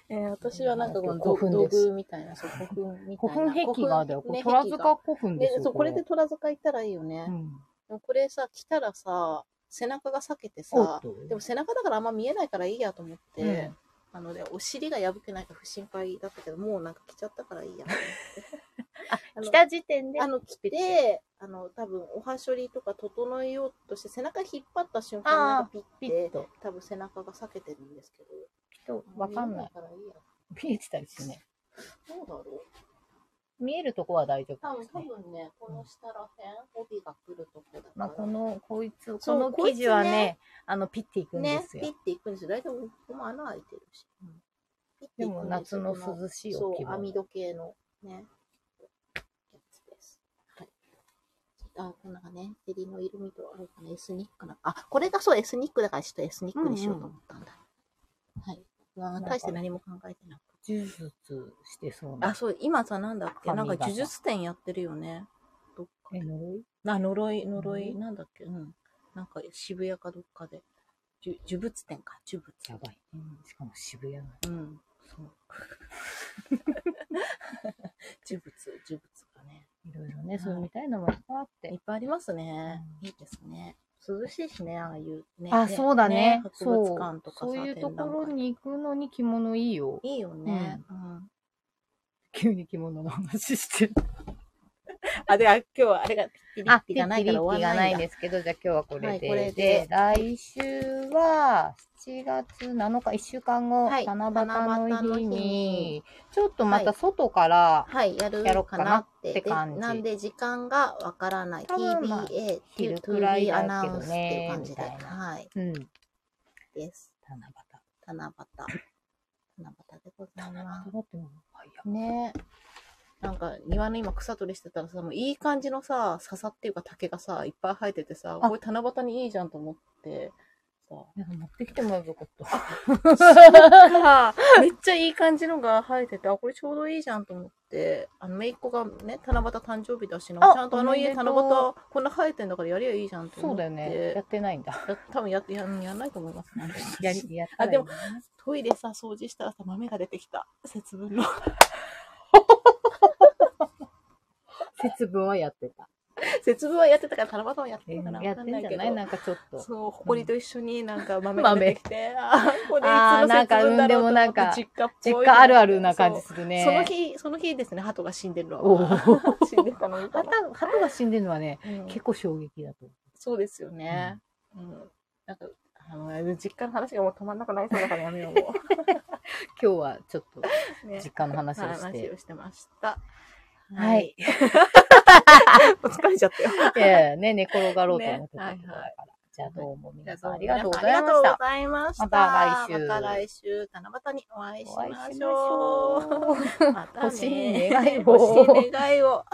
えー、私はなんかこの古墳です土偶みたいな、そう、古墳みたい古な。墳壁画だよ。これ塚古墳でね、すよ。そう、これで虎塚行ったらいいよね。うん。でもこれさ、来たらさ、背中が裂けてさ。でも背中だからあんま見えないからいいやと思って、うんなので、お尻が破けないか不心配だったけど、もうなんか来ちゃったからいいやと思って。あの来た時点で、あの、来て、あの、多分、おはしょりとか整えようとして、背中引っ張った瞬間、なんかピッて、ピッと。多分背中が裂けてるんですけど。とわかんない。見えてたりしてね。どうだろう見えるとこは大丈夫ですね。分ね、この下らへん、帯が来るとこだから。まあ、この、こいつ、この生地はねね、あの、ピッていくんでね、すよピッ。ていくんですよ。大体、ここも穴開いてるし。ピッていくんでも夏のこ涼しいそう置き、場網戸系のね、やつです。はい。あ、こんなね、襟の色味とあるかな、エスニックな。あ、これがそう、エスニックだからちょっとエスニックにしようと思ったんだ。はい。まあ、大して何も考えてなく呪術してそうあ、な。そう、今さ、なんだっけ、なんか呪術展やってるよね。どっかえ、呪い？あ、呪い、呪い、なんだっけ、うん。なんか渋谷かどっかで。呪呪物展か、呪物。やばい。うん。しかも渋谷の。うん、そう。呪物、呪物がね。いろいろね、そういうみたいなのもいっぱいあっていっ。ぱいありますね。うんいいですね。涼しいしね、ああいうね。あ、そうだね。博そう物館とかさ、そういうところに行くのに着物いいよ。いいよね。うん。急に着物の話してる。あ、で、あ今日はあれがピリッあ、ティがないから終わらがないないんだ。ですけど、じゃあ今日はこれで。はいこれでで、来週は7月7日、1週間後、はい七夕の日日にに、ちょっとまた外から、はい、やるやろうかかなっなってて。で感じなんで、時間がわからない？多分まあ TBA、昼くらいだけどねアナウンスっていう感じで。みたいなはい。うん、です。七夕。七夕。七夕でございま七夕ってもう早す。ねなんか庭の今草取りしてたらさ、もういい感じのさ、笹っていうか竹がさ、いっぱい生えててさ、あこれ七夕にいいじゃんと思って、た。いや持ってきてもらえばよかった。かめっちゃいい感じのが生えてて、あ、これちょうどいいじゃんと思って、あの、めいっ子がね、七夕誕生日だしな、あちゃんとあの家七おめでとう夕、こんな生えてんだからやりゃいいじゃんと思って。そうだよね。やってないんだ。や多分やって、ややんないと思いますね。やり、やったあでもらいいんだねトイレさ、掃除したらさ、豆が出てきた。節分の。節分はやってた。節分はやってたから、七夕はやってえるかな。やってんじゃない？なんかちょっと。そう、埃と一緒になんか豆が出てきて、あー、これいつのなんか節分だろうと思ってうんでもなんか実家っぽい実家あるあるな感じするね。その日、その日ですね、鳩が死んでるのおは。ー死んでたの見たら鳩、鳩が死んでるのはね、うん結構衝撃だと思そうですよね。うん。なんか、あの、実家の話がもう止まんなくなりそうだからやめよう。もう。今日はちょっと実家の話をし話て。をしてました。はい。。お 疲れちゃったよ。いやいやね、寝転がろうと思ってたねところだから。じゃあどうも皆さんあありがとうごりざいました。がとうございました。また来週また来週、七夕にお会いしお会いしましましょょう。う。またね欲しい願いを欲しい願いを。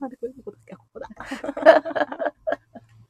あ、でこれどこだっけあここだ。